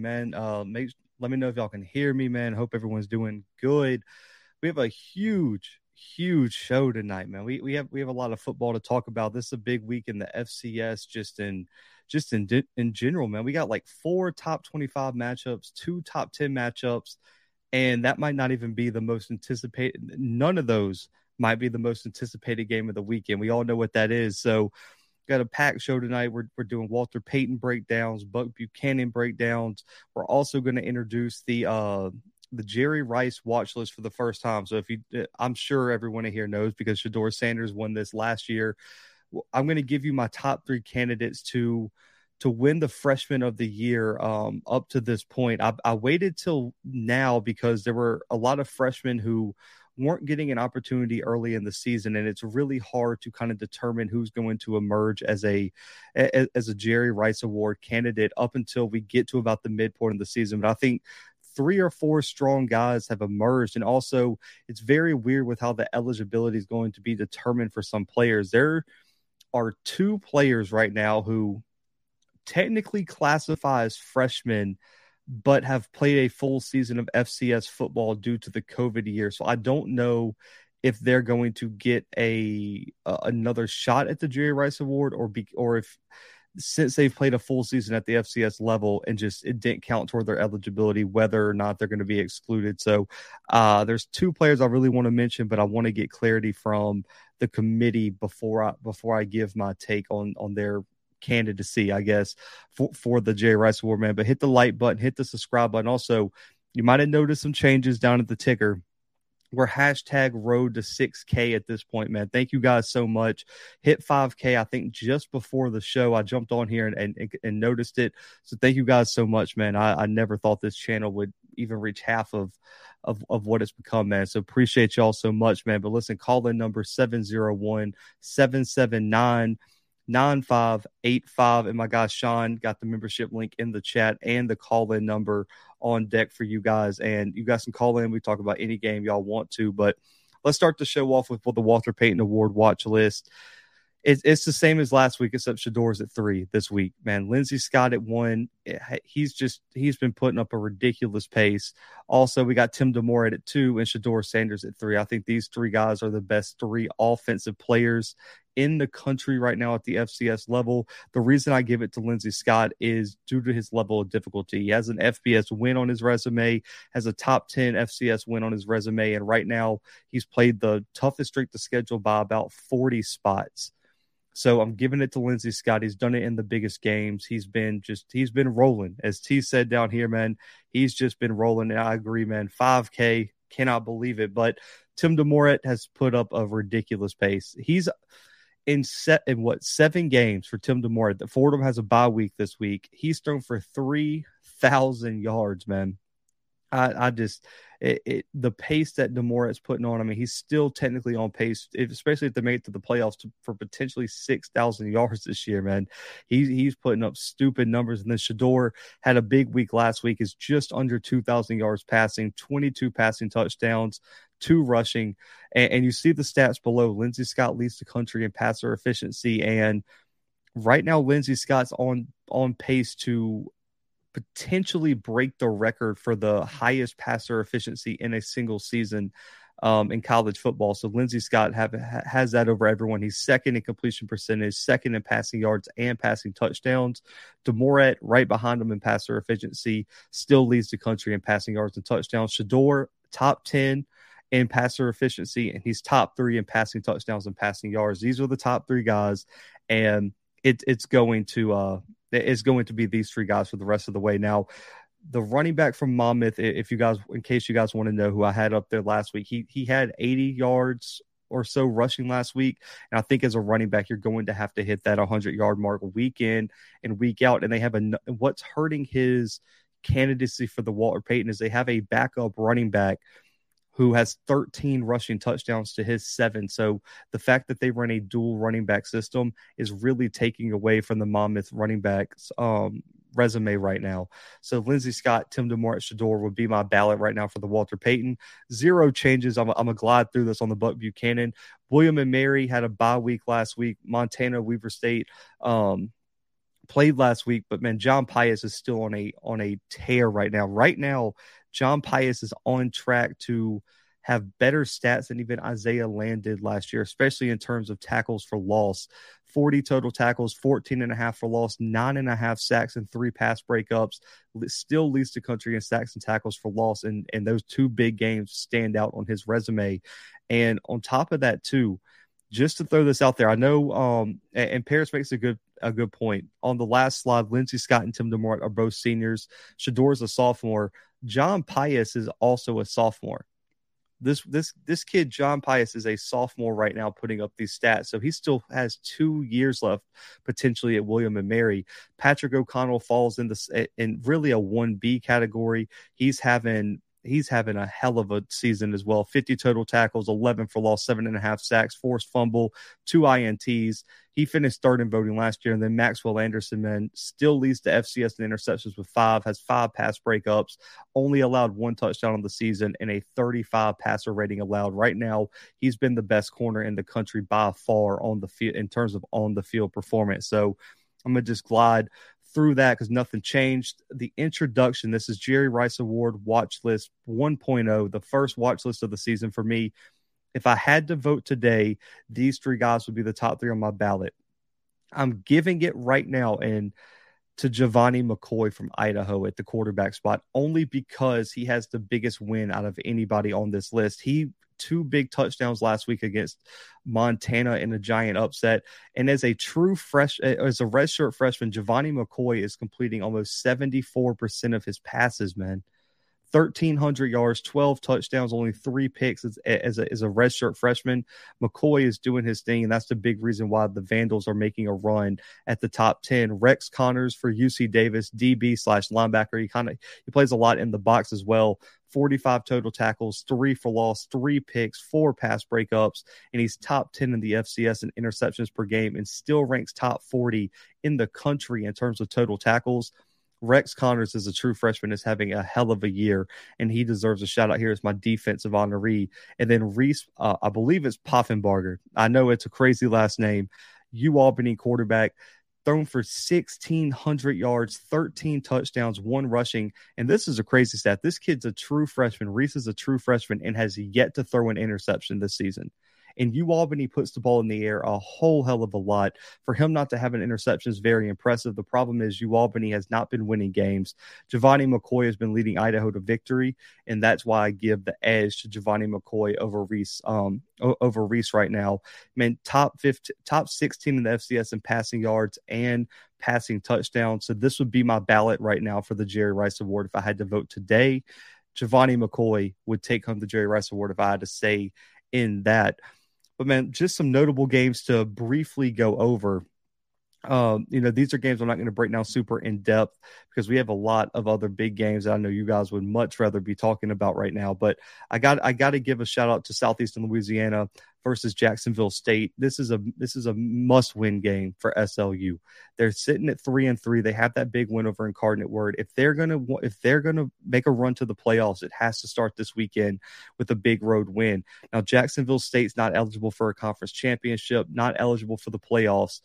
man. Uh, make let me know if y'all can hear me, man. Hope everyone's doing good. We have a huge, huge show tonight, man. We we have we have a lot of football to talk about. This is a big week in the FCS, just in just in in general, man. We got like four top twenty five matchups, two top ten matchups, and that might not even be the most anticipated. None of those might be the most anticipated game of the weekend. We all know what that is. So got a packed show tonight. We're, we're doing Walter Payton breakdowns, Buck Buchanan breakdowns. We're also going to introduce the uh, the Jerry Rice watch list for the first time. So if you, I'm sure everyone in here knows because Shedeur Sanders won this last year. I'm going to give you my top three candidates to to win the freshman of the year um, up to this point. I, I waited till now because there were a lot of freshmen who weren't getting an opportunity early in the season and it's really hard to kind of determine who's going to emerge as a as a Jerry Rice award candidate up until we get to about the midpoint of the season. But I think three or four strong guys have emerged and also it's very weird with how the eligibility is going to be determined for some players. There are two players right now who technically classify as freshmen but have played a full season of FCS football due to the COVID year. So I don't know if they're going to get a uh, another shot at the Jerry Rice Award or be or if since they've played a full season at the FCS level and just it didn't count toward their eligibility, whether or not they're going to be excluded. So uh, there's two players I really want to mention, but I want to get clarity from the committee before I before I give my take on on their candidacy, I guess, for, for the Jerry Rice Award, man. But hit the like button, hit the subscribe button. Also, you might have noticed some changes down at the ticker. We're hashtag road to 6K at this point, man. Thank you guys so much. Hit 5K, I think, just before the show. I jumped on here and, and, and noticed it. So thank you guys so much, man. I, I never thought this channel would even reach half of, of, of what it's become, man. So appreciate y'all so much, man. But listen, call in number 701 779 9585. And my guy Sean got the membership link in the chat and the call in number on deck for you guys. And you guys can call in. We talk about any game y'all want to. But let's start the show off with, the Walter Payton Award watch list. It's, it's the same as last week, except Shedeur's at three this week. Man, Lindsey Scott at one. Eh, he's just he's been putting up a ridiculous pace. Also, we got Tim DeMorat at two and Shedeur Sanders at three. I think these three guys are the best three offensive players in the country right now at the FCS level. The reason I give it to Lindsey Scott is due to his level of difficulty. He has an FBS win on his resume, has a top 10 FCS win on his resume, and right now he's played the toughest streak to schedule by about 40 spots. So I'm giving it to Lindsey Scott. He's done it in the biggest games. He's been just he's been rolling. As T said down here, man, he's just been rolling. And I agree, man. 5K, cannot believe it. But Tim DeMorat has put up a ridiculous pace. He's in set in what seven games for Tim DeMorat. The Fordham has a bye week this week. He's thrown for three thousand yards, man. I, I just it, it, the pace that DeMorat is putting on. I mean, he's still technically on pace, especially if they make it to the playoffs to, for potentially six thousand yards this year. Man, he's he's putting up stupid numbers. And then Shedeur had a big week last week. Is just under two thousand yards passing, twenty two passing touchdowns, two rushing, and, and you see the stats below. Lindsey Scott leads the country in passer efficiency, and right now Lindsey Scott's on on pace to potentially break the record for the highest passer efficiency in a single season um, in college football. So Lindsey Scott have, has that over everyone. He's second in completion percentage, second in passing yards and passing touchdowns. DeMorat right behind him in passer efficiency still leads the country in passing yards and touchdowns. Shedeur top 10 in passer efficiency, and he's top three in passing touchdowns and passing yards. These are the top three guys, and it, it's going to uh, it's going to be these three guys for the rest of the way. Now, the running back from Monmouth, if you guys, in case you guys want to know who I had up there last week, he he had 80 yards or so rushing last week. And I think as a running back, you're going to have to hit that 100 yard mark week in and week out. And they have a what's hurting his candidacy for the Walter Payton is they have a backup running back who has 13 rushing touchdowns to his seven. So the fact that they run a dual running back system is really taking away from the Monmouth running backs um, resume right now. So Lindsey Scott, Tim DeMorat, Shedeur would be my ballot right now for the Walter Payton. Zero changes. I'm, I'm a glide through this on the Buck Buchanan. William and Mary had a bye week last week. Montana, Weber State. Um, played last week, but man, John Pius is still on a on a tear right now. Right now, John Pius is on track to have better stats than even Isaiah Land did last year, especially in terms of tackles for loss. 40 total tackles, 14 and a half for loss, nine and a half sacks, and three pass breakups. Still leads the country in sacks and tackles for loss. And, and those two big games stand out on his resume. And on top of that, too, just to throw this out there, I know, um, and, Paris makes a good a good point. On the last slide, Lindsey Scott and Tim DeMorat are both seniors. Shedeur's a sophomore. John Pius is also a sophomore. This this this kid John Pius is a sophomore right now putting up these stats. So he still has two years left potentially at William and Mary. Patrick O'Connell falls in this in really a 1B category. He's having he's having a hell of a season as well. 50 total tackles 11 for loss seven and a half sacks forced fumble two ints he finished third in voting last year. And then maxwell anderson man still leads the fcs in interceptions with five has five pass breakups only allowed one touchdown on the season and a 35 passer rating allowed. Right now he's been the best corner in the country by far on the field in terms of on the field performance. So I'm gonna just glide through that because nothing changed. The introduction, this is Jerry Rice Award watch list 1.0, the first watch list of the season for me. If I had to vote today, these three guys would be the top three on my ballot. I'm giving it right now and to Gevani McCoy from Idaho at the quarterback spot only because he has the biggest win out of anybody on this list. He two big touchdowns last week against Montana in a giant upset. And as a true fresh, uh, as a redshirt freshman, Gevani McCoy is completing almost 74% of his passes, man. 1,300 yards, 12 touchdowns, only three picks as, as, a, as a redshirt freshman. McCoy is doing his thing, and that's the big reason why the Vandals are making a run at the top 10. Rex Connors for UC Davis, DB slash linebacker. He kind of he plays a lot in the box as well. 45 total tackles, three for loss, three picks, four pass breakups, and he's top 10 in the FCS in interceptions per game and still ranks top 40 in the country in terms of total tackles. Rex Connors is a true freshman, is having a hell of a year, and he deserves a shout out here as my defensive honoree. And then Reese, uh, I believe it's Poffenbarger. I know it's a crazy last name. U Albany quarterback thrown for 1,600 yards, 13 touchdowns, one rushing. And this is a crazy stat. This kid's a true freshman. Reese is a true freshman and has yet to throw an interception this season. And U Albany puts the ball in the air a whole hell of a lot. For him not to have an interception is very impressive. The problem is U Albany has not been winning games. Gevani McCoy has been leading Idaho to victory, and that's why I give the edge to Gevani McCoy over Reese. Um, over Reese right now. I mean, top 15, top 16 in the FCS in passing yards and passing touchdowns. So this would be my ballot right now for the Jerry Rice Award if I had to vote today. Gevani McCoy would take home the Jerry Rice Award if I had to say in that. But man, just some notable games to briefly go over. Um, you know, these are games I'm not going to break down super in depth because we have a lot of other big games that I know you guys would much rather be talking about right now. But I got I got to give a shout out to Southeastern Louisiana versus Jacksonville State. This is a this is a must win game for SLU. They're sitting at three and three. They have that big win over Incarnate Word. If they're gonna if they're gonna make a run to the playoffs, it has to start this weekend with a big road win. Now Jacksonville State's not eligible for a conference championship, not eligible for the playoffs.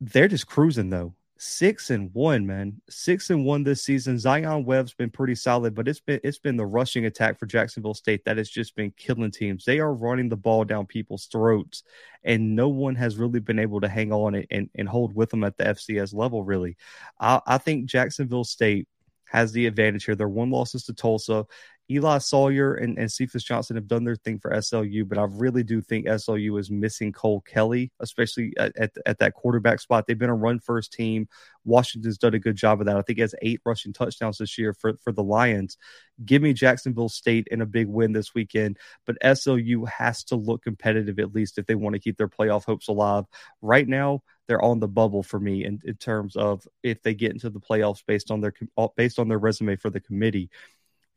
They're just cruising though six and one, man. Six and one this season. Zion Webb's been pretty solid, but it's been it's been the rushing attack for Jacksonville State that has just been killing teams. They are running the ball down people's throats, and no one has really been able to hang on and, and hold with them at the FCS level. Really, I, I think Jacksonville State has the advantage here. Their one losses to Tulsa. Eli Sawyer and, and Cephus Johnson have done their thing for SLU, but I really do think SLU is missing Cole Kelly, especially at, at, at, that quarterback spot. They've been a run first team. Washington's done a good job of that. I think he has eight rushing touchdowns this year for, for the Lions. Give me Jacksonville State in a big win this weekend, but SLU has to look competitive at least if they want to keep their playoff hopes alive. Right now, they're on the bubble for me in, in terms of if they get into the playoffs based on their based on their resume for the committee.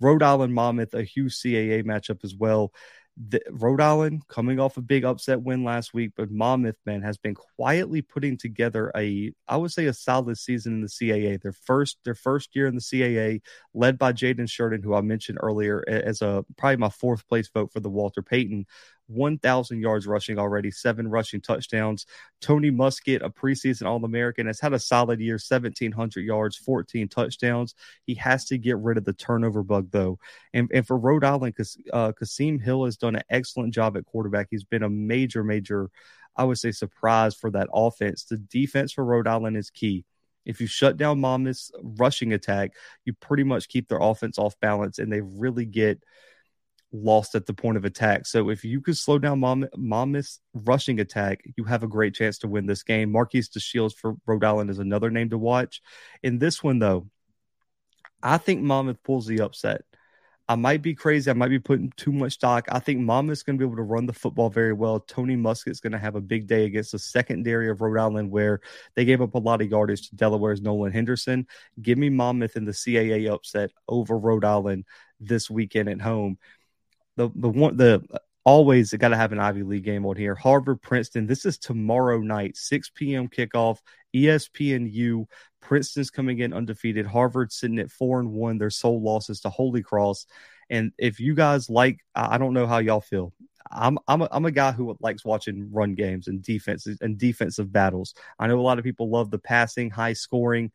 Rhode Island Monmouth, a huge CAA matchup as well. The, Rhode Island coming off a big upset win last week, but Monmouth man has been quietly putting together a, I would say, a solid season in the CAA. Their first, their first year in the CAA, led by Jaden Shirden, who I mentioned earlier as a probably my fourth place vote for the Walter Payton 1,000 yards rushing already, seven rushing touchdowns. Tony Muskett, a preseason All American, has had a solid year 1,700 yards, 14 touchdowns. He has to get rid of the turnover bug, though. And, and for Rhode Island, uh, Kasim Hill has done an excellent job at quarterback. He's been a major, major, I would say, surprise for that offense. The defense for Rhode Island is key. If you shut down Monmouth's rushing attack, you pretty much keep their offense off balance and they really get lost at the point of attack. So if you could slow down Monmouth's rushing attack, you have a great chance to win this game. Marquise DeShields for Rhode Island is another name to watch. In this one, though, I think Monmouth pulls the upset. I might be crazy. I might be putting too much stock. I think Monmouth's going to be able to run the football very well. Tony Muskett's going to have a big day against the secondary of Rhode Island, where they gave up a lot of yardage to Delaware's Nolan Henderson. Give me Monmouth in the CAA upset over Rhode Island this weekend at home. The the one the always got to have an Ivy League game on here. Harvard Princeton. This is tomorrow night, 6 p.m. kickoff. ESPNU. Princeton's coming in undefeated. Harvard sitting at four and one. Their sole losses to Holy Cross. And if you guys like, I don't know how y'all feel. I'm I'm a, I'm a guy who likes watching run games and defenses and defensive battles. I know a lot of people love the passing, high scoring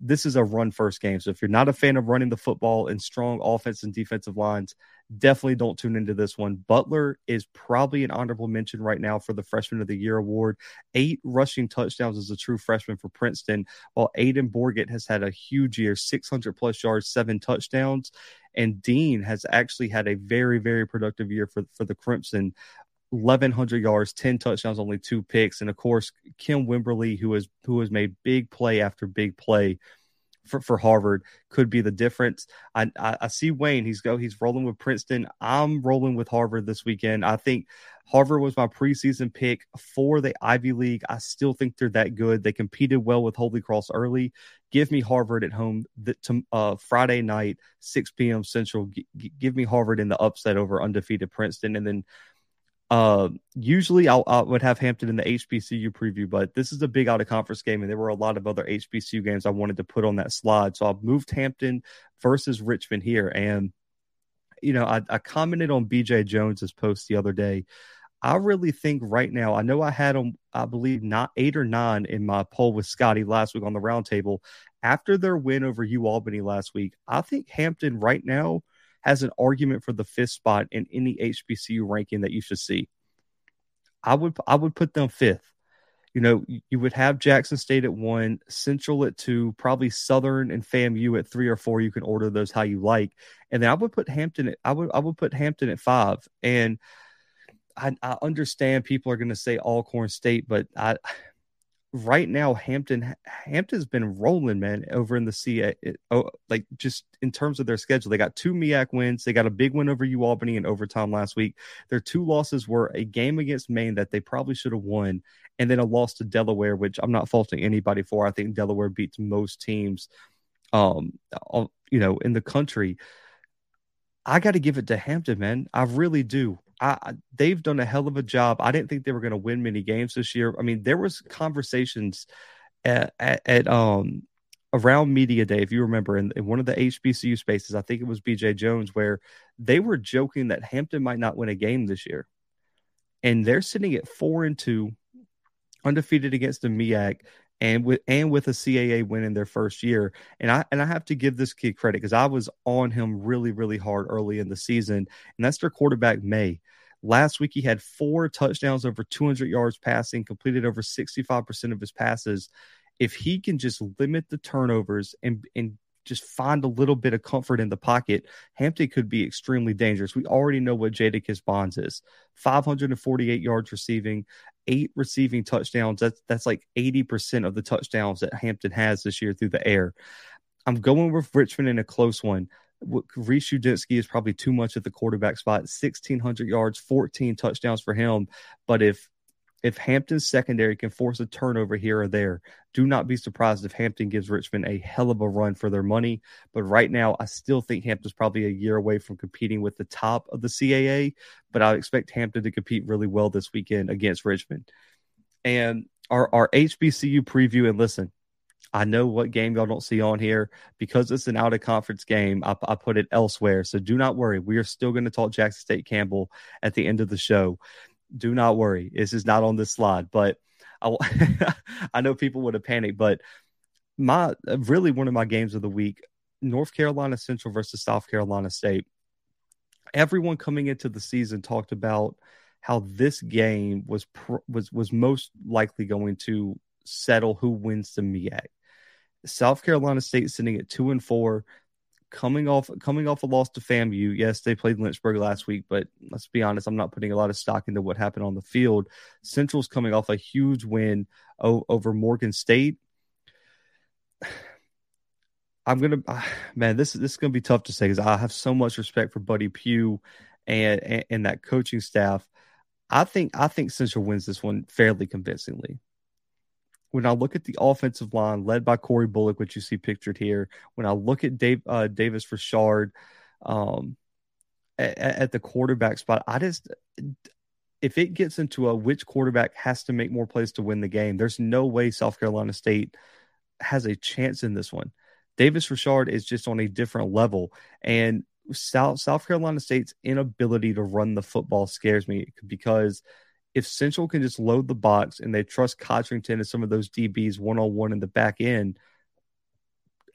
this is a run first game. So if you're not a fan of running the football and strong offense and defensive lines, definitely don't tune into this one. Butler is probably an honorable mention right now for the Freshman of the Year award. Eight rushing touchdowns as a true freshman for Princeton, while Aiden Borguet has had a huge year 600 plus yards, seven touchdowns. And Dean has actually had a very, very productive year for, for the Crimson. 1100 yards, 10 touchdowns, only two picks. And of course, Kym Wimberly, who has who has made big play after big play for, for Harvard, could be the difference. I, I, I see Wayne. He's go he's rolling with Princeton. I'm rolling with Harvard this weekend. I think Harvard was my preseason pick for the Ivy League. I still think they're that good. They competed well with Holy Cross early. Give me Harvard at home to, uh, Friday night, 6 p.m. Central. G- give me Harvard in the upset over undefeated Princeton. And then uh, usually I'll, I would have Hampton in the HBCU preview, but this is a big out of conference game, and there were a lot of other HBCU games I wanted to put on that slide. So I've moved Hampton versus Richmond here, and you know I, I commented on BJ Jones's post the other day. I really think right now, I know I had them, I believe, not eight or nine in my poll with Scotty last week on the roundtable. After their win over U Albany last week, I think Hampton right now has an argument for the fifth spot in any HBCU ranking that you should see. I would I would put them fifth. You know, you would have Jackson State at one, Central at two, probably Southern and FAMU at three or four. You can order those how you like, and then I would put Hampton. At, I would I would put Hampton at five. And I, I understand people are going to say Alcorn State, but I right now Hampton Hampton's been rolling, man, over in the CA. Oh, like just in terms of their schedule, they got two MEAC wins. They got a big win over U Albany in overtime last week. Their two losses were a game against Maine that they probably should have won, and then a loss to Delaware, which I'm not faulting anybody for. I think Delaware beats most teams, um, you know, in the country. I got to give it to Hampton, man. I really do. I, they've done a hell of a job. I didn't think they were going to win many games this year. I mean, there was conversations at, at, at um around media day, if you remember, in, in, one of the HBCU spaces, I think it was BJ Jones, where they were joking that Hampton might not win a game this year, and they're sitting at four and two, undefeated against the MEAC, and with and with a CAA win in their first year. And I and I have to give this kid credit because I was on him really really hard early in the season, and that's their quarterback May. Last week he had four touchdowns over 200 yards passing, completed over 65% of his passes. If he can just limit the turnovers and and just find a little bit of comfort in the pocket, Hampton could be extremely dangerous. We already know what Jadakiss Bonds is 548 yards receiving, eight receiving touchdowns. That's, that's like 80% of the touchdowns that Hampton has this year through the air. I'm going with Richmond in a close one. Reese Udinski is probably too much at the quarterback spot. 1,600 yards, 14 touchdowns for him. But if if Hampton's secondary can force a turnover here or there, do not be surprised if Hampton gives Richmond a hell of a run for their money. But right now, I still think Hampton's probably a year away from competing with the top of the CAA. But I expect Hampton to compete really well this weekend against Richmond. And our, our HBCU preview, and listen, I know what game y'all don't see on here because it's an out of conference game. I, I put it elsewhere. So do not worry. We are still going to talk Jackson State Campbell at the end of the show. Do not worry. This is not on this slide, but I, I know people would have panicked, but my really one of my games of the week North Carolina Central versus South Carolina State. Everyone coming into the season talked about how this game was was was most likely going to settle who wins the MEAC. South Carolina State sitting at two and four, coming off coming off a loss to FAMU. Yes, they played Lynchburg last week, but let's be honest, I'm not putting a lot of stock into what happened on the field. Central's coming off a huge win o- over Morgan State. I'm gonna, ah, man, this this is gonna be tough to say because I have so much respect for Buddy Pough and, and and that coaching staff. I think I think Central wins this one fairly convincingly when I look at the offensive line led by Corey Bullock, which you see pictured here, when I look at Dave uh, Davis Richard um, at, at, the quarterback spot, I just if it gets into a which quarterback has to make more plays to win the game, there's no way South Carolina State has a chance in this one. Davis Richard is just on a different level, and South South Carolina State's inability to run the football scares me because if Central can just load the box and they trust Cotrington and some of those DBs one on one in the back end,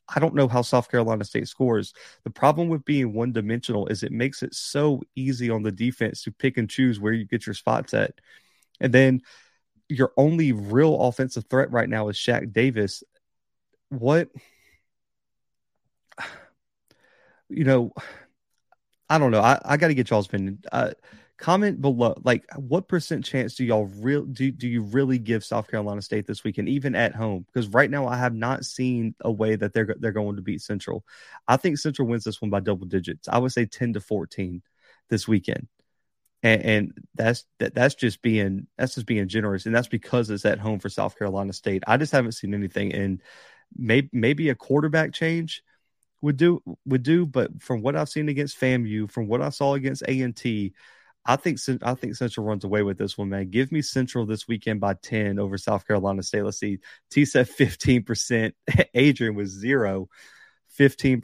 I don't know how South Carolina State scores. The problem with being one dimensional is it makes it so easy on the defense to pick and choose where you get your spots at. And then your only real offensive threat right now is Shaq Davis. What, you know, I don't know. I, I got to get y'all's opinion. Uh, comment below like what percent chance do y'all real do, do you really give south carolina state this weekend even at home? Because right now i have not seen a way that they're they're going to beat central. I think central wins this one by double digits. I would say 10 to 14 this weekend. And, and that's that, that's just being that's just being generous and that's because it's at home for south carolina state. I just haven't seen anything and maybe maybe a quarterback change would do would do but from what i've seen against famu from what i saw against a&t I think I think Central runs away with this one, man. Give me Central this weekend by 10 over South Carolina State. Let's see. T said 15%. Adrian was zero. 15%,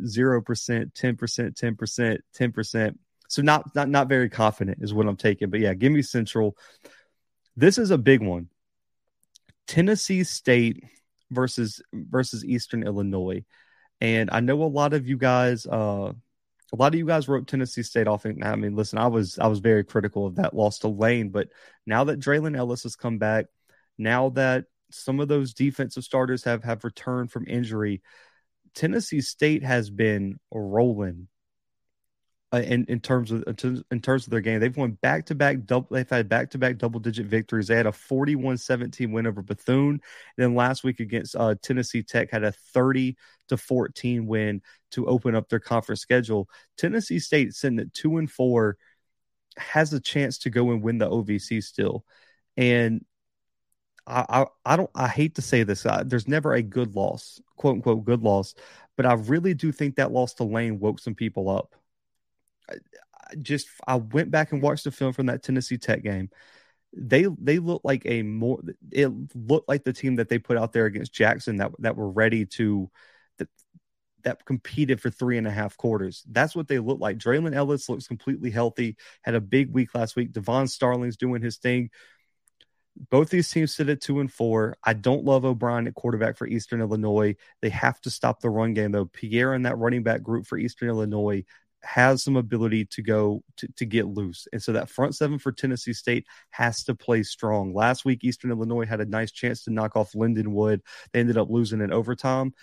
0%, 10%, 10%, 10%. So not not not very confident is what I'm taking. But yeah, give me Central. This is a big one. Tennessee State versus versus Eastern Illinois. And I know a lot of you guys uh a lot of you guys wrote Tennessee State off. And I mean, listen, I was I was very critical of that loss to Lane, but now that Draylen Ellis has come back, now that some of those defensive starters have have returned from injury, Tennessee State has been rolling uh, in in terms of in terms of their game. They've won back to back double. They've had back to back double digit victories. They had a 41-17 win over Bethune. And then last week against uh, Tennessee Tech had a 30 to 14 win to open up their conference schedule. Tennessee State sitting at two and four has a chance to go and win the OVC still. And I, I, I don't I hate to say this. Uh, there's never a good loss, quote unquote good loss, but I really do think that loss to Lane woke some people up just I went back and watched the film from that Tennessee Tech game. They they looked like a more it looked like the team that they put out there against Jackson that that were ready to that that competed for three and a half quarters. That's what they look like. Draylen Ellis looks completely healthy. Had a big week last week. Devon Starling's doing his thing. Both these teams sit at two and four. I don't love O'Brien at quarterback for Eastern Illinois. They have to stop the run game though. Pierre and that running back group for Eastern Illinois has some ability to go to, to get loose. And so that front seven for Tennessee State has to play strong. Last week, Eastern Illinois had a nice chance to knock off Lindenwood. They ended up losing in overtime.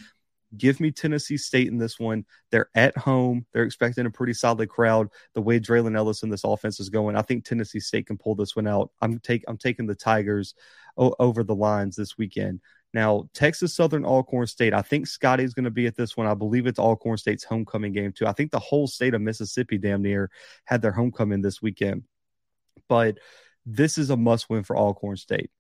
Give me Tennessee State in this one. They're at home. They're expecting a pretty solid crowd. The way Draylen Ellis in this offense is going, I think Tennessee State can pull this one out. I'm take I'm taking the Tigers o- over the lines this weekend. Now, Texas Southern Alcorn State, I think Scotty's going to be at this one. I believe it's Alcorn State's homecoming game, too. I think the whole state of Mississippi, damn near, had their homecoming this weekend. But this is a must win for Alcorn State.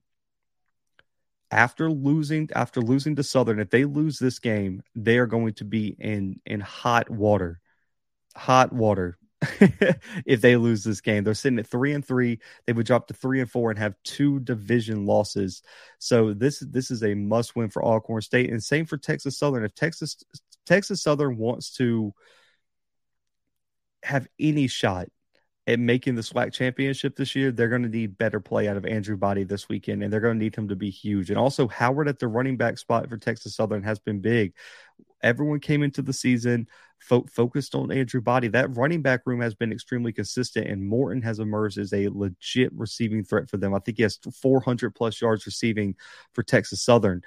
After losing, after losing to Southern, if they lose this game, they are going to be in in hot water, hot water. if they lose this game. They're sitting at three and three. They would drop to three and four and have two division losses. So this this is a must win for Alcorn State, and same for Texas Southern. If Texas Texas Southern wants to have any shot at making the SWAC championship this year, they're going to need better play out of Andrew Body this weekend, and they're going to need him to be huge. And also, Howard at the running back spot for Texas Southern has been big. Everyone came into the season fo- focused on Andrew Body. That running back room has been extremely consistent, and Morton has emerged as a legit receiving threat for them. I think he has 400 plus yards receiving for Texas Southern.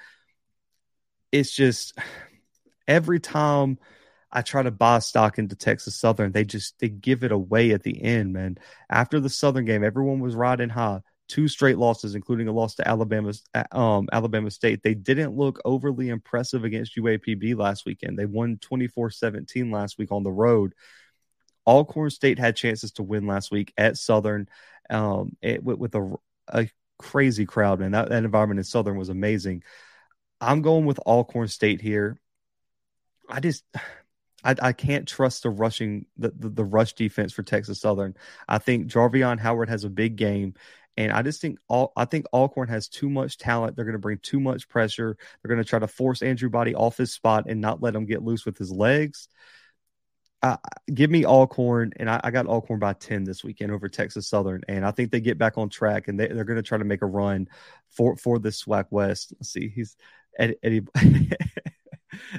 It's just every time – I try to buy stock into Texas Southern. They just they give it away at the end, man. After the Southern game, everyone was riding high. Two straight losses, including a loss to Alabama, um, Alabama State. They didn't look overly impressive against UAPB last weekend. They won 24-17 last week on the road. Alcorn State had chances to win last week at Southern um, it, with, with a, a crazy crowd, man. That, that environment in Southern was amazing. I'm going with Alcorn State here. I just I, I can't trust the rushing the, the, the rush defense for Texas Southern. I think Jarvion Howard has a big game, and I just think all I think Alcorn has too much talent. They're going to bring too much pressure. They're going to try to force Andrew Body off his spot and not let him get loose with his legs. Uh, give me Alcorn, and I, I, got Alcorn by ten this weekend over Texas Southern, and I think they get back on track, and they, are going to try to make a run for for this SWAC West. Let's see, he's Eddie.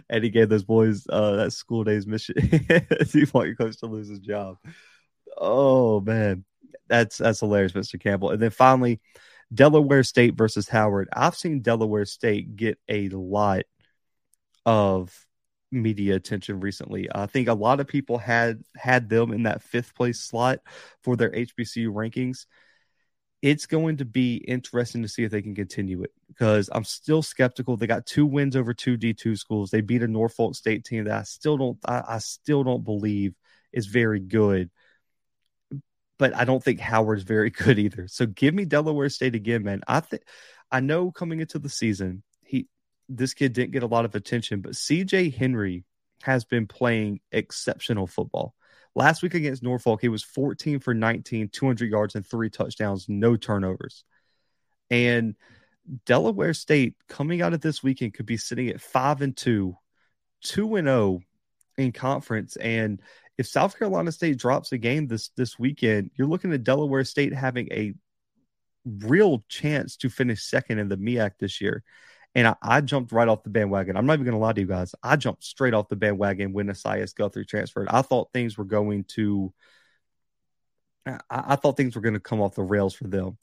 Eddie he gave those boys uh, that school days mission. you want your coach to lose his job? Oh man, that's that's hilarious, Mr. Campbell. And then finally, Delaware State versus Howard. I've seen Delaware State get a lot of media attention recently. I think a lot of people had had them in that fifth place slot for their HBCU rankings it's going to be interesting to see if they can continue it because I'm still skeptical. They got two wins over two D2 schools. They beat a Norfolk State team that I still don't I, I still don't believe is very good. But I don't think Howard's very good either. So give me Delaware State again, man. I think I know coming into the season, he this kid didn't get a lot of attention, but CJ Henry has been playing exceptional football. Last week against Norfolk, he was 14 for 19, 200 yards and three touchdowns, no turnovers. And Delaware State coming out of this weekend could be sitting at 5 and 2, 2 and 0 in conference and if South Carolina State drops a game this this weekend, you're looking at Delaware State having a real chance to finish second in the MEAC this year. And I, I, jumped right off the bandwagon. I'm not even going to lie to you guys. I jumped straight off the bandwagon when Esaias Guthrie transferred. I thought things were going to, I, I thought things were going to come off the rails for them.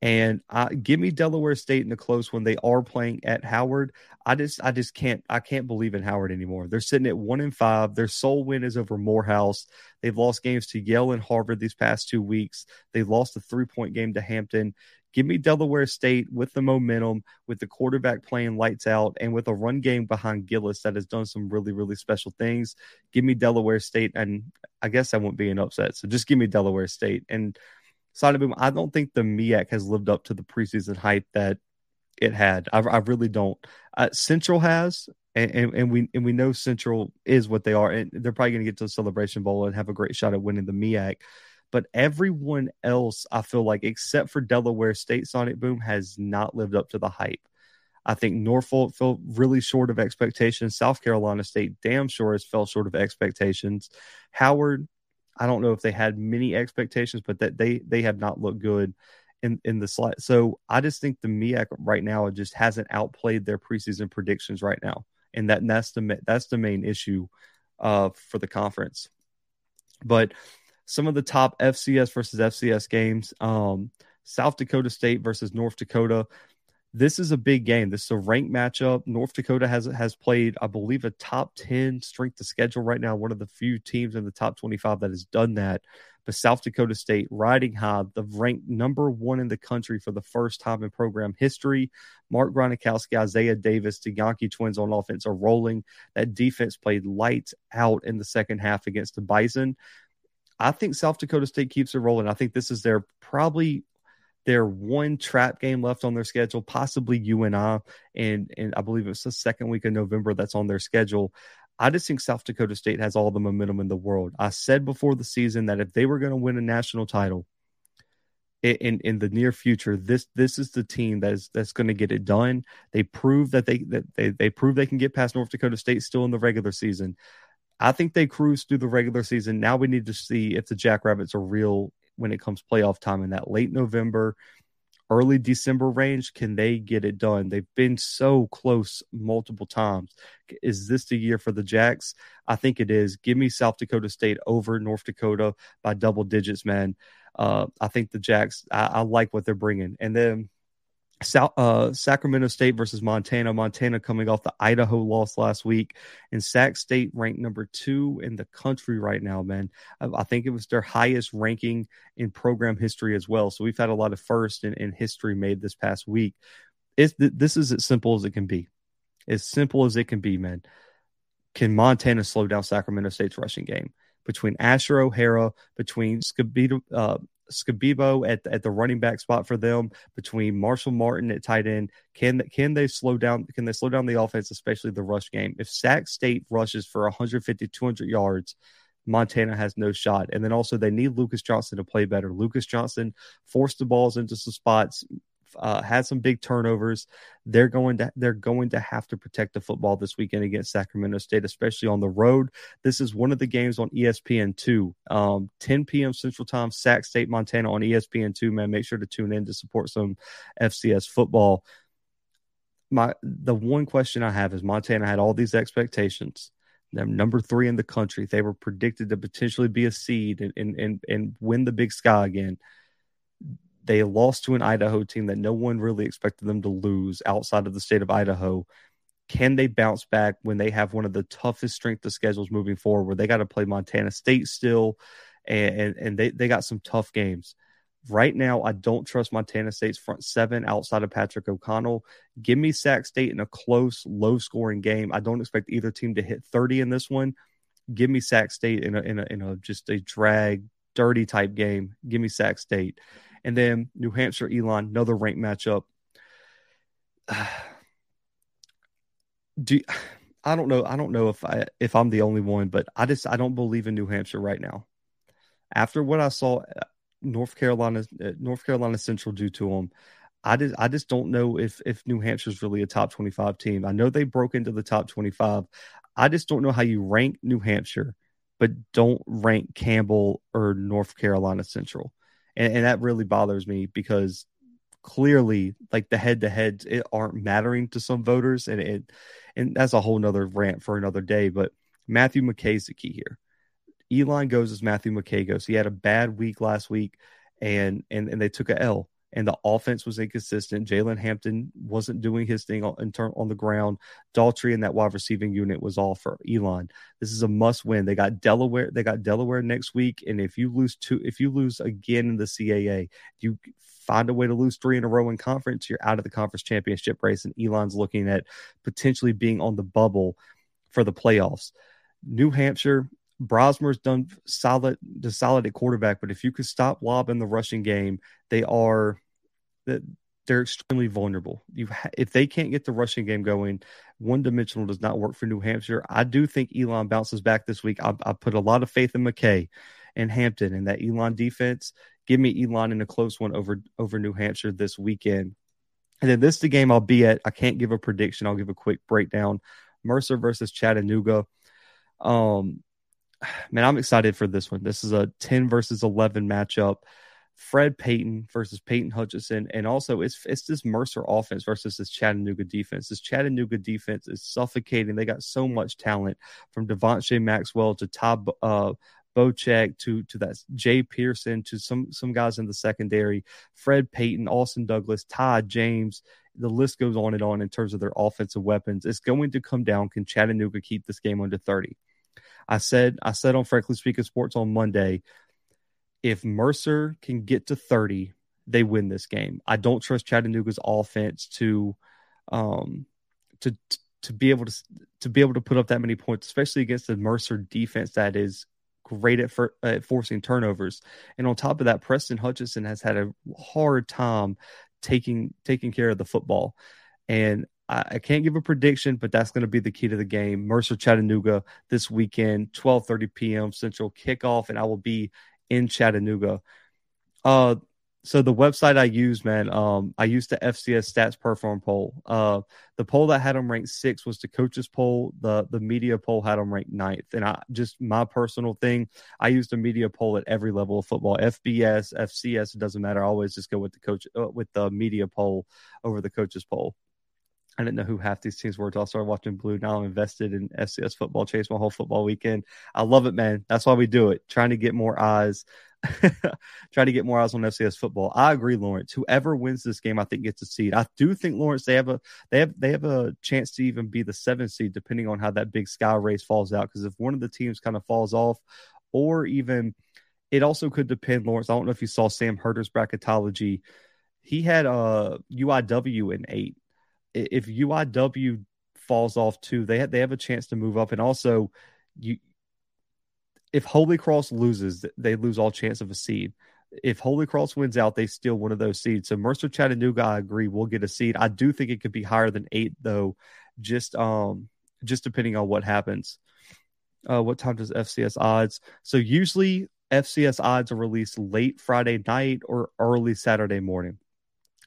And uh, give me Delaware State in the close when they are playing at Howard. I just, I just can't, I can't believe in Howard anymore. They're sitting at one and five. Their sole win is over Morehouse. They've lost games to Yale and Harvard these past two weeks. They lost a three point game to Hampton. Give me Delaware State with the momentum, with the quarterback playing lights out, and with a run game behind Gillis that has done some really, really special things. Give me Delaware State, and I guess I won't be an upset. So just give me Delaware State. And Sonic Boom, I don't think the MEAC has lived up to the preseason hype that it had. I, I really don't. Uh, Central has, and, and, and, we and we know Central is what they are, and they're probably going to get to the Celebration Bowl and have a great shot at winning the MEAC. But everyone else, I feel like, except for Delaware State, Sonic Boom has not lived up to the hype. I think Norfolk fell really short of expectations. South Carolina State, damn sure, has fell short of expectations. Howard, I don't know if they had many expectations, but that they they have not looked good in in the slide. So I just think the MEAC right now just hasn't outplayed their preseason predictions right now, and that and that's the that's the main issue uh, for the conference. But some of the top FCS versus FCS games. Um, South Dakota State versus North Dakota. This is a big game. This is a ranked matchup. North Dakota has has played, I believe, a top 10 strength of schedule right now. One of the few teams in the top 25 that has done that. But South Dakota State riding high, the ranked number one in the country for the first time in program history. Mark Gronowski, Isaiah Davis, the Janke twins on offense are rolling. That defense played lights out in the second half against the Bison. I think South Dakota State keeps it rolling. I think this is their probably their one trap game left on their schedule, possibly UNI, and and I believe it's the second week of November that's on their schedule. I just think South Dakota State has all the momentum in the world. I said before the season that if they were going to win a national title in in the near future, this this is the team that's that's going to get it done. They prove that they that they they prove they can get past North Dakota State still in the regular season. I think they cruise through the regular season. Now we need to see if the Jackrabbits are real when it comes playoff time in that late November, early December range. Can they get it done? They've been so close multiple times. Is this the year for the Jacks? I think it is. Give me South Dakota State over North Dakota by double digits, man. Uh, I think the Jacks, I, I like what they're bringing. And then South, uh, Sacramento State versus Montana. Montana coming off the Idaho loss last week, and Sac State ranked number two in the country right now. Man, I, I, think it was their highest ranking in program history as well. So we've had a lot of first in, in history made this past week. It's this is as simple as it can be, as simple as it can be, man. Can Montana slow down Sacramento State's rushing game? Between Asher O'Hara, between Skattebo, uh, Skattebo at at the running back spot for them between Marshall Martin at tight end. Can can they slow down? Can they slow down the offense, especially the rush game? If Sac State rushes for 150, 200 yards, Montana has no shot. And then also they need Lucas Johnson to play better. Lucas Johnson forced the balls into some spots, uh, had some big turnovers. They're going to they're going to have to protect the football this weekend against Sacramento State, especially on the road. This is one of the games on ESPN two, um, 10 p.m. Central Time, Sac State, Montana on ESPN two. Man, make sure to tune in to support some FCS football. My the one question I have is Montana had all these expectations. They're number three in the country. They were predicted to potentially be a seed and and and, and win the Big Sky again they lost to an Idaho team that no one really expected them to lose outside of the state of Idaho. Can they bounce back when they have one of the toughest strength of schedules moving forward, where they got to play Montana State still, and, and, and they, they got some tough games. Right now, I don't trust Montana State's front seven outside of Patrick O'Connell. Give me Sac State in a close, low scoring game. I don't expect either team to hit 30 in this one. Give me Sac State in a, in a, in a just a drag, dirty type game. Give me Sac State. And then New Hampshire, Elon, another ranked matchup. Do I don't know. I don't know if I if I'm the only one, but I just I don't believe in New Hampshire right now. After what I saw, uh, North Carolina, uh, North Carolina Central do to them, I just I just don't know if if New Hampshire's really a top 25 team. I know they broke into the top 25. I just don't know how you rank New Hampshire, but don't rank Campbell or North Carolina Central and, and that really bothers me because clearly like the head to heads it aren't mattering to some voters and it and that's a whole nother rant for another day but matthew mckay's the key here. Elon goes as matthew mckay goes. He had a bad week last week and and, and they took a l and the offense was inconsistent. Jalen Hampton wasn't doing his thing on, on the ground. Daltrey and that wide receiving unit was all for Elon. This is a must win. They got Delaware. They got Delaware next week, and if you lose two, if you lose again in the CAA, you find a way to lose three in a row in conference. You're out of the conference championship race, and Elon's looking at potentially being on the bubble for the playoffs. New Hampshire, Brosmer's done solid, the solid at quarterback, but if you could stop Laube in the rushing game, they are they're extremely vulnerable. You if they can't get the rushing game going, one dimensional does not work for New Hampshire. I do think Elon bounces back this week. I, I put a lot of faith in McKay and Hampton and that Elon defense. Give me Elon in a close one over over New Hampshire this weekend. And then this is the game I'll be at. I can't give a prediction. I'll give a quick breakdown. Mercer versus Chattanooga. Um, man, I'm excited for this one. This is a 10 versus 11 matchup. Fred Payton versus Peyton Hutchinson, and also it's it's this Mercer offense versus this Chattanooga defense. This Chattanooga defense is suffocating. They got so much talent from Devontae Maxwell to Todd uh, Bocek to to that Jay Pearson to some some guys in the secondary. Fred Payton, Austin Douglas, Todd James. The list goes on and on in terms of their offensive weapons. It's going to come down. Can Chattanooga keep this game under thirty? I said I said on Frankly Speaking Sports on Monday, if Mercer can get to 30, they win this game. I don't trust Chattanooga's offense to um to to be able to to be able to put up that many points, especially against the Mercer defense that is great at, for, at forcing turnovers. And on top of that, Preston Hutchinson has had a hard time taking taking care of the football. And I can't give a prediction, but that's going to be the key to the game. Mercer Chattanooga this weekend, 12:30 p.m. Central kickoff, and I will be in Chattanooga. Uh, so the website I use, man, um, I used the FCS stats perform poll. Uh, the poll that had them ranked six was the coaches poll. The the media poll had them ranked ninth. And I just my personal thing, I used a media poll at every level of football, FBS, FCS, it doesn't matter. I always just go with the coach uh, with the media poll over the coaches poll. I didn't know who half these teams were until I started watching Blue. Now I'm invested in FCS football, chase my whole football weekend. I love it, man. That's why we do it, trying to get more eyes try to get more eyes on FCS football. I agree, Lawrence. Whoever wins this game, I think gets a seed. I do think Lawrence they have a they have they have a chance to even be the seventh seed, depending on how that big sky race falls out. Because if one of the teams kind of falls off, or even it also could depend, Lawrence. I don't know if you saw Sam Herder's bracketology. He had a uh, UIW in eight. If UIW falls off too, they have, they have a chance to move up. And also, you if Holy Cross loses, they lose all chance of a seed. If Holy Cross wins out, they steal one of those seeds. So Mercer Chattanooga, I agree, will get a seed. I do think it could be higher than eight, though, just um just depending on what happens. Uh, what time does FCS odds? So usually FCS odds are released late Friday night or early Saturday morning.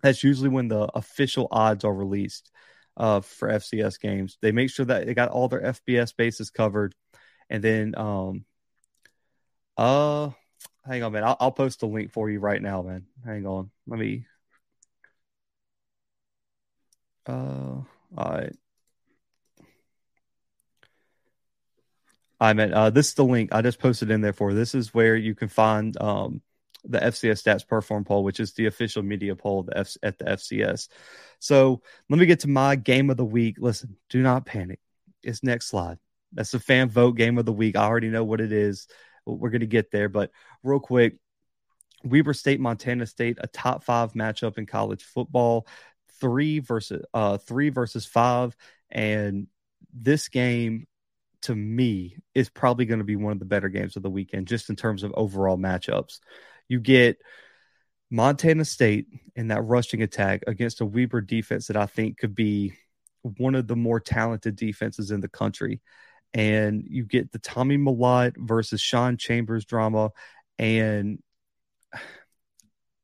That's usually when the official odds are released uh, for FCS games. They make sure that they got all their FBS bases covered, and then um, uh, hang on, man. I'll, I'll post a link for you right now, man. Hang on. Let me. Uh, all right. I meant uh, this is the link I just posted in there for. This is where you can find um, the FCS stats perform poll, which is the official media poll the F- at the FCS. So let me get to my game of the week. Listen, do not panic. It's next slide. That's the fan vote game of the week. I already know what it is. We're going to get there, but real quick, Weber State, Montana State, a top five matchup in college football, three versus uh, three versus five, and this game to me is probably going to be one of the better games of the weekend, just in terms of overall matchups. You get Montana State in that rushing attack against a Weber defense that I think could be one of the more talented defenses in the country and you get the Tommy Mellott versus Sean Chambers drama. And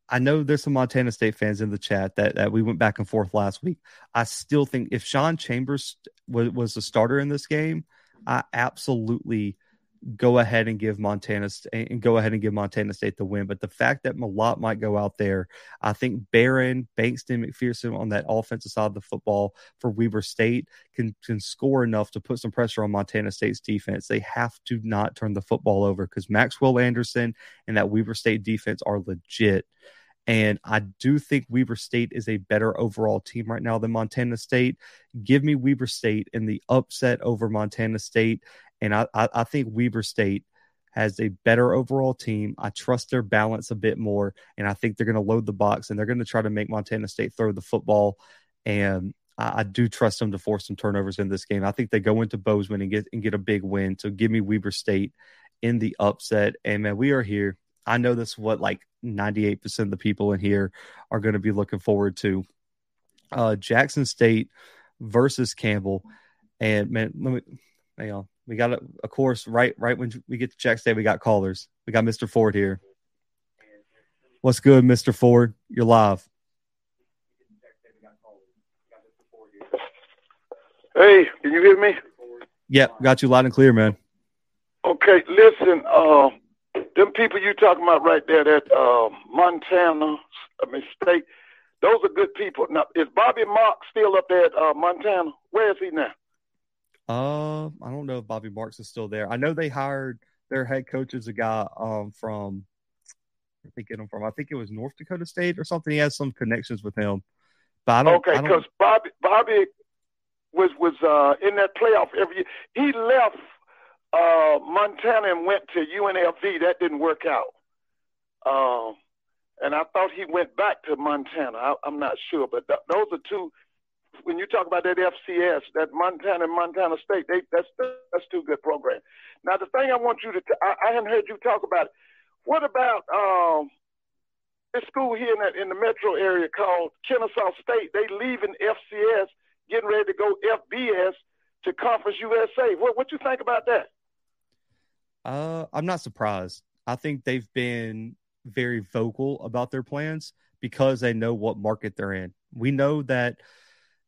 I know there's some Montana State fans in the chat that, that we went back and forth last week. I still think if Sean Chambers was, was the starter in this game, I absolutely go ahead and give Montana eh, and go ahead and give Montana State the win. But the fact that Mellott might go out there, I think Barron, Bankston, McPherson on that offensive side of the football for Weber State can can score enough to put some pressure on Montana State's defense. They have to not turn the football over because Maxwell Anderson and that Weber State defense are legit. And I do think Weber State is a better overall team right now than Montana State. Give me Weber State in the upset over Montana State. And I, I, I think Weber State has a better overall team. I trust their balance a bit more, and I think they're going to load the box and they're going to try to make Montana State throw the football. And I, I, do trust them to force some turnovers in this game. I think they go into Bozeman and get and get a big win. So give me Weber State in the upset. And man, we are here. I know this is what like 98% of the people in here are going to be looking forward to. Uh, Jackson State versus Campbell. And man, let me hang on. We got a, of course right right when we get to Jack State, we got callers. We got Mr. Ford here. What's good, Mr. Ford? You're live. Hey, can you hear me? Yeah, got you loud and clear, man. Okay, listen, uh, them people you talking about right there, that uh, Montana, I mean state, those are good people. Now, is Bobby Mark still up there at uh, Montana? Where is he now? Uh, I don't know if Bobby Marks is still there. I know they hired their head coach as a guy um from I think him from I think it was North Dakota State or something. He has some connections with him. But I don't Okay, because Bobby Bobby was was uh in that playoff every year. He left uh Montana and went to UNLV. That didn't work out. Um and I thought he went back to Montana. I, am not sure, but th- those are two when you talk about that FCS, that Montana and Montana State, they, that's that's two good programs. Now, the thing I want you to, t- I, I haven't heard you talk about. What about um, this school here in, that, in the metro area called Kennesaw State? They leaving FCS getting ready to go FBS to Conference USA. What what you think about that? Uh, I'm not surprised. I think they've been very vocal about their plans because they know what market they're in. We know that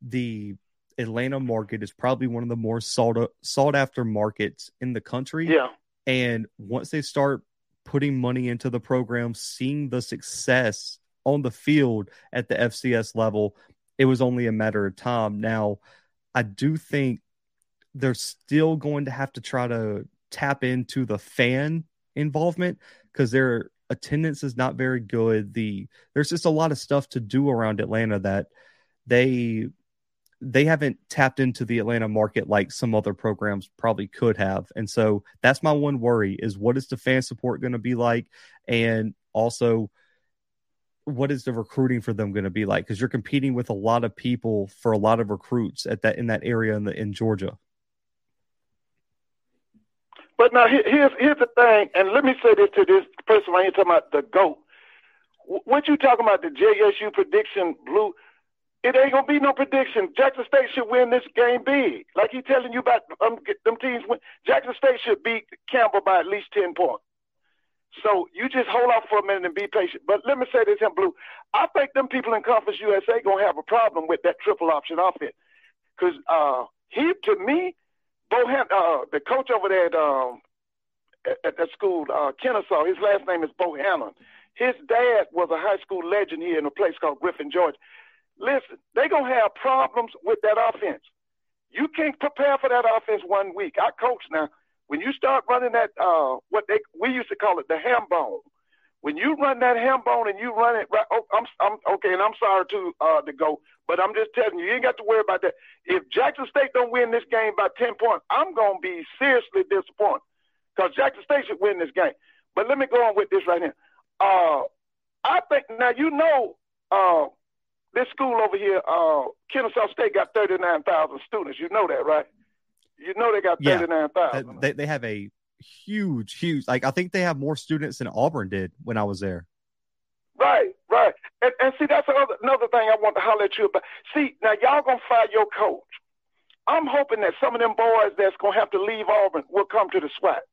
the Atlanta market is probably one of the more sought sought after markets in the country. Yeah. And once they start putting money into the program, seeing the success on the field at the FCS level, it was only a matter of time. Now, I do think they're still going to have to try to tap into the fan involvement because their attendance is not very good. The there's just a lot of stuff to do around Atlanta that they they haven't tapped into the Atlanta market like some other programs probably could have. And so that's my one worry is what is the fan support going to be like and also what is the recruiting for them going to be like because you're competing with a lot of people for a lot of recruits at that in that area in the in Georgia. But now here's here's the thing, and let me say this to this person right here talking about the goat. What you talking about the JSU prediction, Blue? It ain't gonna be no prediction. Jackson State should win this game big. Like he telling you about um, them teams. Win. Jackson State should beat Campbell by at least ten points. So you just hold off for a minute and be patient. But let me say this in blue. I think them people in Conference USA gonna have a problem with that triple option offense. Cause uh, he to me, Bohan, uh, the coach over there at, um, at, that school, uh, Kennesaw, his last name is Bohannon. His dad was a high school legend here in a place called Griffin, Georgia. Listen, they're going to have problems with that offense. You can't prepare for that offense one week. I coach now. When you start running that, uh, what they we used to call it the ham bone. When you run that ham bone and you run it right, oh, I'm, I'm okay, and I'm sorry to uh, to go, but I'm just telling you, you ain't got to worry about that. If Jackson State don't win this game by ten points, I'm gonna be seriously disappointed because Jackson State should win this game. But let me go on with this right here. Uh, I think now you know uh, this school over here, uh, Kennesaw State, got 39,000 students. You know that, right? You know they got 39,000. Yeah, they, they have a huge, huge, like, I think they have more students than Auburn did when I was there. Right, right. And, and see, that's another, another thing I want to holler at you about. See, now y'all going to fire your coach. I'm hoping that some of them boys that's going to have to leave Auburn will come to the SWAC.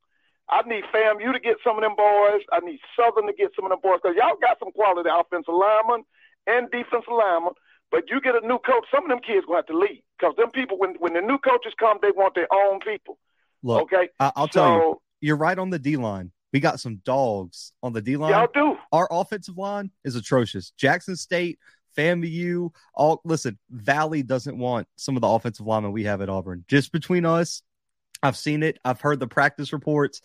I need FAMU to get some of them boys. I need Southern to get some of them boys because y'all got some quality offensive linemen and defensive linemen. But you get a new coach, some of them kids gonna have to leave because them people, when when the new coaches come, they want their own people. Look, okay, I- will so, tell you, you're right on the D line. We got some dogs on the D line. Y'all do. Our offensive line is atrocious. Jackson State, FAMU, all listen. Valley doesn't want some of the offensive linemen we have at Auburn. Just between us, I've seen it. I've heard the practice reports.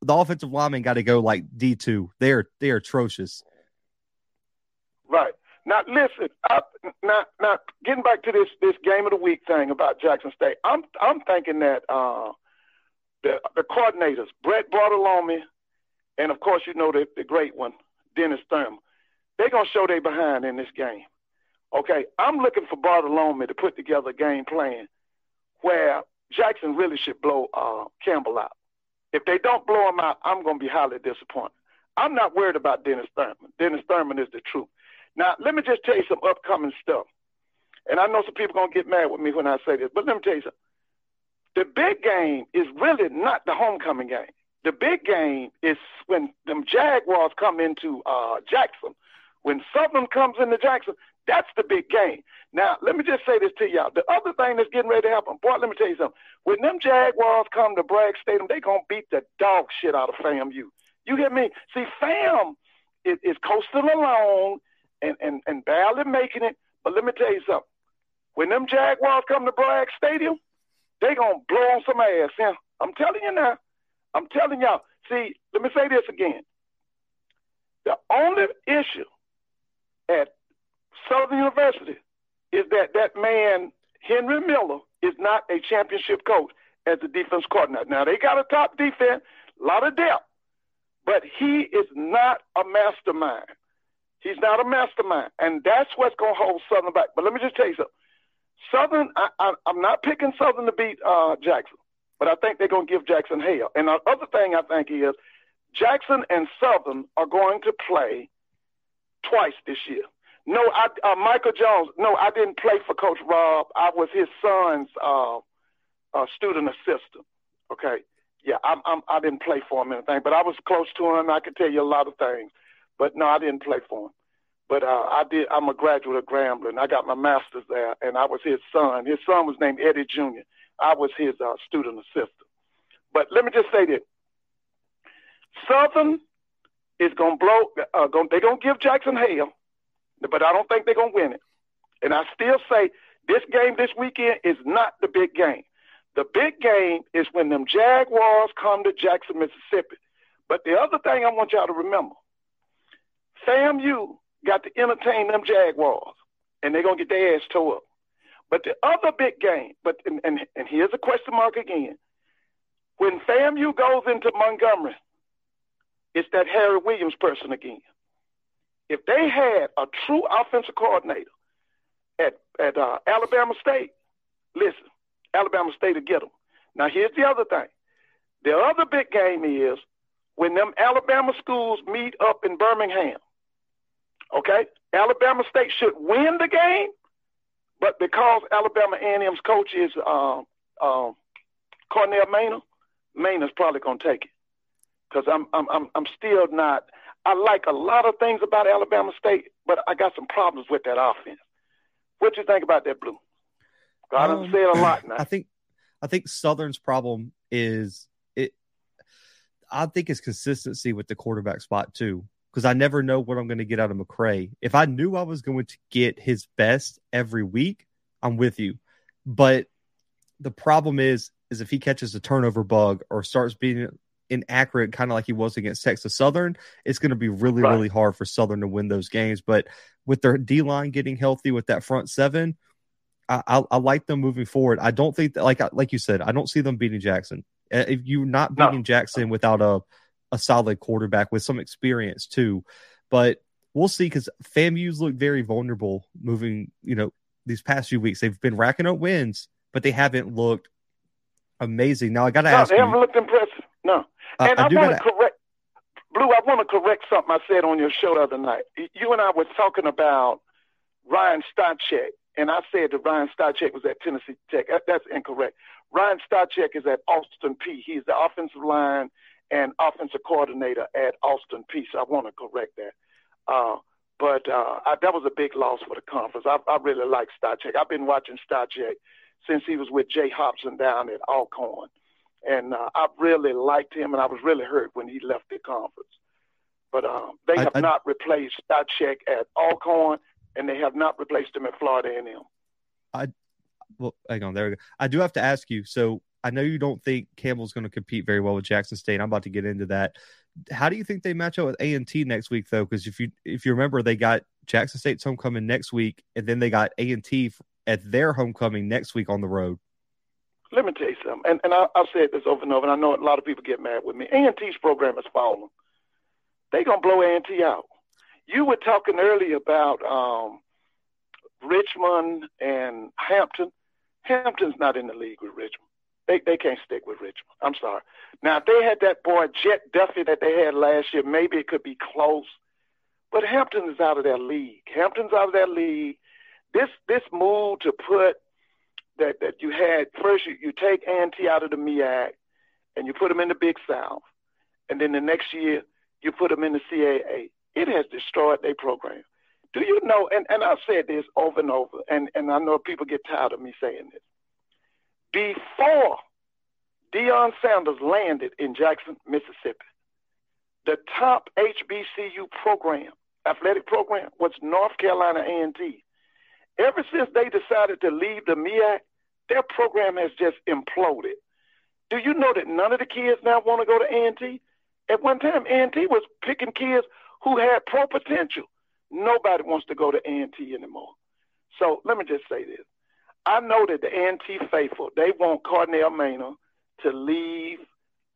The offensive linemen got to go like D two. They're they're atrocious. Right. Now listen, I, now now getting back to this this game of the week thing about Jackson State, I'm I'm thinking that uh, the the coordinators Brett Bartolone, and of course you know the the great one Dennis Thurman, they're gonna show they behind in this game. Okay, I'm looking for Bartolone to put together a game plan where Jackson really should blow uh, Campbell out. If they don't blow him out, I'm gonna be highly disappointed. I'm not worried about Dennis Thurman. Dennis Thurman is the truth. Now, let me just tell you some upcoming stuff. And I know some people are going to get mad with me when I say this, but let me tell you something. The big game is really not the homecoming game. The big game is when them Jaguars come into uh, Jackson. When Southern comes into Jackson, that's the big game. Now, let me just say this to y'all. The other thing that's getting ready to happen, boy, let me tell you something. When them Jaguars come to Bragg Stadium, they going to beat the dog shit out of FAMU. You hear me? See, FAM is, is coasting along and, and, and barely making it. But let me tell you something. When them Jaguars come to Bragg Stadium, they going to blow on some ass. Yeah? I'm telling you now. I'm telling y'all. See, let me say this again. The only issue at Southern University is that that man, Henry Miller, is not a championship coach as the defense coordinator. Now, they got a top defense, a lot of depth, but he is not a mastermind. He's not a mastermind, and that's what's going to hold Southern back. But let me just tell you something. Southern, I, am not picking Southern to beat uh, Jackson, but I think they're going to give Jackson hell. And the other thing I think is Jackson and Southern are going to play twice this year. No, I uh, Michael Jones. No, I didn't play for Coach Rob. I was his son's uh, uh, student assistant. Okay, yeah, I'm, I'm I didn't play for him anything, but I was close to him. I could tell you a lot of things, but no, I didn't play for him. But uh, I did. I'm a graduate of Grambling. I got my master's there, and I was his son. His son was named Eddie Jr. I was his uh, student assistant. But let me just say this: Southern is gonna blow. Uh, gonna, they're gonna give Jackson hell, but I don't think they're gonna win it. And I still say this game this weekend is not the big game. The big game is when them Jaguars come to Jackson, Mississippi. But the other thing I want y'all to remember, FAMU got to entertain them Jaguars, and they're gonna get their ass tore up. But the other big game, but and, and, and here's a question mark again. When FAMU goes into Montgomery, it's that Harry Williams person again. If they had a true offensive coordinator at at uh, Alabama State, listen, Alabama State will get them. Now here's the other thing. The other big game is when them Alabama schools meet up in Birmingham. Okay, Alabama State should win the game, but because Alabama A&M's coach is um, um, Connell Maynor, Maynor's probably gonna take it because I'm I'm I'm I'm still not. I like a lot of things about Alabama State, but I got some problems with that offense. What you think about that, Blue? I um, say it a lot now. I think I think Southern's problem is it. I think it's consistency with the quarterback spot too, because I never know what I'm going to get out of McCray. If I knew I was going to get his best every week, I'm with you. But the problem is, is if he catches a turnover bug or starts being inaccurate, kind of like he was against Texas Southern, it's going to be really, right. really hard for Southern to win those games. But with their D line getting healthy with that front seven, I, I, I, like them moving forward. I don't think that, like like you said, I don't see them beating Jackson. Uh, if you're not beating no. Jackson without a a solid quarterback with some experience too, but we'll see because FAMU's look very vulnerable moving. You know, these past few weeks they've been racking up wins, but they haven't looked amazing. Now I got to no, ask. They haven't looked impressive. No, uh, and I, I want to correct. Blue, I want to correct something I said on your show the other night. You and I were talking about Ryan Stanchek and I said that Ryan Stanchek was at Tennessee Tech. That's incorrect. Ryan Stanchek is at Austin Peay. He's the offensive line and offensive coordinator at Austin Peay. So I want to correct that. Uh, but uh, I, that was a big loss for the conference. I, I really like Stanchek. I've been watching Stanchek since he was with Jay Hopson down at Alcorn. And uh, I really liked him, and I was really hurt when he left the conference. But um, they have I, not replaced Stanchek at Alcorn, and they have not replaced him at Florida A&M. I well, hang on, there we go. I do have to ask you. So I know you don't think Campbell's going to compete very well with Jackson State. I'm about to get into that. How do you think they match up with A and T next week, though? Because if you if you remember, they got Jackson State's homecoming next week, and then they got A and T at their homecoming next week on the road. Let me tell you something, and, and I, have said this over and over, and I know a lot of people get mad with me. A and T's program is falling. They're gonna blow A and T out you were talking earlier about um, Richmond and Hampton. Hampton's not in the league with Richmond. They they can't stick with Richmond. I'm sorry. Now if they had that boy Jett Duffey that they had last year, maybe it could be close. But Hampton is out of their league. Hampton's out of their league. This this move to put that that you had first you, you take A&T out of the MEAC and you put them in the Big South, and then the next year you put them in the CAA. It has destroyed their program. Do you know, and, and I've said this over and over, and, and I know people get tired of me saying this. Before Deion Sanders landed in Jackson, Mississippi, the top HBCU program, athletic program, was North Carolina A&T. Ever since they decided to leave the MEAC, their program has just imploded. Do you know that none of the kids now want to go to A&T? At one time, A&T was picking kids who had pro potential. Nobody wants to go to A&T anymore. So let me just say this. I know that the A&T faithful, they want Connell Maynor to leave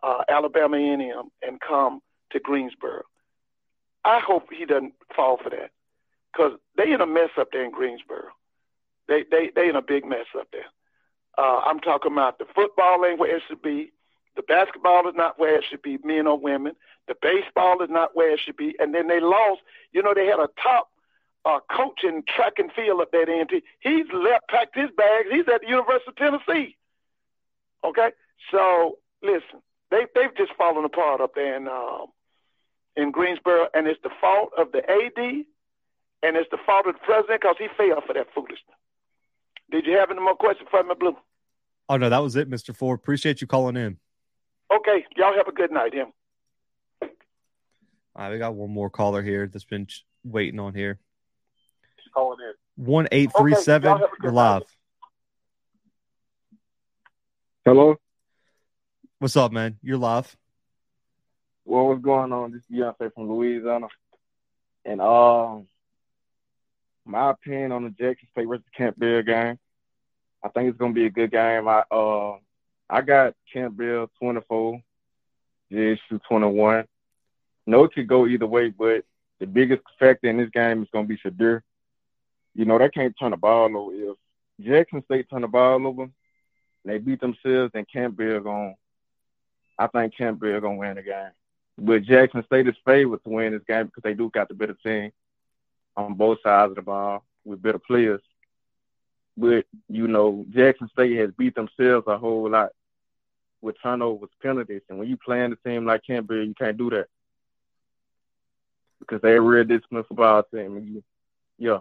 uh, Alabama A&M and come to Greensboro. I hope he doesn't fall for that because they in a mess up there in Greensboro. They they they in a big mess up there. Uh, I'm talking about the football ain't where it should be. The basketball is not where it should be, men or women. The baseball is not where it should be. And then they lost. You know, they had a top uh, coaching track and field up there at A&T. He's left, packed his bags. He's at the University of Tennessee. Okay, so listen, they they've just fallen apart up there in um, in Greensboro, and it's the fault of the AD, and it's the fault of the president because he failed for that foolishness. Did you have any more questions for me, Blue? Oh no, that was it, Mr. Ford. Appreciate you calling in. Okay, y'all have a good night, him. All right, we got one more caller here that's been waiting on here. Calling in. One eight three seven. You're live. Hello. What's up, man? You're live. Well, what's going on? This is Beyonce from Louisiana, and um, my opinion on the Jackson State versus Campbell game. I think it's gonna be a good game. I uh, I got Campbell twenty four, JSU twenty one. No, it could go either way, but the biggest factor in this game is gonna be Shedeur. You know they can't turn the ball over. If Jackson State turn the ball over, and they beat themselves, then Campbell gonna. I think Campbell gonna win the game. But Jackson State is favored to win this game because they do got the better team on both sides of the ball with better players. But you know, Jackson State has beat themselves a whole lot with turnovers, penalties, and when you playing a team like Campbell, you can't do that because they're a real disciplined football team. Yeah.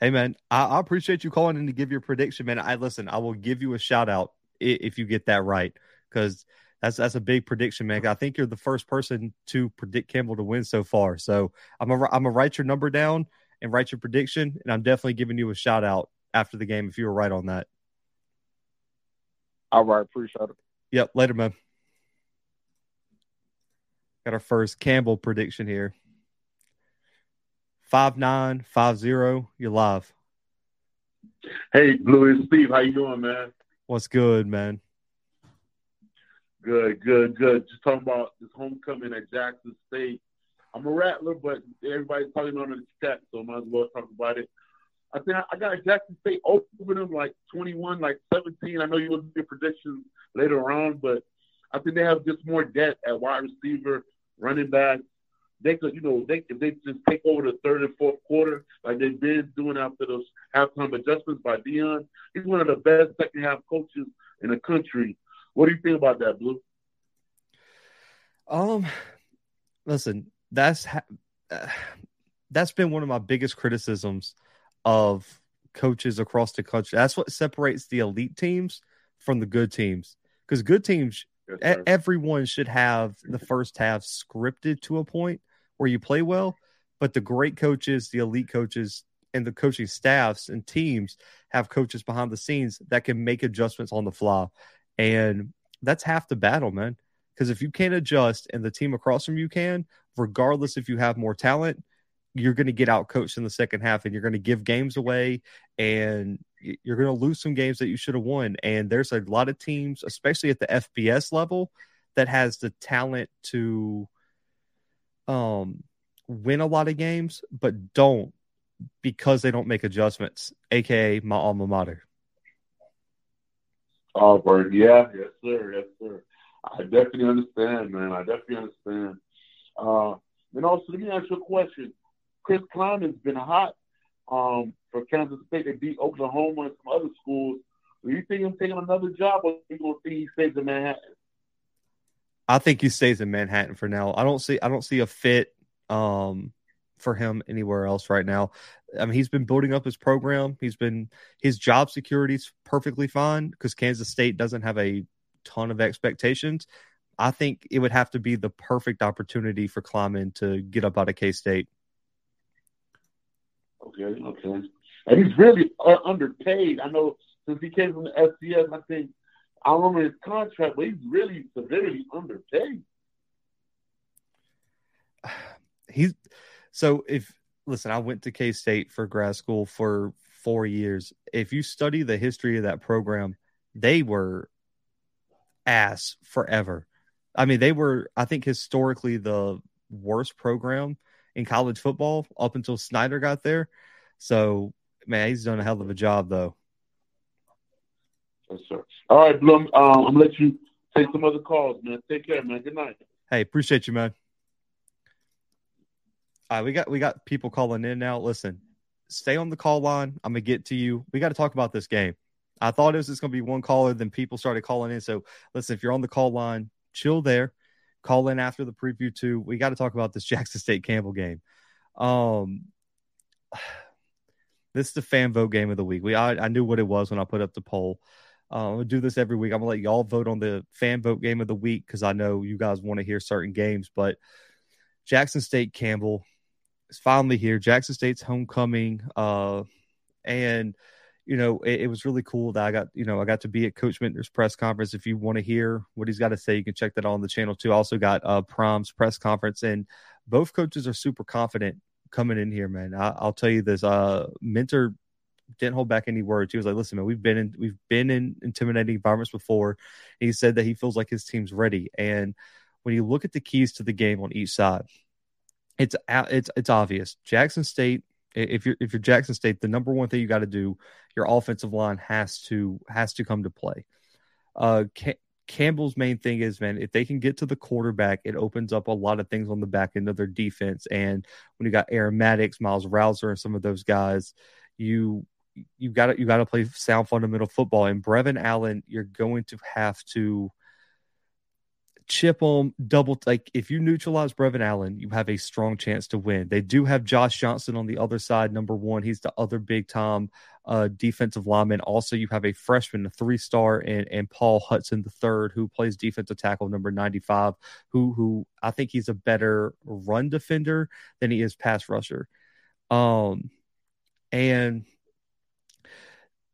Hey man, I, I, appreciate you calling in to give your prediction, man. I listen. I will give you a shout out if you get that right because that's that's a big prediction, man. I think you're the first person to predict Campbell to win so far. So I'm a, I'm gonna write your number down and write your prediction, and I'm definitely giving you a shout out after the game if you were right on that. All right, appreciate it. Yep, later, man. Got our first Campbell prediction here. Five nine five zero. You're live. Hey, Louis, Steve, how you doing, man? What's good, man? Good, good, good. Just talking about this homecoming at Jackson State. I'm a rattler, but everybody's talking on the chat, so I might as well talk about it. I think I got Jackson State over them like 21, like 17. I know you will do your predictions later on, but I think they have just more depth at wide receiver, running back. They could, you know, they if they just take over the third and fourth quarter like they've been doing after those halftime adjustments by Deion. He's one of the best second half coaches in the country. What do you think about that, Blue? Um, listen, that's ha- uh, that's been one of my biggest criticisms of coaches across the country. That's what separates the elite teams from the good teams. Because good teams, yes, everyone should have the first half scripted to a point where you play well. But the great coaches, the elite coaches, and the coaching staffs and teams have coaches behind the scenes that can make adjustments on the fly. And that's half the battle, man. Because if you can't adjust and the team across from you can, regardless if you have more talent, you're going to get out coached in the second half and you're going to give games away and you're going to lose some games that you should have won. And there's a lot of teams, especially at the FBS level, that has the talent to um, win a lot of games, but don't because they don't make adjustments, aka my alma mater. Auburn, yeah, yes, sir, yes, sir. I definitely understand, man. I definitely understand. Uh, and also, let me ask you a question. Chris Klieman's been hot um, for Kansas State. They beat Oklahoma and some other schools. Do you think he's taking another job, or you going think he stays in Manhattan? I think he stays in Manhattan for now. I don't see. I don't see a fit um, for him anywhere else right now. I mean, he's been building up his program. He's been his job security is perfectly fine because Kansas State doesn't have a ton of expectations. I think it would have to be the perfect opportunity for Klieman to get up out of K State. Okay, okay. And he's really uh, underpaid. I know since he came from the FCS, I think I remember his contract, but he's really severely underpaid. He's so if listen, I went to K State for grad school for four years. If you study the history of that program, they were ass forever. I mean, they were, I think, historically the worst program in college football up until Snyder got there. So, man, he's done a hell of a job, though. Yes, sir. All right, Bloom. Um, I'm gonna let you take some other calls, man. Take care, man. Good night. Hey, appreciate you, man. All right, we got we got people calling in now. Listen, stay on the call line. I'm gonna get to you. We got to talk about this game. I thought it was just gonna be one caller, then people started calling in. So listen, if you're on the call line, chill there. Call in after the preview too. We got to talk about this Jackson State Campbell game. Um, this is the fan vote game of the week. We I, I knew what it was when I put up the poll. Uh, gonna do this every week. I'm gonna let y'all vote on the fan vote game of the week because I know you guys want to hear certain games. But Jackson State Campbell is finally here. Jackson State's homecoming, uh, and you know it, it, was really cool that I got you know I got to be at Coach Minter's press conference. If you want to hear what he's got to say, you can check that on the channel too. I also got uh, Prom's press conference, and both coaches are super confident coming in here, man. I, will tell you this: uh, Minter didn't hold back any words. He was like, "Listen, man, we've been in we've been in intimidating environments before." he said that he feels like his team's ready. And when you look at the keys to the game on each side, it's it's it's obvious. Jackson State, if you're if you're Jackson State, the number one thing you got to do, your offensive line has to has to come to play. Uh, Campbell's main thing is, man, if they can get to the quarterback, it opens up a lot of things on the back end of their defense. And when you got Aaron Maddox, Miles Rouser, and some of those guys, you you got to you got to play sound fundamental football. And Brevin Allen, you're going to have to chip them double. Like if you neutralize Brevin Allen, you have a strong chance to win. They do have Josh Johnson on the other side, number one. He's the other big time uh, defensive lineman. Also, you have a freshman, a three star, and and Paul Hudson the third, who plays defensive tackle number ninety five. Who who I think he's a better run defender than he is pass rusher. Um, and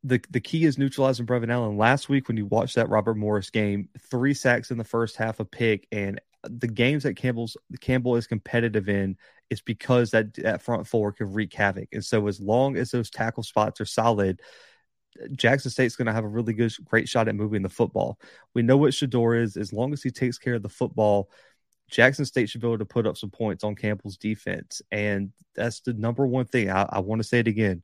the the key is neutralizing Brevin Allen. Last week, when you watched that Robert Morris game, three sacks in the first half, a pick, and the games that Campbell's Campbell is competitive in is because that that front four can wreak havoc. And so, as long as those tackle spots are solid, Jackson State's going to have a really good, great shot at moving the football. We know what Shedeur is. As long as he takes care of the football, Jackson State should be able to put up some points on Campbell's defense, and that's the number one thing. I, I want to say it again.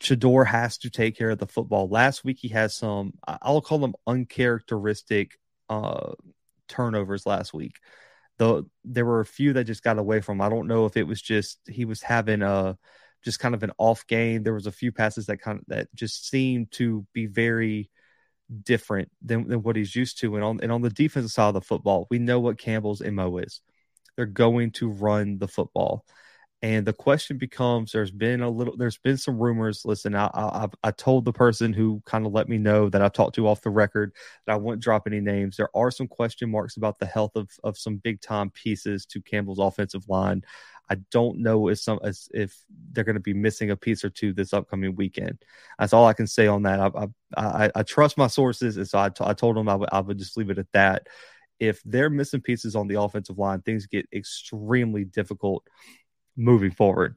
Shedeur has to take care of the football. Last week he had some, I'll call them uncharacteristic uh, turnovers last week. Though there were a few that just got away from. Him. I don't know if it was just he was having a just kind of an off game. There was a few passes that kind of that just seemed to be very different than, than what he's used to. And on and on the defensive side of the football, we know what Campbell's mo is. They're going to run the football. And the question becomes: There's been a little, there's been some rumors. Listen, I, I, I told the person who kind of let me know that I talked to off the record that I wouldn't drop any names. There are some question marks about the health of of some big time pieces to Campbell's offensive line. I don't know if some as if they're going to be missing a piece or two this upcoming weekend. That's all I can say on that. I I, I, I trust my sources, and so I, t- I told them I would I would just leave it at that. If they're missing pieces on the offensive line, things get extremely difficult moving forward.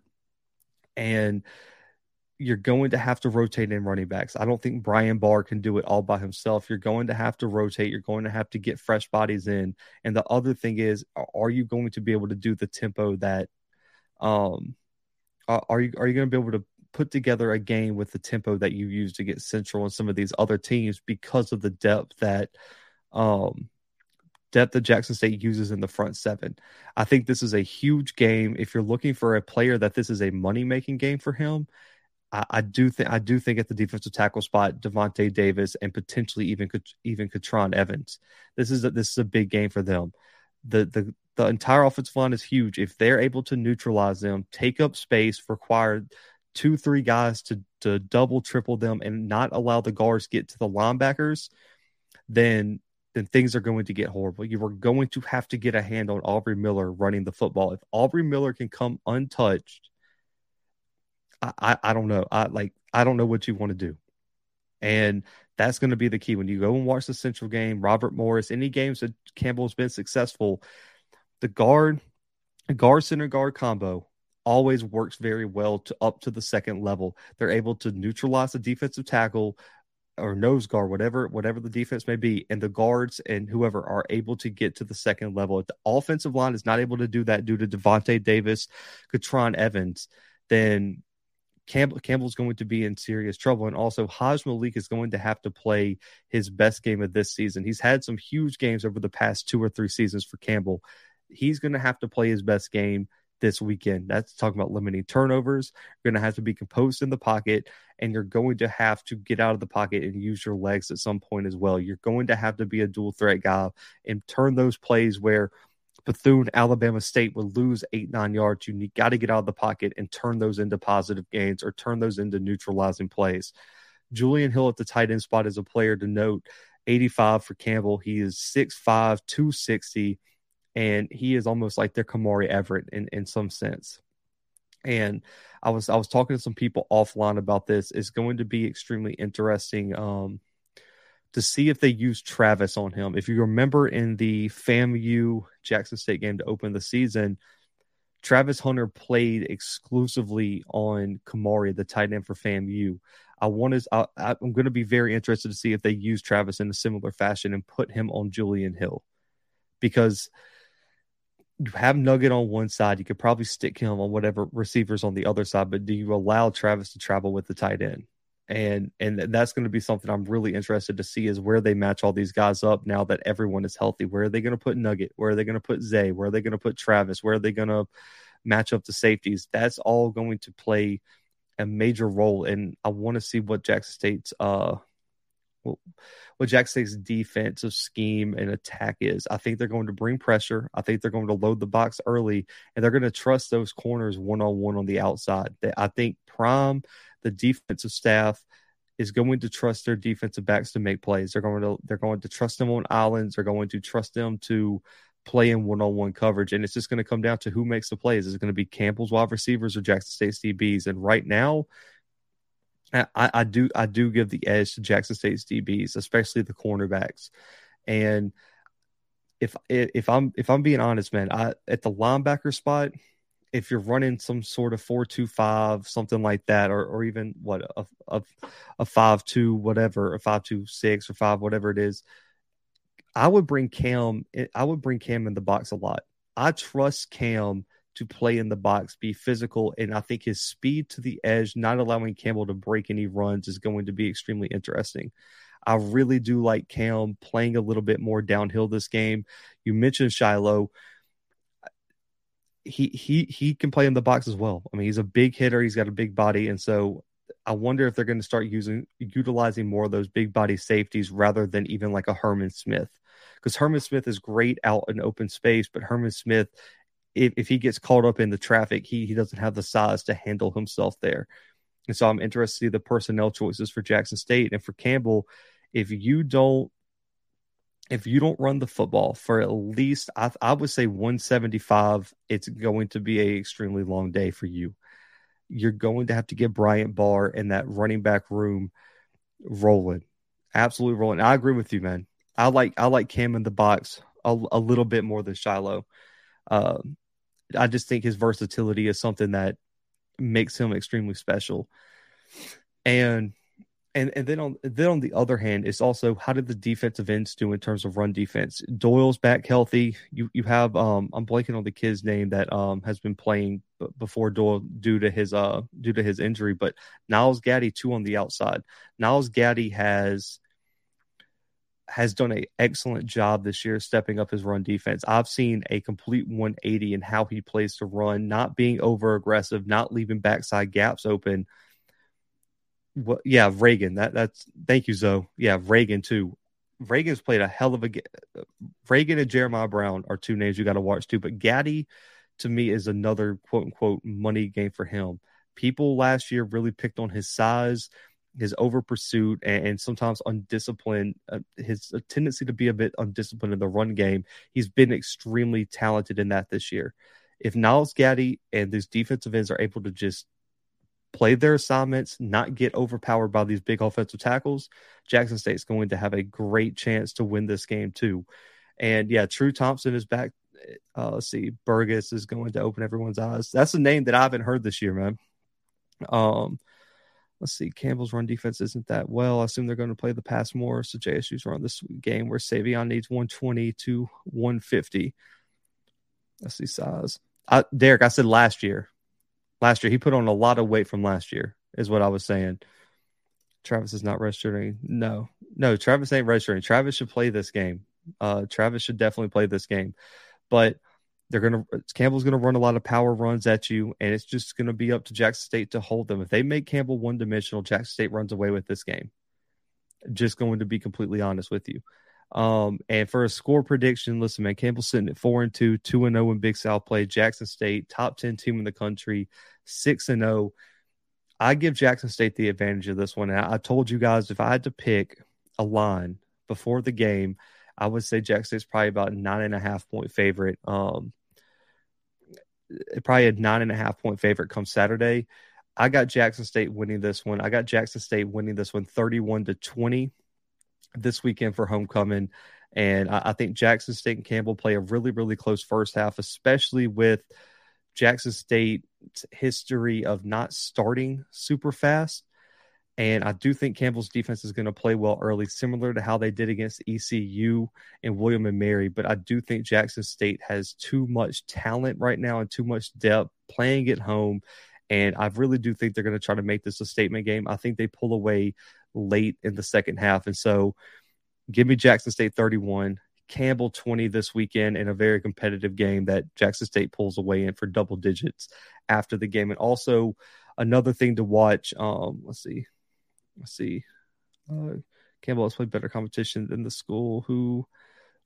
And you're going to have to rotate in running backs. I don't think Brian Barr can do it all by himself. You're going to have to rotate. You're going to have to get fresh bodies in. And the other thing is, are you going to be able to do the tempo that, um, are you are you going to be able to put together a game with the tempo that you use to get Central and some of these other teams because of the depth that, um, depth that Jackson State uses in the front seven. I think this is a huge game. If you're looking for a player that this is a money making game for him, I, I, do think I do think at the defensive tackle spot, Devonte Davis and potentially even even Katron Evans. This is a, this is a big game for them. The the the entire offensive line is huge. If they're able to neutralize them, take up space, require two three guys to to double triple them, and not allow the guards get to the linebackers, then then things are going to get horrible. You are going to have to get a hand on Aubrey Miller running the football. If Aubrey Miller can come untouched, I, I, I don't know. I like I don't know what you want to do. And that's going to be the key. When you go and watch the Central game, Robert Morris, any games that Campbell's been successful, the guard, guard center guard combo always works very well to up to the second level. They're able to neutralize the defensive tackle, or nose guard, whatever whatever the defense may be, and the guards and whoever are able to get to the second level. If the offensive line is not able to do that due to Devonte Davis, Katron Evans, then Campbell Campbell's going to be in serious trouble. And also Hajj-Malik is going to have to play his best game of this season. He's had some huge games over the past two or three seasons for Campbell. He's going to have to play his best game this weekend. That's talking about limiting turnovers. You're going to have to be composed in the pocket, and you're going to have to get out of the pocket and use your legs at some point as well. You're going to have to be a dual threat guy and turn those plays where Bethune, Alabama State would lose eight, nine yards. You got to get out of the pocket and turn those into positive gains or turn those into neutralizing plays. Julian Hill at the tight end spot is a player to note. 85 for Campbell. He is 6'5, 260 and he is almost like their Kamari Everett in, in some sense. And I was I was talking to some people offline about this. It's going to be extremely interesting um, to see if they use Travis on him. If you remember in the FAMU Jackson State game to open the season, Travis Hunter played exclusively on Kamari, the tight end for FAMU. I want to. I, I'm going to be very interested to see if they use Travis in a similar fashion and put him on Julian Hill, because have Nugget on one side, you could probably stick him on whatever receivers on the other side, but do you allow Travis to travel with the tight end? And and that's going to be something I'm really interested to see is where they match all these guys up now that everyone is healthy. Where are they going to put Nugget? Where are they going to put Zay? Where are they going to put Travis? Where are they going to match up the safeties? That's all going to play a major role. And I want to see what Jackson State's uh what Jack State's defensive scheme and attack is. I think they're going to bring pressure. I think they're going to load the box early, and they're going to trust those corners one on one on the outside. I think Prime, the defensive staff, is going to trust their defensive backs to make plays. They're going to they're going to trust them on islands. They're going to trust them to play in one on one coverage, and it's just going to come down to who makes the plays. Is it going to be Campbell's wide receivers or Jackson State's DBs? And right now, I, I do I do give the edge to Jackson State's DBs, especially the cornerbacks. And if if I'm if I'm being honest, man, I at the linebacker spot, if you're running some sort of four two five, something like that, or or even what a a, a five two whatever, a five two six or five whatever it is, I would bring Cam. I would bring Cam in the box a lot. I trust Cam to play in the box, be physical, and I think his speed to the edge, not allowing Campbell to break any runs, is going to be extremely interesting. I really do like Cam playing a little bit more downhill this game. You mentioned Shilo. He he he can play in the box as well. I mean, he's a big hitter. He's got a big body, and so I wonder if they're going to start using utilizing more of those big body safeties rather than even like a Herman Smith. Because Herman Smith is great out in open space, but Herman Smith if, if he gets caught up in the traffic, he, he doesn't have the size to handle himself there. And so I'm interested to see the personnel choices for Jackson State and for Campbell. If you don't, if you don't run the football for at least, I, I would say 175, it's going to be a extremely long day for you. You're going to have to get Bryant Barr and that running back room rolling, absolutely rolling. I agree with you, man. I like I like Cam in the box a, a little bit more than Shilo. Um, I just think his versatility is something that makes him extremely special. And and and then on then on the other hand, it's also how did the defensive ends do in terms of run defense? Doyle's back healthy. You you have um I'm blanking on the kid's name that um has been playing before Doyle due to his uh due to his injury, but Nyles Gaddy two on the outside. Nyles Gaddy has has done an excellent job this year stepping up his run defense. I've seen a complete 180 in how he plays to run, not being over aggressive, not leaving backside gaps open. Well, yeah, Reagan. That that's thank you, Zoe. Yeah, Reagan too. Reagan's played a hell of a Reagan and Jeremiah Brown are two names you got to watch too. But Gaddy, to me, is another quote unquote money game for him. People last year really picked on his size his over pursuit and, and sometimes undisciplined, uh, his tendency to be a bit undisciplined in the run game. He's been extremely talented in that this year. If Nyles Gaddy and these defensive ends are able to just play their assignments, not get overpowered by these big offensive tackles, Jackson State's going to have a great chance to win this game too. And yeah, True Thompson is back. Uh, let's see, Burgess is going to open everyone's eyes. That's a name that I haven't heard this year, man. Um, Let's see. Campbell's run defense isn't that well. I assume they're going to play the pass more. So JSU's run this game where Sy'Veon needs 120 to 150. Let's see size. I, Derek, I said last year. Last year, he put on a lot of weight from last year, is what I was saying. Travis is not registering. No, no, Travis ain't registering. Travis should play this game. Uh, Travis should definitely play this game. But they're gonna Campbell's gonna run a lot of power runs at you, and it's just gonna be up to Jackson State to hold them. If they make Campbell one dimensional, Jackson State runs away with this game. Just going to be completely honest with you. Um, and for a score prediction, listen, man, Campbell's sitting at four and two, two and zero oh in Big South play. Jackson State, top ten team in the country, six and zero. Oh. I give Jackson State the advantage of this one. I, I told you guys if I had to pick a line before the game, I would say Jackson State's probably about nine and a half point favorite. Um, Uh, probably a nine and a half point favorite come Saturday. I got Jackson State winning this one. I got Jackson State winning this one 31 to 20 this weekend for homecoming. And I, I think Jackson State and Campbell play a really, really close first half, especially with Jackson State's history of not starting super fast. And I do think Campbell's defense is going to play well early, similar to how they did against ECU and William and Mary. But I do think Jackson State has too much talent right now and too much depth playing at home. And I really do think they're going to try to make this a statement game. I think they pull away late in the second half. And so give me Jackson State 31, Campbell 20 this weekend in a very competitive game that Jackson State pulls away in for double digits after the game. And also another thing to watch. Um, let's see. Let's see. Uh, Campbell has played better competition than the school who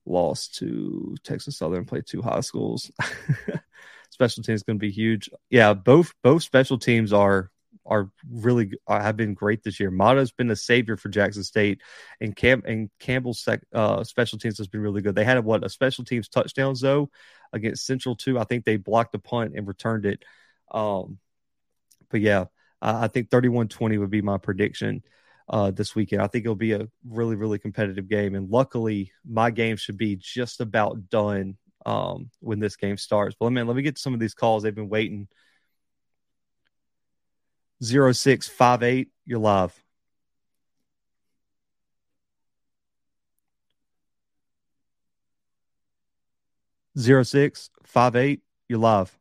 lost to Texas Southern, played two high schools. special teams going to be huge. Yeah, both both special teams are are really have been great this year. Mata's been a savior for Jackson State, and Cam and Campbell's sec, uh, special teams has been really good. They had what a special teams touchdowns though against Central too. I think they blocked a punt and returned it. Um, but yeah, I think 31-20 would be my prediction uh, this weekend. I think it'll be a really, really competitive game. And luckily, my game should be just about done um, when this game starts. But man, let me get some of these calls. They've been waiting. 0658, you're live. Zero six five eight. You're live.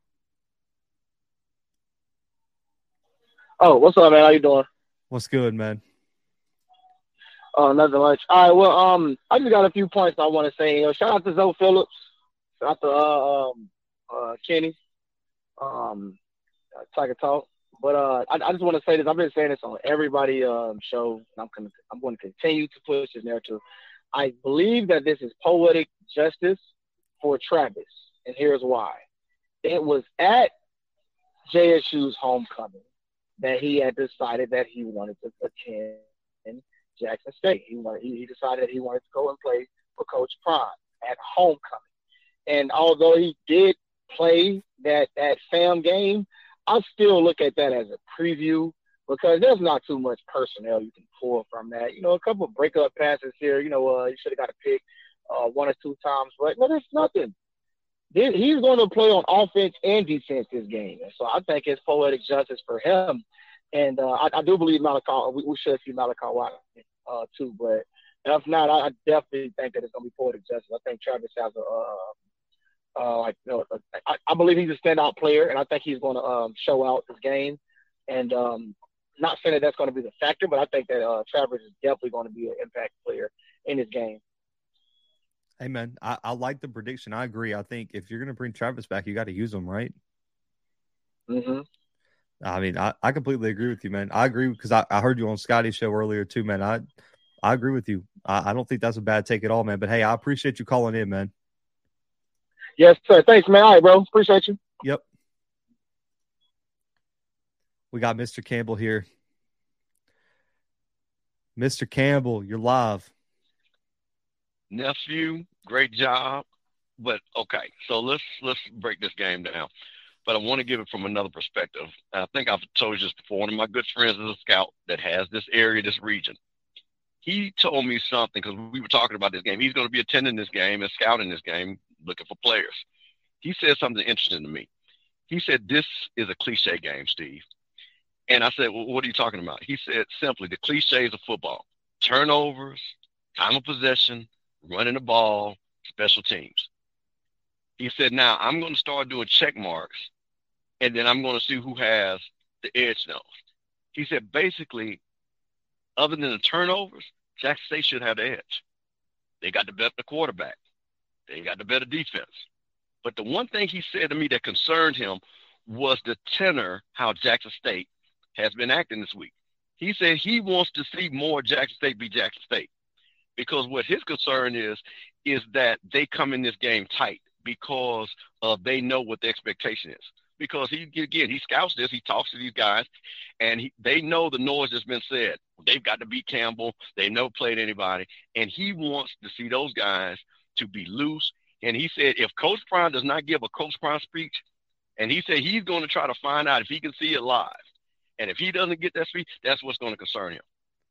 Oh, what's up, man? How you doing? What's good, man? Oh, nothing much. All right, well, um, I just got a few points I want to say. You know, shout out to Zoe Phillips, shout out to uh, um, uh, Kenny, um, Tiger Talk. But uh, I, I just want to say this. I've been saying this on everybody um show, and I'm gonna I'm going to continue to push this narrative. I believe that this is poetic justice for Travis, and here's why. It was at JSU's homecoming that he had decided that he wanted to attend Jackson State. He wanted, he, decided he wanted to go and play for Coach Prime at homecoming. And although he did play that that fam game, I still look at that as a preview because there's not too much personnel you can pull from that. You know, a couple of breakup passes here. You know, uh, you should have got a pick uh, one or two times, but no, there's nothing he's going to play on offense and defense this game. And so I think it's poetic justice for him. And uh, I, I, do believe Malachi, we, we, should see Malachi Watson uh, too. But if not, I, I, definitely think that it's going to be poetic justice. I think Travis has a, uh, uh, like, you know, I, I, believe he's a standout player, and I think he's going to um, show out this game. And um, not saying that that's going to be the factor, but I think that uh, Travis is definitely going to be an impact player in this game. Hey man, I, I like the prediction. I agree. I think if you're going to bring Travis back, you got to use him, right? Mm-hmm. I mean, I, I completely agree with you, man. I agree because I, I heard you on Scotty's show earlier too, man. I I agree with you. I, I don't think that's a bad take at all, man. But hey, I appreciate you calling in, man. Yes, sir. Thanks, man. All right, bro. Appreciate you. Yep. We got Mr. Campbell here. Mr. Campbell, you're live. Nephew, great job. But okay, so let's let's break this game down. But I want to give it from another perspective. I think I've told you this before. One of my good friends is a scout that has this area, this region. He told me something because we were talking about this game. He's going to be attending this game and scouting this game, looking for players. He said something interesting to me. He said, This is a cliche game, Steve. And I said, Well, what are you talking about? He said, Simply, the cliches of football turnovers, time of possession, running the ball, special teams. He said, now I'm going to start doing check marks and then I'm going to see who has the edge now. He said, basically, other than the turnovers, Jackson State should have the edge. They got the better quarterback. They got the better defense. But the one thing he said to me that concerned him was the tenor how Jackson State has been acting this week. He said he wants to see more Jackson State be Jackson State because what his concern is is that they come in this game tight because uh, they know what the expectation is. Because he again he scouts this, he talks to these guys, and he, they know the noise that's been said. They've got to beat Campbell. They've never played anybody, and he wants to see those guys to be loose. And he said if Coach Prime does not give a Coach Prime speech, and he said he's going to try to find out if he can see it live, and if he doesn't get that speech, that's what's going to concern him,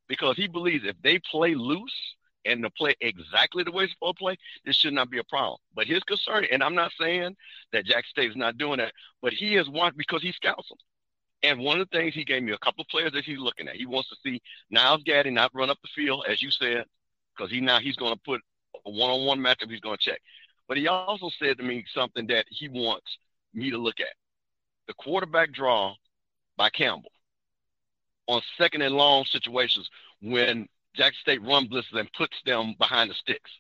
because he believes if they play loose and to play exactly the way it's supposed to play, this should not be a problem. But his concern, and I'm not saying that Jack State is not doing that, but he is watched because he scouts them. And one of the things he gave me a couple of players that he's looking at. He wants to see Nyles Gaddy not run up the field, as you said, because he now he's going to put a one-on-one matchup. He's going to check. But he also said to me something that he wants me to look at: the quarterback draw by Campbell on second and long situations when Jackson State run blitzes and puts them behind the sticks.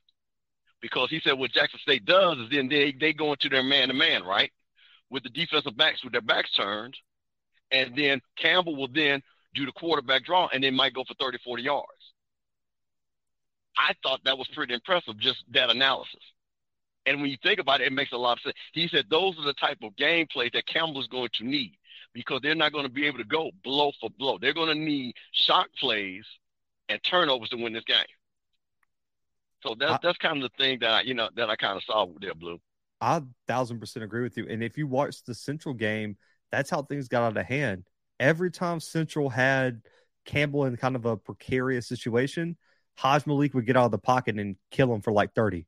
Because he said what Jackson State does is then they, they go into their man to man, right? With the defensive backs with their backs turned. And then Campbell will then do the quarterback draw and they might go for 30, 40 yards. I thought that was pretty impressive, just that analysis. And when you think about it, it makes a lot of sense. He said those are the type of game plays that Campbell is going to need because they're not going to be able to go blow for blow. They're going to need shock plays – and turnovers to win this game. So that's I, that's kind of the thing that I, you know that I kind of saw there, Blue. I thousand percent agree with you. And if you watch the Central game, that's how things got out of hand. Every time Central had Campbell in kind of a precarious situation, Hajj-Malik would get out of the pocket and kill him for like 30.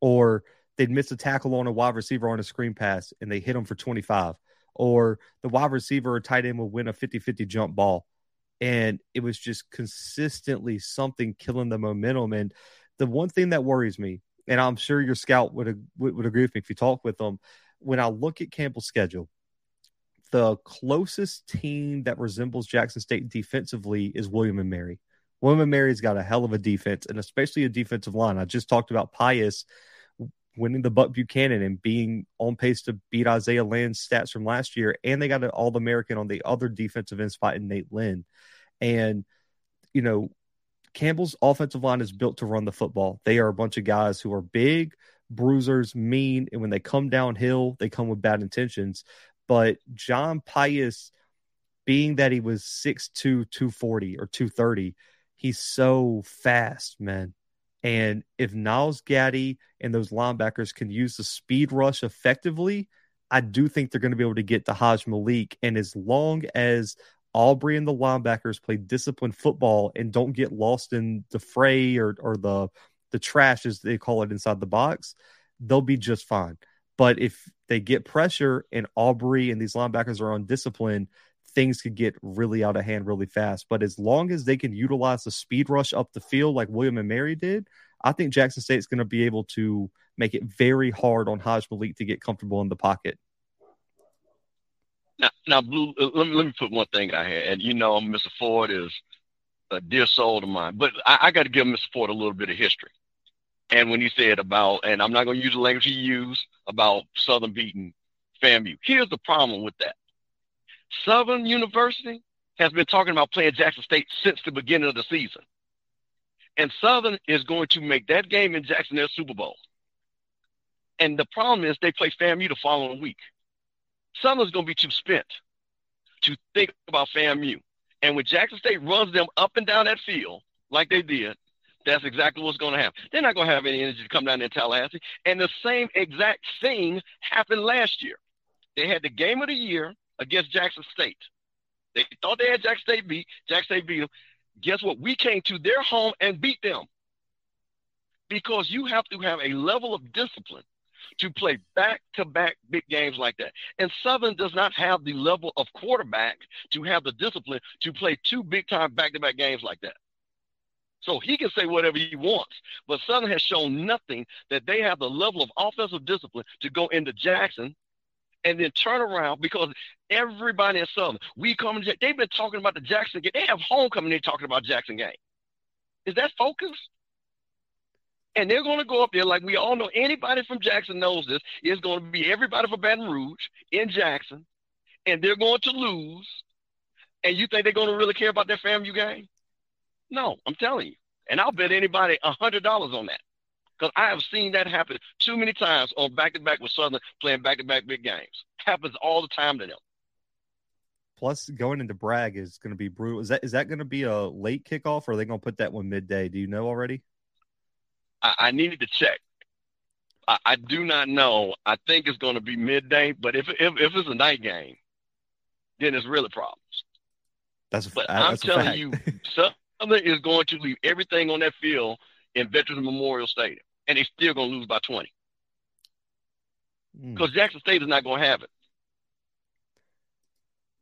Or they'd miss a tackle on a wide receiver on a screen pass and they hit him for 25. Or the wide receiver or tight end would win a 50 50 jump ball and it was just consistently something killing the momentum. And the one thing that worries me, and I'm sure your scout would would agree with me if you talk with them, when I look at Campbell's schedule, the closest team that resembles Jackson State defensively is William and Mary. William and Mary's got a hell of a defense, and especially a defensive line. I just talked about Pius winning the Buck Buchanan and being on pace to beat Isaiah Land's stats from last year, and they got an All American on the other defensive end spot in Nate Lynn. And, you know, Campbell's offensive line is built to run the football. They are a bunch of guys who are big, bruisers, mean, and when they come downhill, they come with bad intentions. But John Pius, being that he was 6'2, 240 or 230, he's so fast, man. And if Nyles Gaddy and those linebackers can use the speed rush effectively, I do think they're going to be able to get to Hajj-Malik. And as long as Aubrey and the linebackers play disciplined football and don't get lost in the fray or, or the the trash as they call it inside the box, they'll be just fine. But if they get pressure and Aubrey and these linebackers are on discipline, things could get really out of hand really fast. But as long as they can utilize the speed rush up the field like William and Mary did, I think Jackson State's going to be able to make it very hard on Hajj-Malik to get comfortable in the pocket. Now, now, Blue, uh, let me, let me put one thing out here. And you know, Mr. Ford is a dear soul to mine, but I, I got to give Mr. Ford a little bit of history. And when he said about, and I'm not going to use the language he used about Southern beating FAMU. Here's the problem with that. Southern University has been talking about playing Jackson State since the beginning of the season. And Southern is going to make that game in Jackson their Super Bowl. And the problem is they play FAMU the following week. Southern's going to be too spent to think about FAMU. And when Jackson State runs them up and down that field like they did, that's exactly what's going to happen. They're not going to have any energy to come down there in Tallahassee. And the same exact thing happened last year. They had the game of the year against Jackson State. They thought they had Jackson State beat. Jackson State beat them. Guess what? We came to their home and beat them because you have to have a level of discipline to play back to back big games like that. And Southern does not have the level of quarterback to have the discipline to play two big time back to back games like that. So he can say whatever he wants. But Southern has shown nothing that they have the level of offensive discipline to go into Jackson and then turn around because everybody in Southern, we come, they've been talking about the Jackson game. They have homecoming, they're talking about Jackson game. Is that focus? And they're going to go up there like we all know. Anybody from Jackson knows this. It's going to be everybody from Baton Rouge in Jackson, and they're going to lose. And you think they're going to really care about their FAMU game? No, I'm telling you. And I'll bet anybody a hundred dollars on that. Because I have seen that happen too many times on back to back with Southern playing back to back big games. Happens all the time to them. Plus, going into Bragg is going to be brutal. Is that is that going to be a late kickoff, or are they going to put that one midday? Do you know already? I, I needed to check. I, I, do not know. I think it's going to be midday, but if if, if it's a night game, then it's really problems. That's a, but that's I'm telling you, Southern is going to leave everything on that field in Veterans Memorial Stadium, and they're still going to lose by 20 Hmm. because Jackson State is not going to have it.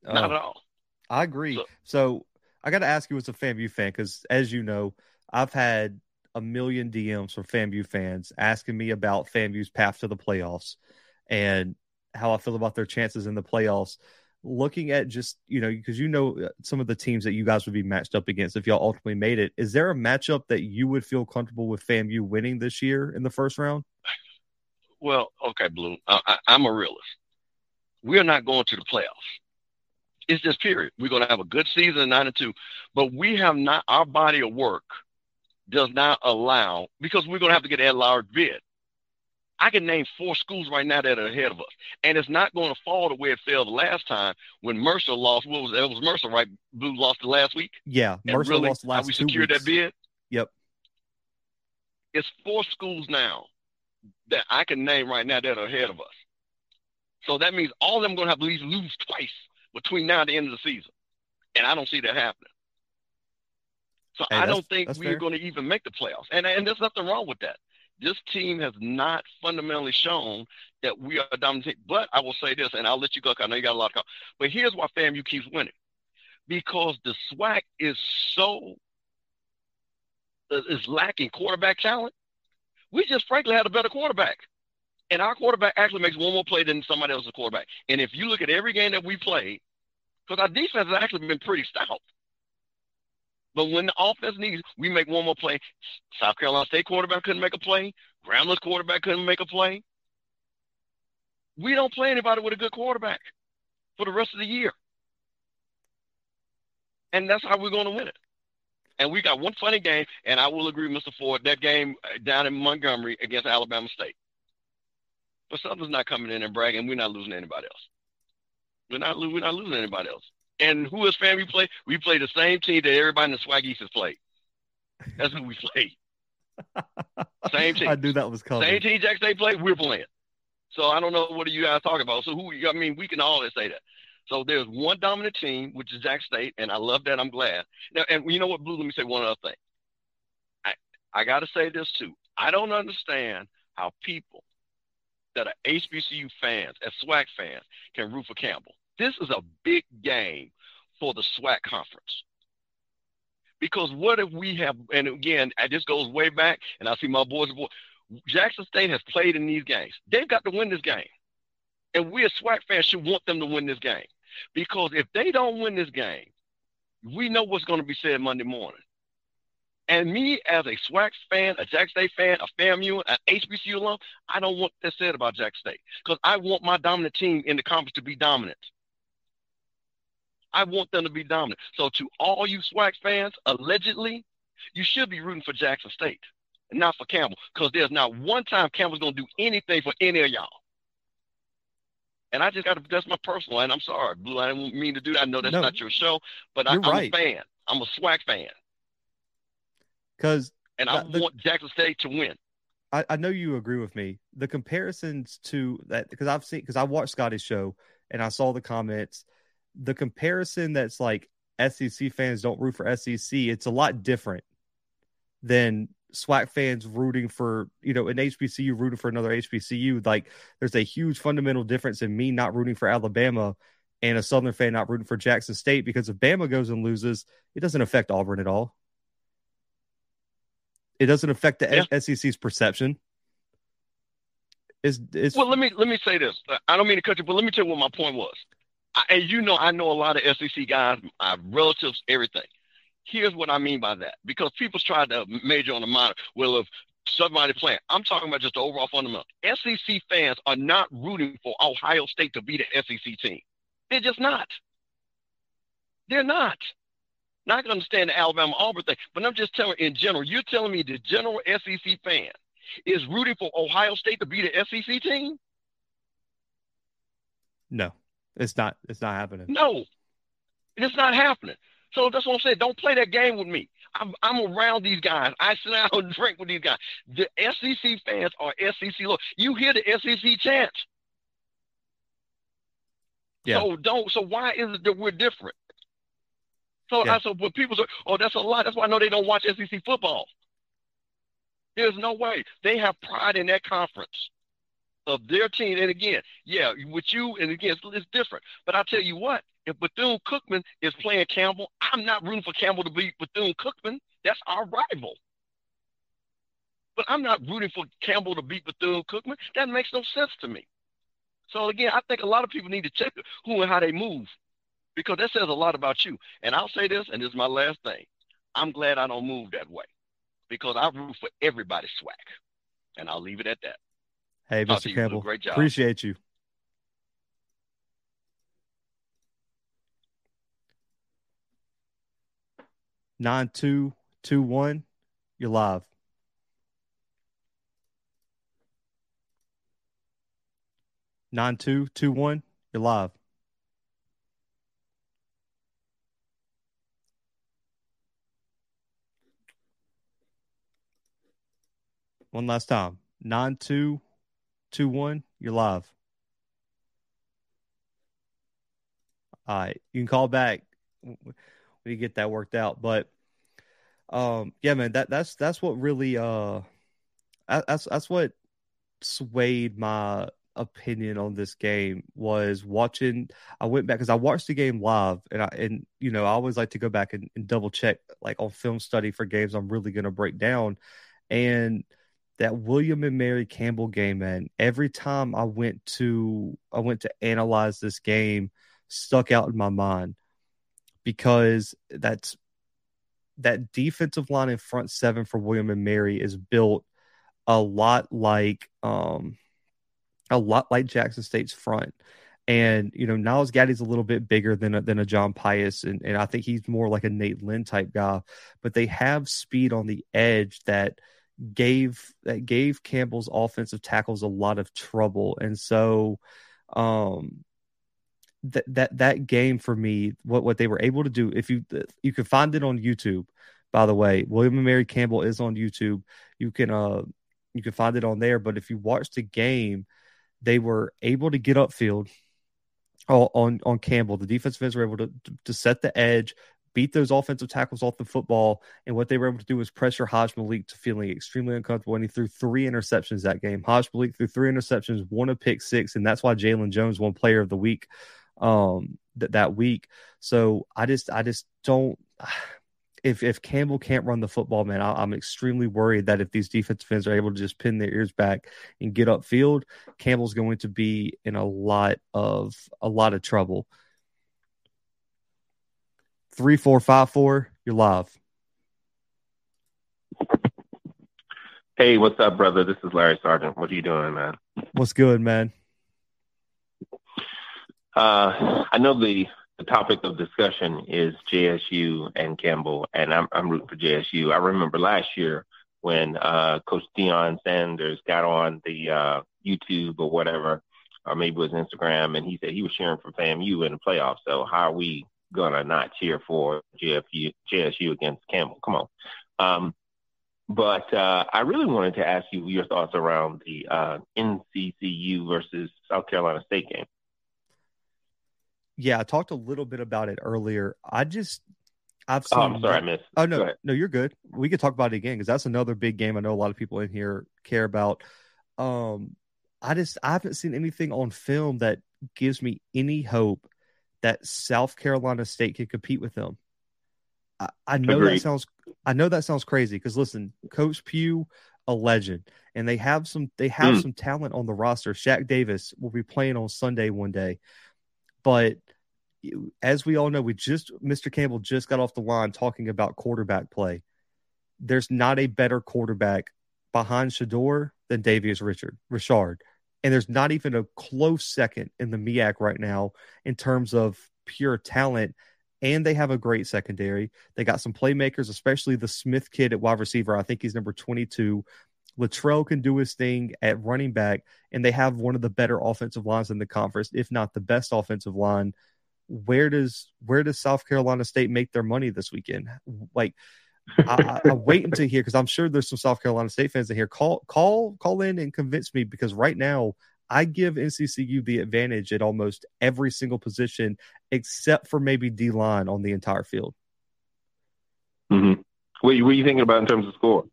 Not Oh, at all. I agree. So- So, I got to ask you as a FAMU fan, because as you know, I've had a million DMs from FAMU fans asking me about FAMU's path to the playoffs and how I feel about their chances in the playoffs. Looking at just, you know, because you know uh, some of the teams that you guys would be matched up against if y'all ultimately made it. Is there a matchup that you would feel comfortable with FAMU winning this year in the first round? Well, okay, Blue. I, I'm a realist. We're not going to the playoffs. It's just period. We're going to have a good season, nine and two, but we have not. Our body of work does not allow because we're going to have to get a large bid. I can name four schools right now that are ahead of us, and it's not going to fall the way it fell the last time when Mercer lost. What was it? It was Mercer, right? Blue lost the last week. Yeah, Mercer really, lost how last we two secured that bid. Yep. It's four schools now that I can name right now that are ahead of us. So that means all of them are going to have to at least lose twice between now and the end of the season, and I don't see that happening. So Hey, I don't think we're fair. going to even make the playoffs, and and there's nothing wrong with that. This team has not fundamentally shown that we are dominant. But I will say this, and I'll let you go. I know you got a lot of. Call. But here's why FAMU keeps winning, because the SWAC is so uh, is lacking quarterback talent. We just frankly had a better quarterback. And our quarterback actually makes one more play than somebody else's quarterback. And if you look at every game that we played, because our defense has actually been pretty stout. But when the offense needs, we make one more play. South Carolina State quarterback couldn't make a play. Grambling quarterback couldn't make a play. We don't play anybody with a good quarterback for the rest of the year. And that's how we're going to win it. And we got one funny game, and I will agree, Mr. Ford, that game down in Montgomery against Alabama State. But Southern's not coming in and bragging. We're not losing anybody else. We're not, we're not losing anybody else. And who is fan we play? We play the same team that everybody in the SWAC East has played. That's who we play. Same team. I knew that was coming. Same team Jack State played, we're playing. So I don't know what are you guys talking about. So who? I mean, we can always say that. So there's one dominant team, which is Jack State, and I love that. I'm glad. Now, and you know what, Blue? Let me say one other thing. I I got to say this too. I don't understand how people that are HBCU fans, as SWAC fans, can root for Campbell. This is a big game for the SWAC conference. Because what if we have, and again, this goes way back, and I see my boys, Jackson State has played in these games. They've got to win this game. And we as SWAC fans should want them to win this game. Because if they don't win this game, we know what's going to be said Monday morning. And me as a SWAC fan, a Jack State fan, a FAMU, an HBCU alum, I don't want that said about Jack State. Because I want my dominant team in the conference to be dominant. I want them to be dominant. So to all you SWAC fans, allegedly, you should be rooting for Jackson State and not for Campbell. Because there's not one time Campbell's going to do anything for any of y'all. And I just got to, that's my personal, and I'm sorry, Blue, I didn't mean to do that. I know that's No. not your show, but I, I'm right. a fan. I'm a SWAC fan. Because And I the- want Jackson State to win. I, I know you agree with me. The comparisons to that because I've seen because I watched Scotty's show and I saw the comments. The comparison that's like SEC fans don't root for SEC. It's a lot different than SWAC fans rooting for you know an HBCU rooting for another HBCU. Like there's a huge fundamental difference in me not rooting for Alabama and a Southern fan not rooting for Jackson State because if Bama goes and loses, it doesn't affect Auburn at all. It doesn't affect the SEC's perception. It's, it's Well, let me let me say this. I don't mean to cut you, but let me tell you what my point was. I, and you know, I know a lot of SEC guys, my relatives, everything. Here's what I mean by that, because people's tried to major on the minor. Well, if somebody playing. I'm talking about just the overall fundamental. SEC fans are not rooting for Ohio State to be the SEC team. They're just not. They're not. Now I can understand the Alabama Auburn thing, but I'm just telling in general, you're telling me the general SEC fan is rooting for Ohio State to be the SEC team? No, it's not. It's not happening. No, it's not happening. So that's what I'm saying. Don't play that game with me. I'm, I'm around these guys. I sit down and drink with these guys. The SEC fans are SEC. Look, you hear the SEC chants. Yeah. So don't. So why is it that we're different? So yeah. I so when people say, "Oh, that's a lot," that's why I know they don't watch SEC football. There's no way they have pride in that conference of their team. And again, yeah, with you, and again, it's, it's different. But I tell you what, if Bethune Cookman is playing Campbell, I'm not rooting for Campbell to beat Bethune Cookman. That's our rival. But I'm not rooting for Campbell to beat Bethune Cookman. That makes no sense to me. So again, I think a lot of people need to check who and how they move because that says a lot about you. And I'll say this, and this is my last thing. I'm glad I don't move that way because I root for everybody's SWAC. And I'll leave it at that. Hey, Talk Mr. Campbell. Great job. Appreciate you. Nine two two one, you're live. Nine two two one, you're live. One last time. Nine two two one. You're live. All right, you can call back when you get that worked out. But um, yeah, man, that that's that's what really uh, that's that's what swayed my opinion on this game was watching. I went back because I watched the game live, and I and you know I always like to go back and, and double check like on film study for games I'm really going to break down, and that William and Mary Campbell game, man, every time I went to I went to analyze this game, stuck out in my mind because that's that defensive line in front seven for William and Mary is built a lot like um a lot like Jackson State's front. And you know, Nyles Gaddy's a little bit bigger than a, than a John Pius, and, and I think he's more like a Nate Lynn type guy. But they have speed on the edge that gave that gave Campbell's offensive tackles a lot of trouble, and so um, that that that game for me, what what they were able to do, if you you can find it on YouTube. By the way, William and Mary Campbell is on YouTube. You can uh you can find it on there. But if you watch the game, they were able to get upfield on on Campbell. The defensive ends were able to to set the edge, beat those offensive tackles off the football. And what they were able to do was pressure Hajj-Malik to feeling extremely uncomfortable. And he threw three interceptions that game. Hajj-Malik threw three interceptions, one a pick six, and that's why Jalen Jones won player of the week um that week. So I just I just don't if if Campbell can't run the football, man, I, am extremely worried that if these defensive ends are able to just pin their ears back and get upfield, Campbell's going to be in a lot of a lot of trouble. Three four five four. You're live. Hey, what's up, brother? This is Larry Sargent. What are you doing, man? What's good, man? Uh, I know the the topic of discussion is JSU and Campbell, and I'm I'm rooting for JSU. I remember last year when uh, Coach Deion Sanders got on the uh, YouTube or whatever, or maybe it was Instagram, and he said he was cheering for FAMU in the playoffs. So how are we gonna not cheer for JFU, JSU against Campbell. Come on. Um, but uh, I really wanted to ask you your thoughts around the uh, NCCU versus South Carolina State game. Yeah, I talked a little bit about it earlier. I just I've seen. Oh, I'm sorry, I missed. Oh no, no, you're good. We could talk about it again because that's another big game. I know a lot of people in here care about. Um, I just I haven't seen anything on film that gives me any hope that South Carolina State could compete with them. I, I know Agreed. that sounds I know that sounds crazy because listen, Coach Pough, a legend, and they have some they have mm. some talent on the roster. Shaq Davis will be playing on Sunday one day, but as we all know, we just Mr. Campbell just got off the line talking about quarterback play. There's not a better quarterback behind Shedeur than Davius Richard Richard. And there's not even a close second in the MEAC right now in terms of pure talent. And they have a great secondary. They got some playmakers, especially the Smith kid at wide receiver. I think he's number 22. Latrell can do his thing at running back, and they have one of the better offensive lines in the conference, if not the best offensive line. Where does where does South Carolina State make their money this weekend? Like I, I, wait until here because I'm sure there's some South Carolina State fans in here. Call, call, call in and convince me because right now I give NCCU the advantage at almost every single position except for maybe D line on the entire field. Mm-hmm. What, what are you thinking about in terms of score?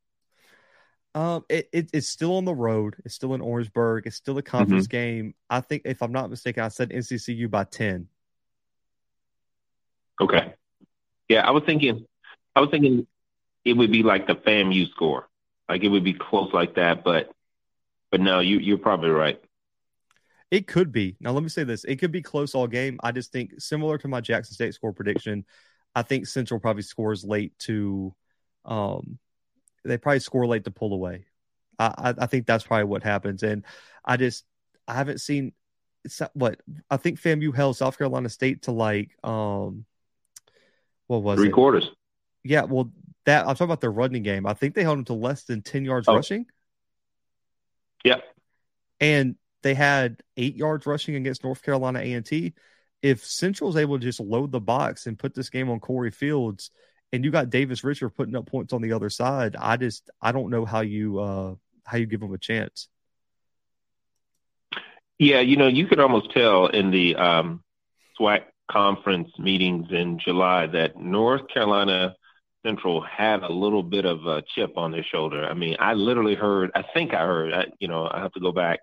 Um, it, it, it's still on the road. It's still in Orangeburg. It's still a conference mm-hmm. game. I think, if I'm not mistaken, I said NCCU by ten. Okay. Yeah, I was thinking. I was thinking it would be like the FAMU score. Like it would be close like that, but but no, you you're probably right. It could be. Now let me say this. It could be close all game. I just think similar to my Jackson State score prediction, I think Central probably scores late to um they probably score late to pull away. I, I, think that's probably what happens. And I just I haven't seen what I think FAMU held South Carolina State to like um what was three it? quarters. Yeah, well, that I'm talking about their running game. I think they held them to less than 10 yards oh. rushing. Yeah. And they had eight yards rushing against North Carolina A&T. If Central's able to just load the box and put this game on Corey Fields, and you got Davius Richard putting up points on the other side, I just I don't know how you uh how you give them a chance. Yeah, you know, you could almost tell in the um, SWAC conference meetings in July that North Carolina Central had a little bit of a chip on their shoulder. I mean, I literally heard, I think I heard, I, you know, I have to go back,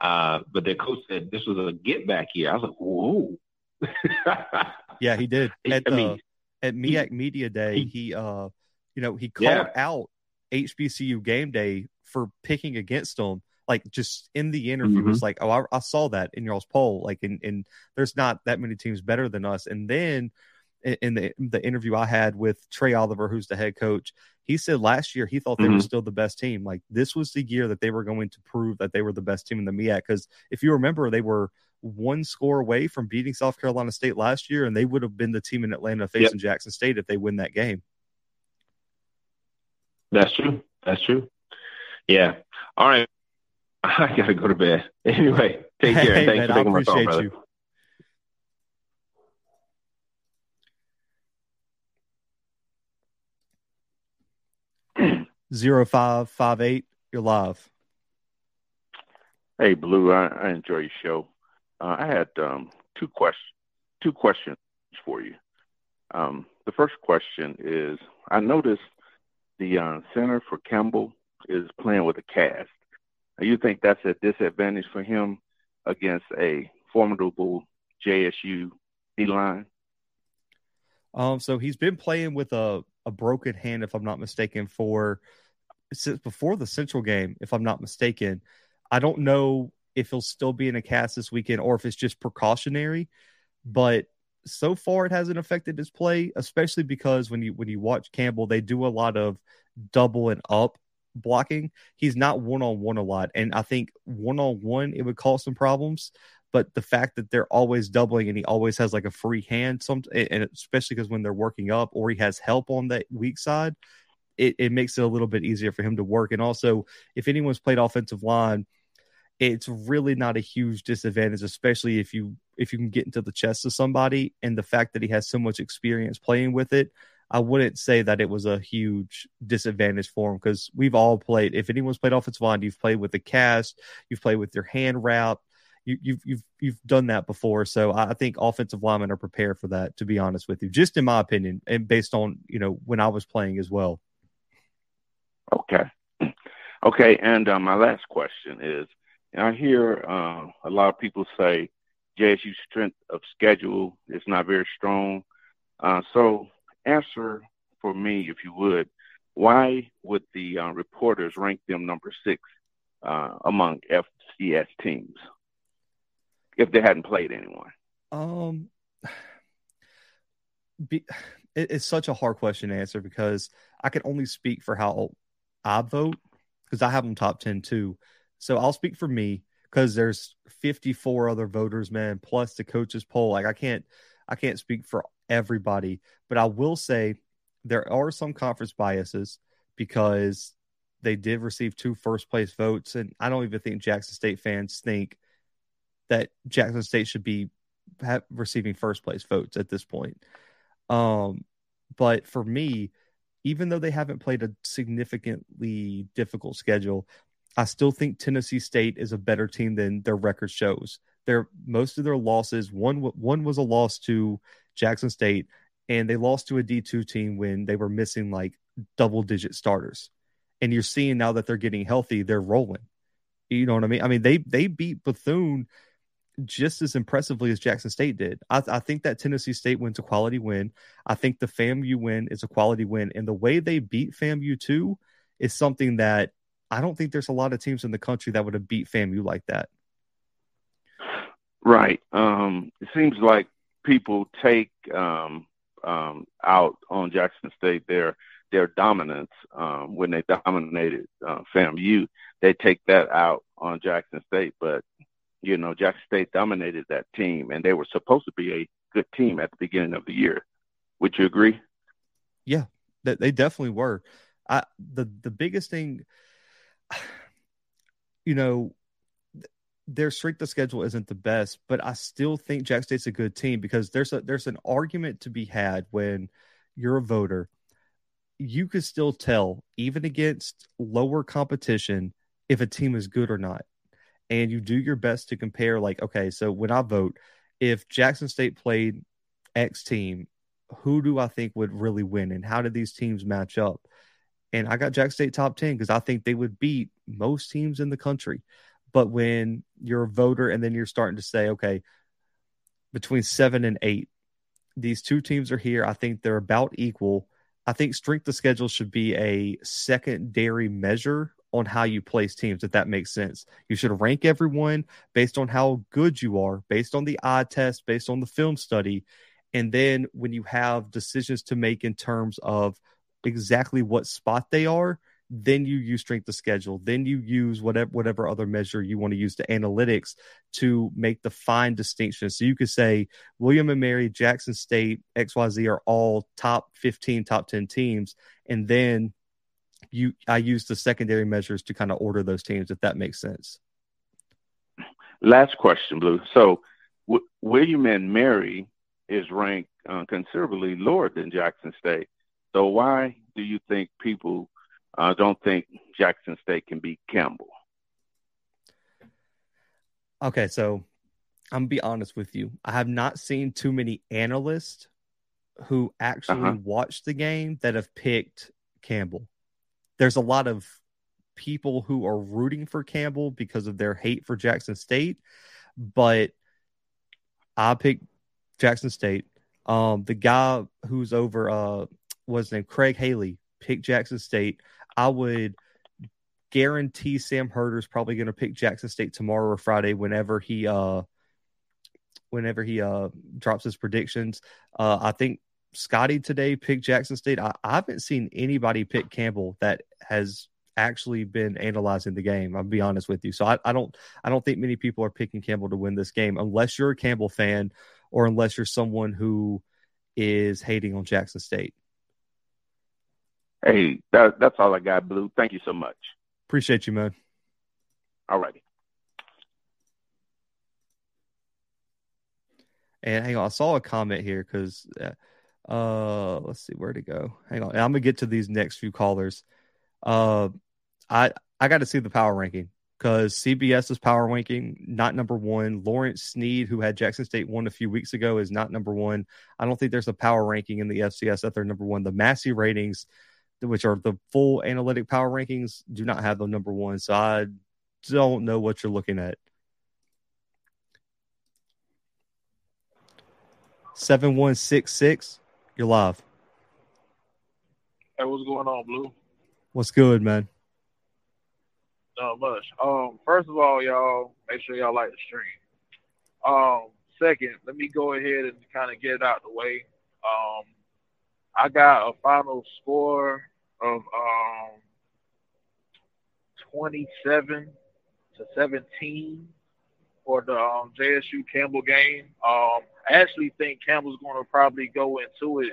uh, but their coach said this was a get back year. I was like, whoa. yeah, he did. At, I mean, uh, at MEAC Media Day, he, uh, you know, he called yeah. out HBCU game day for picking against them. Like just in the interview, mm-hmm. was like, oh, I, I, saw that in y'all's poll. Like, and, and there's not that many teams better than us. And then in the the interview I had with Trey Oliver, who's the head coach, he said last year he thought they mm-hmm. were still the best team. Like this was the year that they were going to prove that they were the best team in the MEAC. Because if you remember, they were one score away from beating South Carolina State last year, and they would have been the team in Atlanta facing yep. Jackson State if they win that game. That's true. That's true. Yeah. All right. I gotta go to bed. Anyway, take care. Hey, Thanks man, for taking I appreciate my call, you. Zero five five eight. You're live. Hey, Blue. I, I enjoy your show. Uh, I had um, two questions. Two questions for you. Um, the first question is: I noticed the uh, center for Campbell is playing with a cast. You think that's a disadvantage for him against a formidable JSU D line? Um, so he's been playing with a a broken hand, if I'm not mistaken, for since before the Central game, if I'm not mistaken. I don't know if he'll still be in a cast this weekend or if it's just precautionary, but so far it hasn't affected his play, especially because when you when you watch Campbell, they do a lot of double and up blocking. He's not one on one a lot, and I think one on one it would cause some problems. But the fact that they're always doubling and he always has like a free hand, some and especially because when they're working up or he has help on that weak side, it, it makes it a little bit easier for him to work. And also, if anyone's played offensive line, it's really not a huge disadvantage, especially if you if you can get into the chest of somebody. And the fact that he has so much experience playing with it, I wouldn't say that it was a huge disadvantage for him because we've all played. If anyone's played offensive line, you've played with the cast, you've played with your hand wrap, you, you've, you've you've done that before. So I think offensive linemen are prepared for that. To be honest with you, just in my opinion, and based on you know when I was playing as well. Okay, okay, and uh, my last question is: I hear uh, a lot of people say JSU's strength of schedule is not very strong. Uh, so answer for me, if you would, why would the uh, reporters rank them number six uh, among FCS teams? If they hadn't played anyone? Um, be, it, it's such a hard question to answer because I can only speak for how I vote. because I have them top 10 too. So I'll speak for me because there's 54 other voters, man, plus the coaches poll. Like I can't, I can't speak for everybody, but I will say there are some conference biases because they did receive two first place votes. And I don't even think Jackson State fans think that Jackson State should be receiving first place votes at this point. Um, but for me, even though they haven't played a significantly difficult schedule, I still think Tennessee State is a better team than their record shows. Their most of their losses one one was a loss to Jackson State, and they lost to a D two team when they were missing like double digit starters. And you're seeing now that they're getting healthy, they're rolling. You know what I mean? I mean they they beat Bethune just as impressively as Jackson State did. I, I, think that Tennessee State wins a quality win. I think the FAMU win is a quality win. And the way they beat FAMU too is something that I don't think there's a lot of teams in the country that would have beat FAMU like that. Right. Um, it seems like people take um, um, out on Jackson State their their dominance um, when they dominated uh, FAMU. They take that out on Jackson State, but you know, Jackson State dominated that team, and they were supposed to be a good team at the beginning of the year. Would you agree? Yeah, they definitely were. I the the biggest thing, you know, their strength of schedule isn't the best, but I still think Jack State's a good team because there's a there's an argument to be had when you're a voter. You could still tell, even against lower competition, if a team is good or not and you do your best to compare like okay so when i vote if jackson state played x team who do i think would really win and how do these teams match up? And i got jackson state top 10 because i think they would beat most teams in the country. But when you're a voter and then you're starting to say okay between seven and eight these two teams are here. I think they're about equal. I think strength of schedule should be a secondary measure on how you place teams, if that makes sense. You should rank everyone based on how good you are, based on the eye test, based on the film study. And then when you have decisions to make in terms of exactly what spot they are, then you use strength of schedule. Then you use whatever whatever other measure you want to use to analytics to make the fine distinction. So you could say William and Mary, Jackson State, XYZ are all top 15, top 10 teams. And then you I use the secondary measures to kind of order those teams, if that makes sense. Last question, Blue. So w- William and Mary is ranked uh, considerably lower than Jackson State. So why do you think people uh, don't think Jackson State can beat Campbell? Okay, so I'm gonna be honest with you. I have not seen too many analysts who actually uh-huh. watched the game that have picked Campbell there's a lot of people who are rooting for Campbell because of their hate for Jackson State, but I picked Jackson State. Um, the guy who's over uh was named Craig Haley picked Jackson State. I would guarantee Sam Herder's probably going to pick Jackson State tomorrow or Friday whenever he uh whenever he uh drops his predictions. Uh I think Scotty today picked Jackson State. I, I, haven't seen anybody pick Campbell that has actually been analyzing the game. I'll be honest with you. So I, I don't I don't think many people are picking Campbell to win this game unless you're a Campbell fan or unless you're someone who is hating on Jackson State. Hey, that, that's all I got, Blue. Thank you so much. Appreciate you, man. All righty. And hang on, I saw a comment here because uh, uh, let's see where to go. Hang on, I'm gonna get to these next few callers. Uh, I I got to see the power ranking because CBS's power ranking not number one. Lawrence Sneed, who had Jackson State one a few weeks ago, is not number one. I don't think there's a power ranking in the FCS that they're number one. The Massey ratings, which are the full analytic power rankings, do not have the number one. So I don't know what you're looking at. 7166 you're live. Hey, what's going on, Blue? What's good, man? Not much. Um, first of all, y'all make sure y'all like the stream. Um, second, let me go ahead and kind of get it out the way. Um, I got a final score of um 27 to 17 for the um, JSU Campbell game. Um, actually think Campbell's going to probably go into it,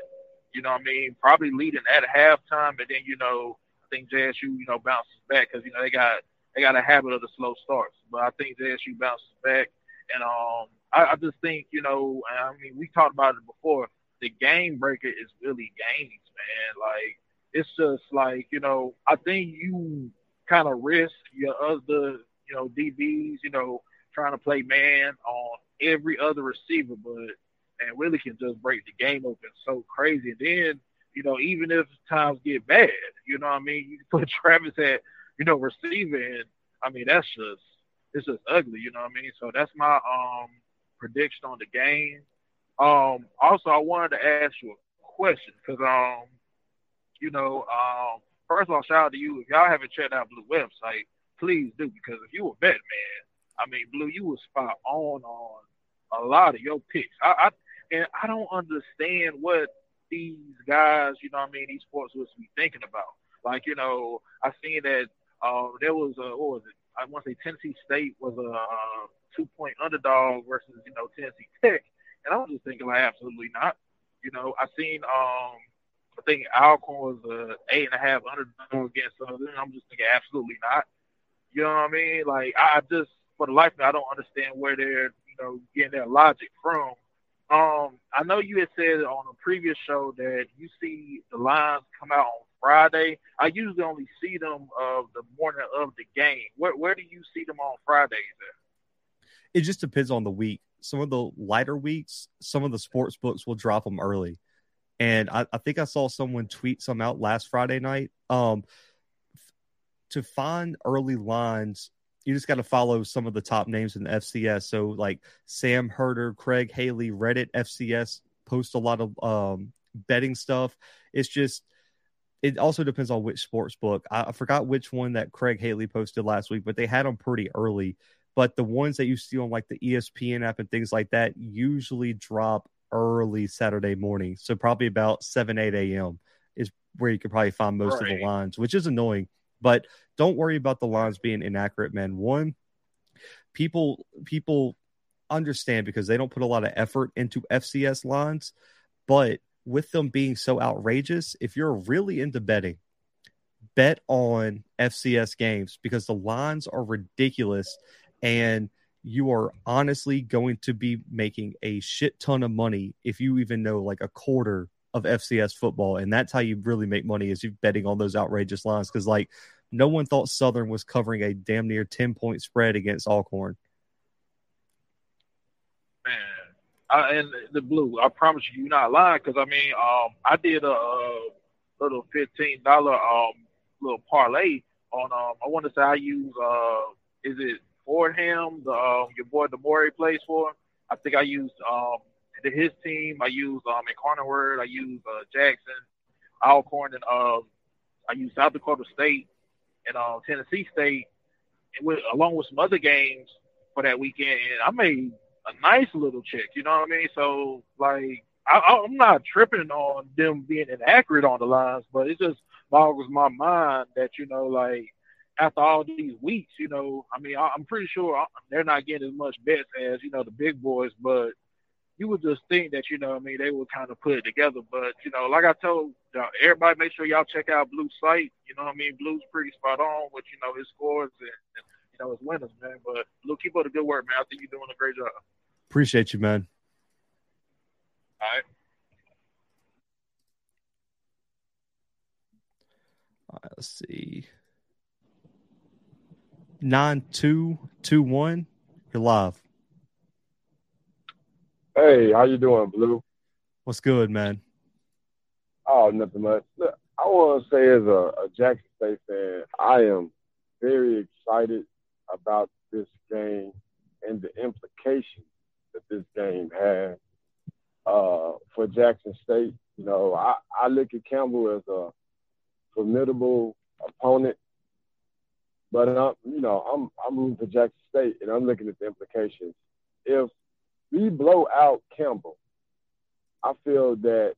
you know what I mean, probably leading at halftime, and then, you know, I think JSU, you know, bounces back because, you know, they got they got a habit of the slow starts. But I think JSU bounces back. And um, I, I just think, you know, I mean, we talked about it before. The game breaker is really games, man. Like, it's just like, you know, I think you kind of risk your other, you know, DBs, you know, trying to play man on every other receiver, but and really can just break the game open so crazy. And then, you know, even if times get bad, you know what I mean? You put Travis at, you know, receiver and I mean that's just it's just ugly, you know what I mean? So that's my um prediction on the game. Um also I wanted to ask you a question because um you know, um first of all shout out to you. If y'all haven't checked out Blue website, please do because if you a bet man, I mean Blue, you was spot on on a lot of your picks. I, I and I don't understand what these guys, you know what I mean, these sports was be thinking about. Like, you know, I seen that uh, there was a, what was it? I want to say Tennessee State was a uh, two point underdog versus, you know, Tennessee Tech. And I was just thinking, like, absolutely not. You know, I seen, um, I think Alcorn was a eight and a half underdog against Southern. I'm just thinking, absolutely not. You know what I mean? Like, I just, for the life of me, I don't understand where they're, you know, getting their logic from um, I know you had said on a previous show that you see the lines come out on Friday. I usually only see them of the morning of the game. Where where do you see them on Fridays? It just depends on the week. Some of the lighter weeks, some of the sports books will drop them early. And I, I think I saw someone tweet some out last Friday night. Um, to find early lines you just got to follow some of the top names in the FCS. So like Sam Herder, Craig Haley, Reddit FCS post a lot of um, betting stuff. It's just it also depends on which sports book. I, I, forgot which one that Craig Haley posted last week, but they had them pretty early. But the ones that you see on like the ESPN app and things like that usually drop early Saturday morning. So probably about 7, 8 a.m. is where you could probably find most right. of the lines, which is annoying but don't worry about the lines being inaccurate, man. One, people people understand because they don't put a lot of effort into FCS lines, but with them being so outrageous, if you're really into betting, bet on FCS games because the lines are ridiculous and you are honestly going to be making a shit ton of money if you even know like a quarter of FCS football, and that's how you really make money is you betting on those outrageous lines. Because like no one thought Southern was covering a damn near ten point spread against Alcorn. Man, I, and the blue, I promise you, you're not lying. Because I mean, um, I did a, a little fifteen dollar um little parlay on um. I want to say I use uh, is it Fordham, the um, your boy Demore plays for. I think I used um his team. I use um Incarnate I use uh, Jackson, Alcorn, and uh, I use South Dakota State and uh, Tennessee State, with, along with some other games for that weekend. And I made a nice little check. You know what I mean? So like, I, I'm not tripping on them being inaccurate on the lines, but it just boggles my mind that you know, like after all these weeks, you know, I mean, I'm pretty sure they're not getting as much bets as you know the big boys, but you would just think that you know I mean they would kind of put it together. But you know, like I told uh, everybody, make sure y'all check out Blue's site. You know what I mean? Blue's pretty spot on with you know his scores and, and you know his winners, man. But Blue, keep up the good work, man. I think you're doing a great job. Appreciate you, man. All right. All right let's see. Nine two two one. You're live. Hey, how you doing, Blue? What's good, man? Oh, nothing much. Look, I want to say, as a, a Jackson State fan, I am very excited about this game and the implications that this game has uh, for Jackson State. You know, I, I look at Campbell as a formidable opponent, but I'm, you know, I'm I'm rooting for Jackson State, and I'm looking at the implications. If we blow out Campbell, I feel that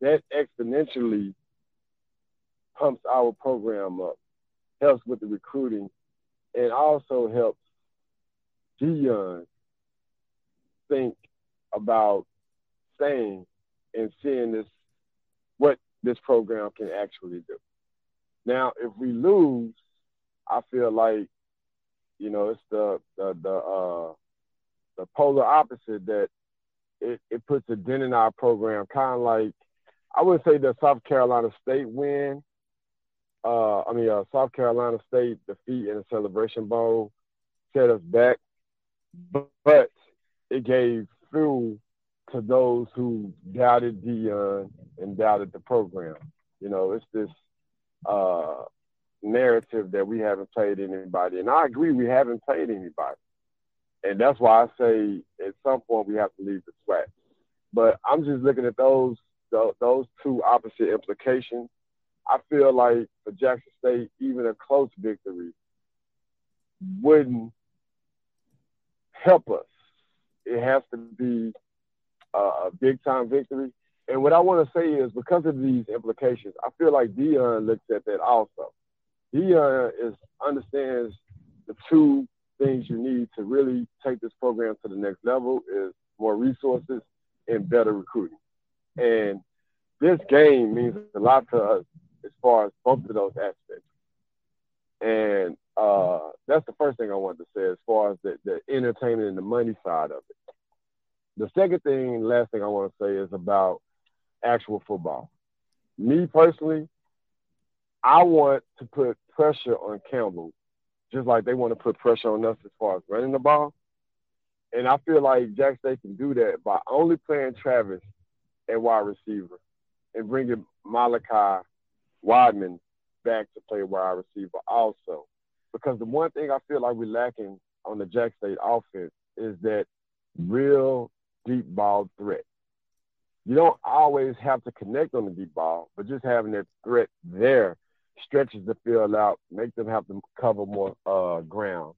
that exponentially pumps our program up. helps with the recruiting, and also helps Deion think about saying and seeing this what this program can actually do. Now, if we lose, I feel like you know it's the the the uh, the polar opposite that it, it puts a dent in our program, kind of like I would say the South Carolina State win. Uh, I mean, uh, South Carolina State defeat in the Celebration Bowl set us back, but it gave fuel to those who doubted Deion and doubted the program. You know, it's this uh, narrative that we haven't played anybody, and I agree we haven't played anybody, and that's why I say at some point we have to leave the SWAC. But I'm just looking at those those two opposite implications. I feel like for Jackson State, even a close victory wouldn't help us. It has to be a big time victory. And what I want to say is because of these implications, I feel like Deion looks at that also. Deion is understands the two things you need to really take this program to the next level is more resources and better recruiting. And this game means a lot to us as far as both of those aspects. And uh, that's the first thing I wanted to say as far as the, the entertainment and the money side of it. The second thing, last thing I want to say is about actual football. Me personally, I want to put pressure on Campbell, just like they want to put pressure on us as far as running the ball. And I feel like Jack State can do that by only playing Travis at wide receiver and bringing Malachi Wideman back to play wide receiver also. Because the one thing I feel like we're lacking on the Jack State offense is that real deep ball threat. You don't always have to connect on the deep ball, but just having that threat there stretches the field out, make them have to cover more uh, ground.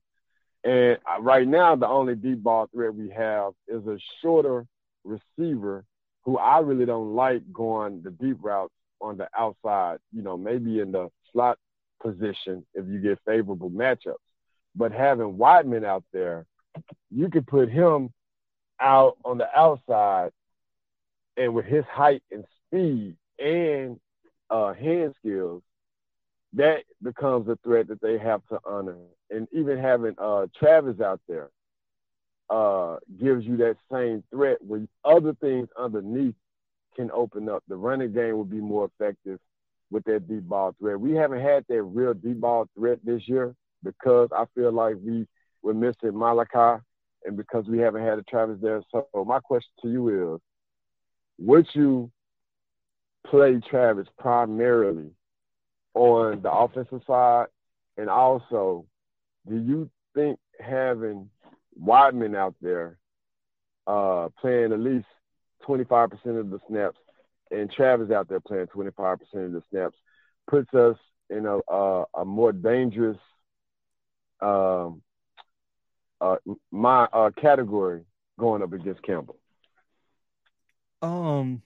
And right now, the only deep ball threat we have is a shorter receiver who I really don't like going the deep routes on the outside, you know, maybe in the slot position if you get favorable matchups. But having Wideman out there, you could put him out on the outside, and with his height and speed and uh, hand skills, that becomes a threat that they have to honor. And even having uh, Travis out there uh, gives you that same threat where other things underneath can open up. The running game will be more effective with that deep ball threat. We haven't had that real deep ball threat this year because I feel like we were missing Malachi and because we haven't had a Travis there. So my question to you is, would you play Travis primarily on the offensive side? And also, do you think having Wideman out there uh, playing at least 25% of the snaps and Travis out there playing 25% of the snaps puts us in a, a, a more dangerous um, uh, my uh, category going up against Campbell? Um,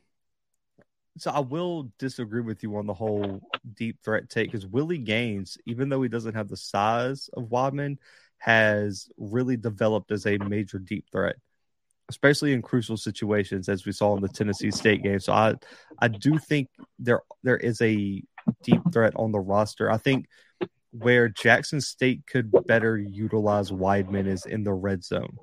so I will disagree with you on the whole deep threat take because Willie Gaines, even though he doesn't have the size of Wideman, has really developed as a major deep threat, especially in crucial situations, as we saw in the Tennessee State game. So I, I do think there there is a deep threat on the roster. I think where Jackson State could better utilize Wideman is in the red zone,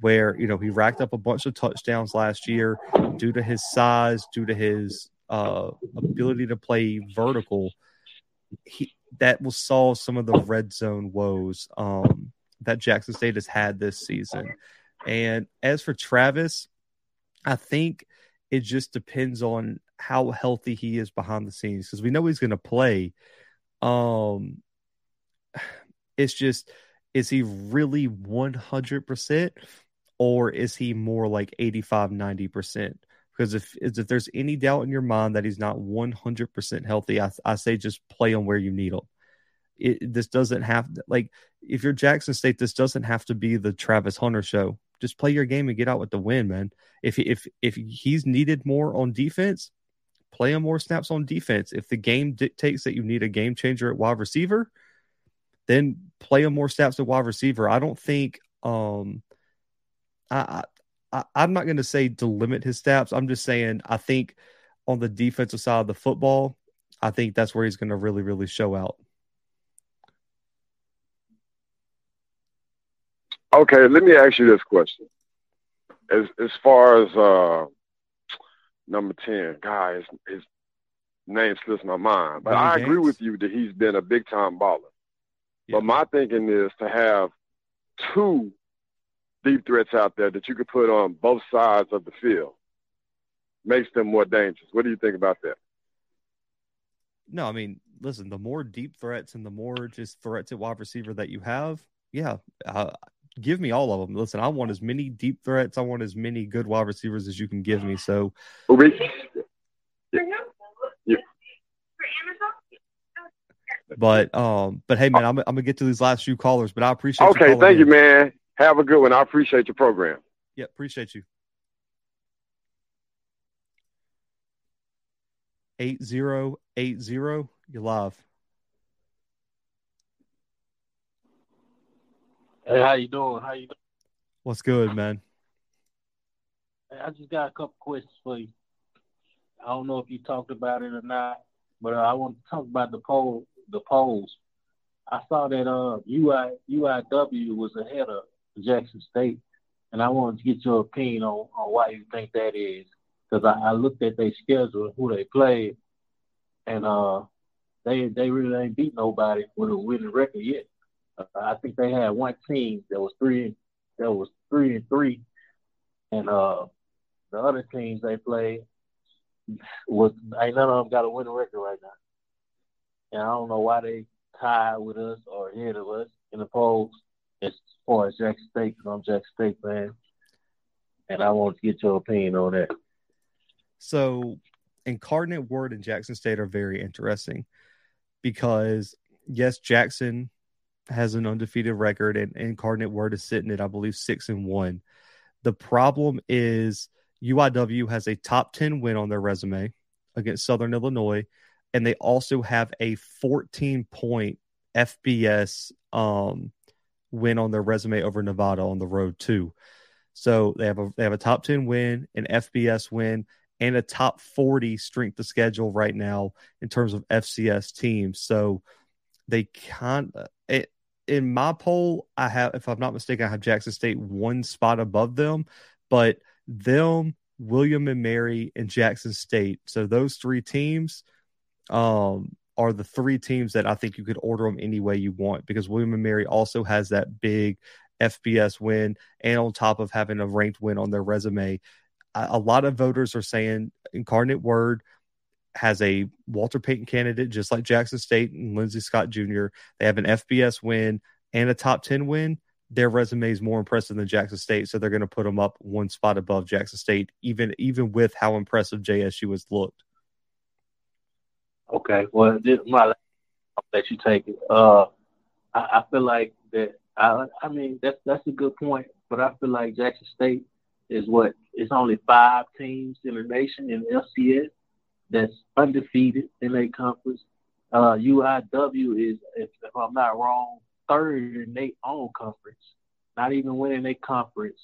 where you know he racked up a bunch of touchdowns last year due to his size, due to his uh, ability to play vertical. He that will solve some of the red zone woes um, that Jackson State has had this season. And as for Travis, I think it just depends on how healthy he is behind the scenes because we know he's going to play. Um, it's just, is he really 100% or is he more like 85, 90%? Because if if there's any doubt in your mind that he's not 100% healthy, I, I say just play him where you need him. It, this doesn't have like if you're Jackson State, this doesn't have to be the Travis Hunter show. Just play your game and get out with the win, man. If if if he's needed more on defense, play him more snaps on defense. If the game dictates that you need a game changer at wide receiver, then play him more snaps at wide receiver. I don't think um I, I I'm not going to say to limit his stats. I'm just saying I think on the defensive side of the football, I think that's where he's going to really really show out. Okay, let me ask you this question. As as far as uh number ten, guys, his, his name slips my mind, but Willie I agree with you that he's been a big time baller. Yeah. But my thinking is to have two deep threats out there that you could put on both sides of the field makes them more dangerous. What do you think about that? No, I mean, listen, the more deep threats and the more just threats at wide receiver that you have, yeah, uh, give me all of them. Listen, I want as many deep threats. I want as many good wide receivers as you can give me. So, We- but um, but hey, man, I'm, I'm gonna get to these last few callers, but I appreciate. you Okay, thank you, man. Have a good one. I appreciate your program. Yeah, appreciate you. Eight zero eight zero. You're live. Hey, how you doing? How you doing? What's good, man? Hey, I just got a couple questions for you. I don't know if you talked about it or not, but uh, I want to talk about the poll. The polls. I saw that uh UI UIW was ahead of Jackson State, and I wanted to get your opinion on, on why you think that is. Because I, I looked at their schedule and who they played, and uh they they really ain't beat nobody with a winning record yet. Uh, I think they had one team that was three that was three and three, and uh the other teams they played was ain't none of them got a winning record right now. And I don't know why they tied with us or ahead of us in the polls as far as Jackson State, because I'm Jackson State fan. And I want to get your opinion on that. So, Incarnate Word and Jackson State are very interesting because, yes, Jackson has an undefeated record, and Incarnate Word is sitting at, I believe, six and one. The problem is UIW has a top 10 win on their resume against Southern Illinois, and they also have a 14 point FBS um, win on their resume over Nevada on the road, too. So they have a they have a top 10 win, an FBS win, and a top 40 strength of schedule right now in terms of FCS teams. So they can't in my poll, I have if I'm not mistaken, I have Jackson State one spot above them, but them, William and Mary, and Jackson State. So those three teams um are the three teams that I think you could order them any way you want because William and Mary also has that big FBS win, and on top of having a ranked win on their resume, a, lot of voters are saying Incarnate Word has a Walter Payton candidate, just like Jackson State and Lindsey Scott Jr. They have an FBS win and a top 10 win. Their resume is more impressive than Jackson State, so they're going to put them up one spot above Jackson State, even even with how impressive JSU has looked. Okay, well, this my last I'll let you take it. Uh, I, I feel like that. I, I mean, that's that's a good point, but I feel like Jackson State is what it's only five teams in the nation in FCS that's undefeated in their conference. Uh, UIW is, if, if I'm not wrong, third in their own conference, not even winning their conference.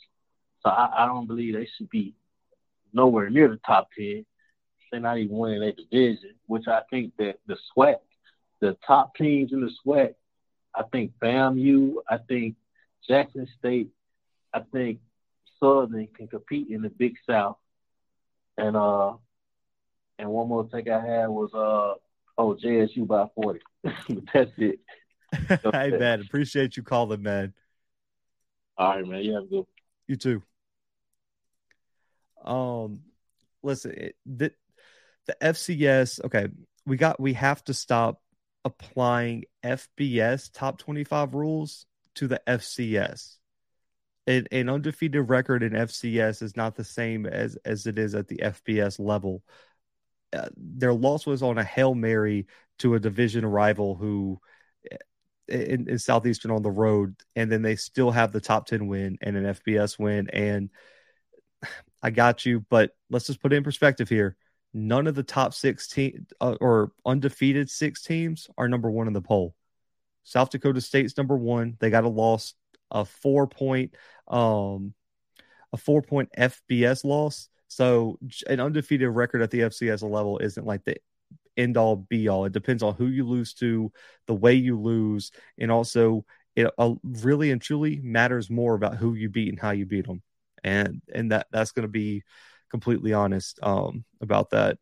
So I, I don't believe they should be nowhere near the top ten. They're not even winning their division, which I think that the SWAC, the top teams in the SWAC, I think FAMU, I think Jackson State, I think Southern can compete in the Big South. And uh, and one more thing I had was uh, oh JSU by forty. but that's it. hey man, appreciate you calling, man. All right, man. You have a good. You too. Um, listen, it, the the FCS. Okay, we got we have to stop applying FBS top twenty five rules to the FCS. An, an undefeated record in FCS is not the same as as it is at the FBS level. Uh, their loss was on a hail mary to a division rival who in, in southeastern on the road, and then they still have the top ten win and an FBS win. And I got you, but let's just put it in perspective here. None of the top six uh, or undefeated six teams are number one in the poll. South Dakota State's number one. They got a loss, a four point, um, a four point FBS loss. So an undefeated record at the FCS level isn't like the end all be all. It depends on who you lose to, the way you lose, and also it uh, really and truly matters more about who you beat and how you beat them. And and that that's going to be completely honest um, about that.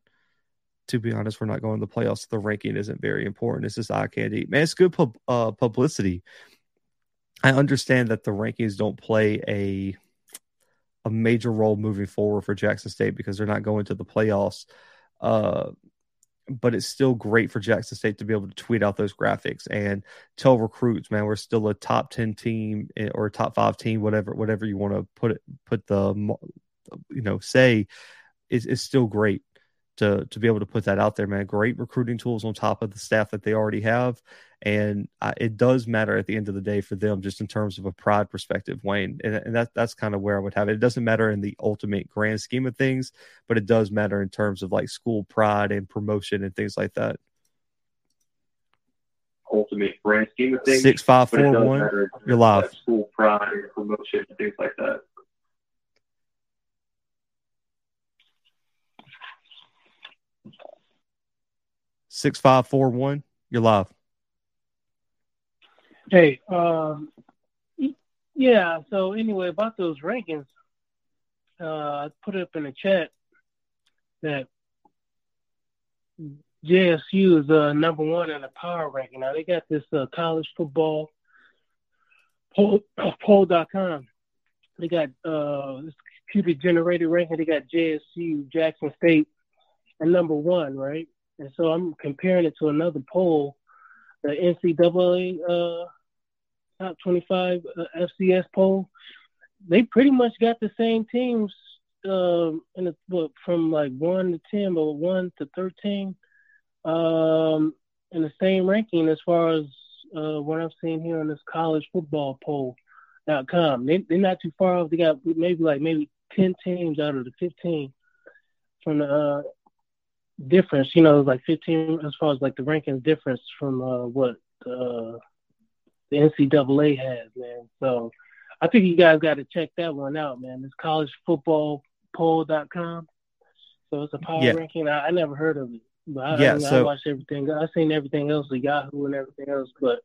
To be honest, we're not going to the playoffs. The ranking isn't very important. It's just eye candy. Man, it's good pub, uh, publicity. I understand that the rankings don't play a a major role moving forward for Jackson State because they're not going to the playoffs. Uh, but it's still great for Jackson State to be able to tweet out those graphics and tell recruits, man, we're still a top ten team eh, or a top five team, whatever, whatever you want to put it, put the, you know, say, is is still great to to be able to put that out there, man. Great recruiting tools on top of the staff that they already have, and uh, it does matter at the end of the day for them, just in terms of a pride perspective, Wayne. And, and that that's kind of where I would have it. It doesn't matter in the ultimate grand scheme of things, but it does matter in terms of like school pride and promotion and things like that. Ultimate grand scheme of things. Six five four one. You're live. School pride and promotion and things like that. Six five four one. You're live. Hey, um, yeah. So anyway, about those rankings, uh, I put it up in the chat that JSU is uh, number one in the power ranking. Now they got this uh, college football poll, poll.com. They got uh, this computer generated ranking. They got JSU, Jackson State, and number one, right? And so I'm comparing it to another poll, the NCAA uh, top 25 uh, FCS poll. They pretty much got the same teams um, in the, well, from like one to ten, or one to thirteen, um, in the same ranking as far as uh, what I'm seeing here on this college football poll.com. They, they're not too far off. They got maybe like maybe ten teams out of the fifteen from the uh, difference. You know, like fifteen as far as like the rankings difference from uh, what uh, the NCAA has, man. So I think you guys got to check that one out, man. It's collegefootballpoll.com. So it's a power yeah. ranking. I, I, never heard of it. But I, yeah, I, so, I watched everything. I've seen everything else, the Yahoo and everything else, but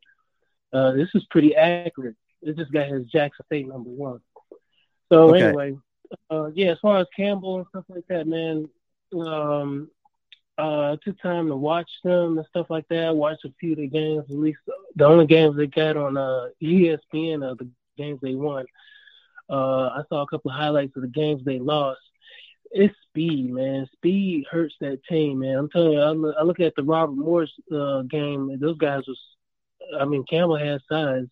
uh, this is pretty accurate. This guy has Jackson State number one. So okay. anyway, uh, yeah, as far as Campbell and stuff like that, man, um, uh, took time to watch them and stuff like that. I watched a few of the games, at least the only games they got on uh, ESPN are the games they won. Uh, I saw a couple of highlights of the games they lost. It's speed, man. Speed hurts that team, man. I'm telling you, I look, I look at the Robert Morris uh, game, those guys was, I mean, Campbell has size,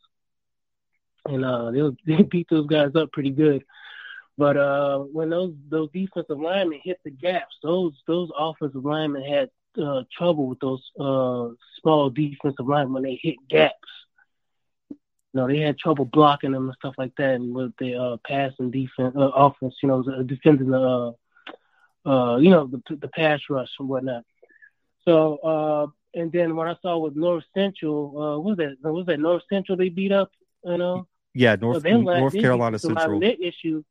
and uh, they they beat those guys up pretty good. But uh, when those those defensive linemen hit the gaps, those those offensive linemen had uh, trouble with those uh, small defensive linemen when they hit gaps. You know, they had trouble blocking them and stuff like that, and with the uh, passing defense uh, offense, you know, defending the uh, uh, you know the the pass rush and whatnot. So uh, and then what I saw with North Central, uh, was that? Was that North Central they beat up? You know. Yeah, North so North Carolina Central. Issue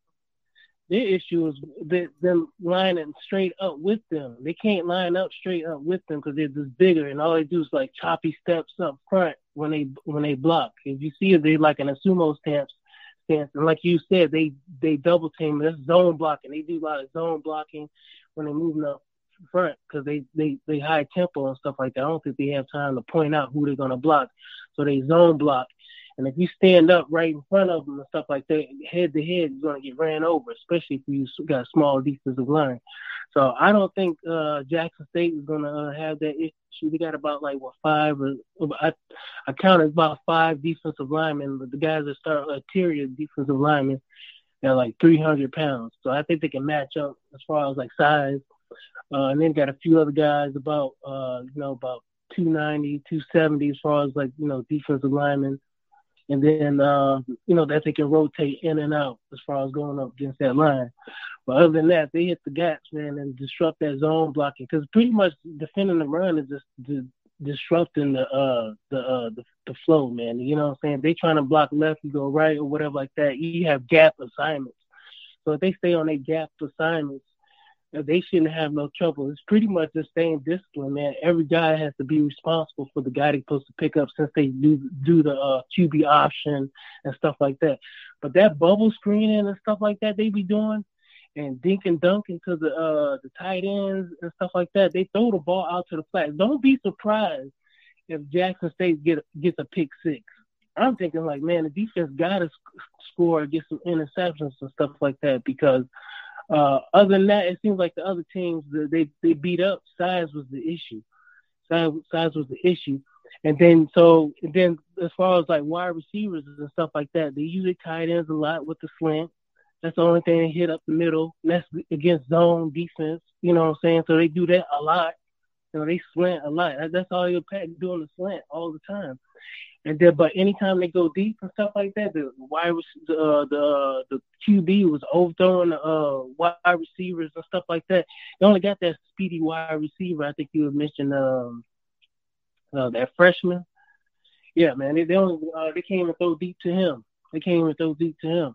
their issue is that them lining straight up with them. They can't line up straight up with them because they're just bigger, and all they do is like choppy steps up front when they when they block. If you see it, they like in a sumo stance stance, and like you said, they they double team. That's zone blocking. They do a lot of zone blocking when they're moving up front because they they they high tempo and stuff like that. I don't think they have time to point out who they're gonna block, so they zone block and if you stand up right in front of them and stuff like that, head to head, you're going to get ran over, especially if you got a small defensive line. So I don't think uh, Jackson State is going to uh, have that issue. They got about like what five or I, I counted about five defensive linemen, but the guys that start interior defensive linemen, they're like 300 pounds. So I think they can match up as far as like size. Uh, and then got a few other guys about uh, you know about 290, 270 as far as like you know defensive linemen and then uh, you know that they can rotate in and out as far as going up against that line. But other than that, they hit the gaps, man, and disrupt that zone blocking because pretty much defending the run is just disrupting the uh the uh the, the flow, man. You know what I'm saying? They trying to block left, you go right or whatever like that. You have gap assignments. So if they stay on their gap assignments, they shouldn't have no trouble. It's pretty much the same discipline, man. Every guy has to be responsible for the guy they're supposed to pick up since they do do the uh, QB option and stuff like that. But that bubble screening and stuff like that they be doing, and dink and dunk into the uh, the tight ends and stuff like that. They throw the ball out to the flats. Don't be surprised if Jackson State get gets a pick six. I'm thinking like, man, the defense got to score, get some interceptions and stuff like that because uh, other than that, it seems like the other teams they they beat up. Size was the issue. Size size was the issue. And then so and then as far as like wide receivers and stuff like that, they use tight ends a lot with the slant. That's the only thing they hit up the middle. That's against zone defense. You know what I'm saying? So they do that a lot. You know, they slant a lot. That's all you're doing the slant all the time. And then, but anytime they go deep and stuff like that, the wide uh, the uh, the QB was overthrowing uh, wide receivers and stuff like that. They only got that speedy wide receiver. I think you had mentioned um, uh, that freshman. Yeah, man, they, they only uh, they came and throw deep to him. They came and throw deep to him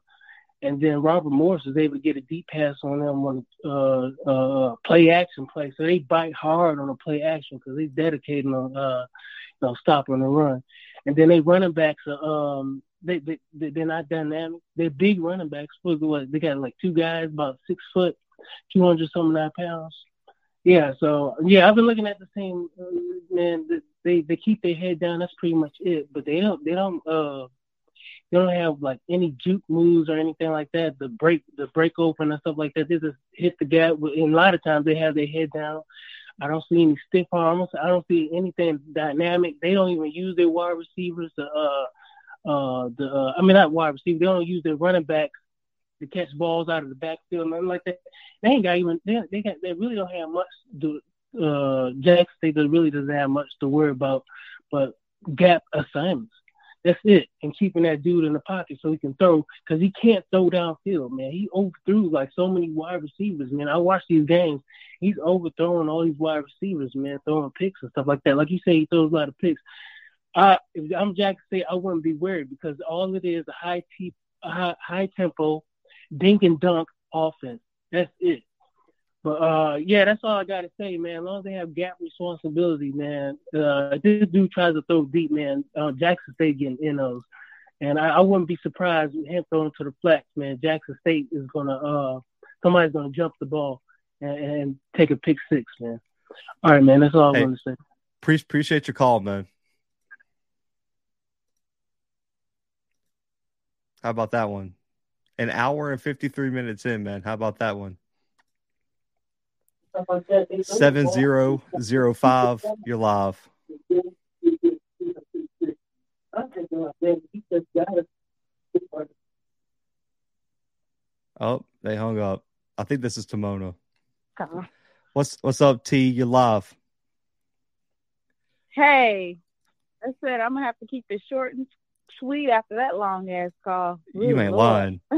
and then Robert Morris was able to get a deep pass on them on uh, uh, play action play. So they bite hard on the play action because they dedicated on uh, you know stopping the run. And then they running backs are um they they they're not dynamic. They're big running backs. What they got like two guys about six foot, two hundred something nine pounds. Yeah, so yeah, I've been looking at the same uh, man. They they keep their head down. That's pretty much it. But they don't they don't uh they don't have like any juke moves or anything like that. The break, the break open and stuff like that. They just hit the gap. And a lot of times they have their head down. I don't see any stiff arms. I don't see anything dynamic. They don't even use their wide receivers. To, uh, uh, the uh, I mean not wide receivers. They don't use their running backs to catch balls out of the backfield, nothing like that. They ain't got even. They they, got, they really don't have much. To, uh, Jackson State really doesn't have much to worry about, but gap assignments. That's it. And keeping that dude in the pocket so he can throw because he can't throw downfield, man. He overthrew like so many wide receivers, man. I watch these games. He's overthrowing all these wide receivers, man, throwing picks and stuff like that. Like you say, he throws a lot of picks. I, if I'm Jack say I wouldn't be worried because all it is a high t- a high, high tempo, dink and dunk offense. That's it. But uh, yeah, that's all I gotta say, man. As long as they have gap responsibility, man. Uh, this dude tries to throw deep, man. Uh, Jackson State getting in those, and I, I wouldn't be surprised with him throwing to the flex, man. Jackson State is gonna uh, somebody's gonna jump the ball and, and take a pick six, man. All right, man. That's all I want to say. Pre- appreciate your call, man. How about that one? An hour and 53 minutes in, man. How about that one? Seven zero zero five. You're live. Oh, they hung up. I think this is Timona. What's what's up, T? You're live. Hey, I said I'm gonna have to keep it short and sweet after that long ass call. you ain't lying.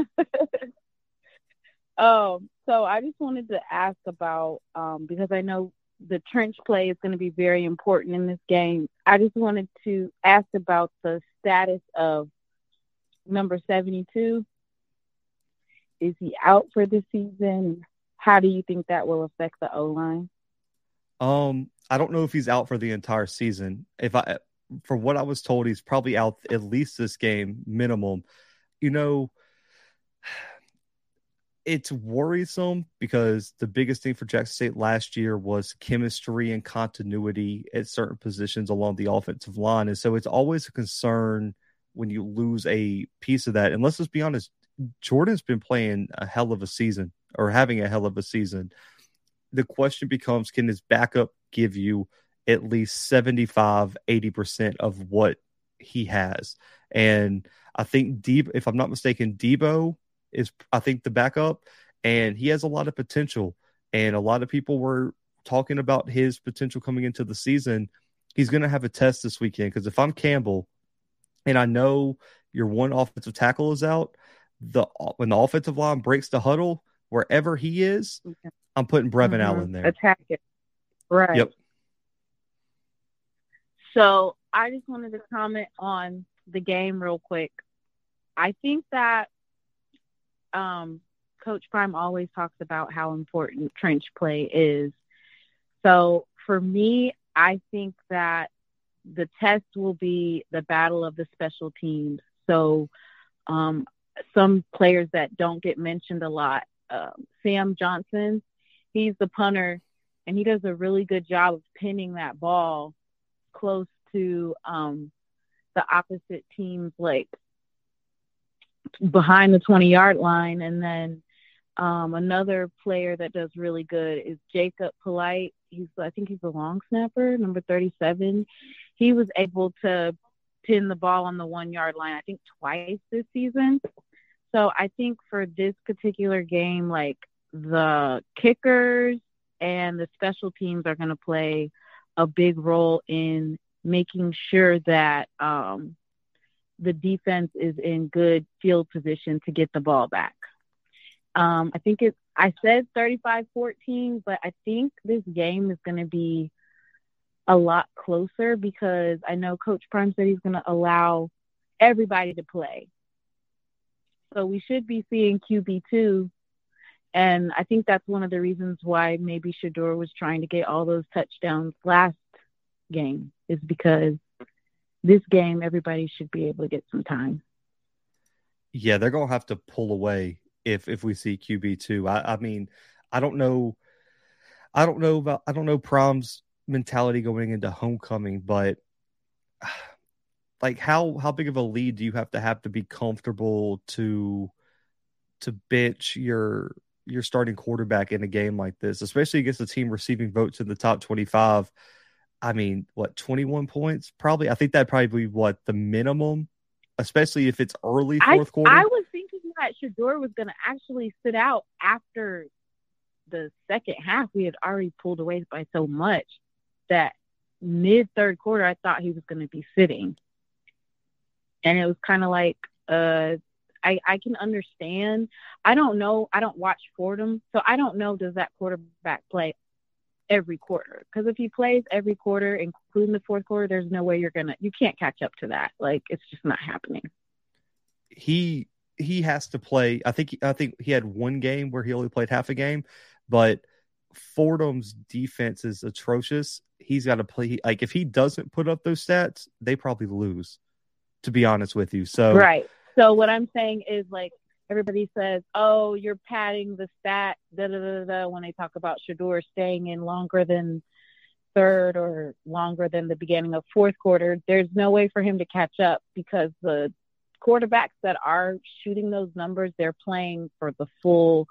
um, so I just wanted to ask about um, because I know the trench play is going to be very important in this game. I just wanted to ask about the status of number 72. Is he out for the season? How do you think that will affect the O line? Um, I don't know if he's out for the entire season. If I, from what I was told, he's probably out at least this game minimum. You know, it's worrisome because the biggest thing for Jackson State last year was chemistry and continuity at certain positions along the offensive line. And so it's always a concern when you lose a piece of that. And let's just be honest, Jordan's been playing a hell of a season or having a hell of a season. The question becomes can his backup give you at least 75, 80% of what he has? And I think Deep, if I'm not mistaken, Debo is I think the backup, and he has a lot of potential. And a lot of people were talking about his potential coming into the season. He's going to have a test this weekend because if I'm Campbell, and I know your one offensive tackle is out, the when the offensive line breaks the huddle wherever he is, I'm putting Brevin mm-hmm. Allen there. Attack it, right? Yep. So I just wanted to comment on the game real quick. I think that um, Coach Prime always talks about how important trench play is. So for me, I think that the test will be the battle of the special teams. So um, some players that don't get mentioned a lot, uh, Sam Johnson, he's the punter, and he does a really good job of pinning that ball close to um, the opposite team's like behind the 20 yard line. And then um, another player that does really good is Jacob Polite. He's, I think he's a long snapper, number 37. He was able to pin the ball on the one yard line, I think twice this season. So I think for this particular game, like the kickers and the special teams are going to play a big role in making sure that um, the defense is in good field position to get the ball back. Um, I think it's, I said 35 14, but I think this game is going to be a lot closer because I know Coach Prime said he's going to allow everybody to play. So we should be seeing QB2. And I think that's one of the reasons why maybe Shedeur was trying to get all those touchdowns last game, is because this game, everybody should be able to get some time. Yeah, they're to have to pull away if if we see QB two. I, I mean, I don't know, I don't know about I don't know Prime's mentality going into homecoming, but like how how big of a lead do you have to have to be comfortable to to bitch your your starting quarterback in a game like this, especially against a team receiving votes in the top 25. I mean, what 21 points? Probably. I think that probably be what the minimum, especially if it's early fourth I, quarter. I was thinking that Shedeur was going to actually sit out after the second half. We had already pulled away by so much that mid third quarter, I thought he was going to be sitting and it was kind of like uh I, I can understand. I don't know. I don't watch Fordham, so I don't know. Does that quarterback play every quarter? Because if he plays every quarter, including the fourth quarter, there's no way you're gonna. You can't catch up to that. Like it's just not happening. He he has to play. I think I think he had one game where he only played half a game, but Fordham's defense is atrocious. He's got to play. Like if he doesn't put up those stats, they probably lose to be honest with you. So right. So what I'm saying is like everybody says, "Oh, you're padding the stat," da da da da. When they talk about Shedeur staying in longer than third or longer than the beginning of fourth quarter, there's no way for him to catch up because the quarterbacks that are shooting those numbers, they're playing for the full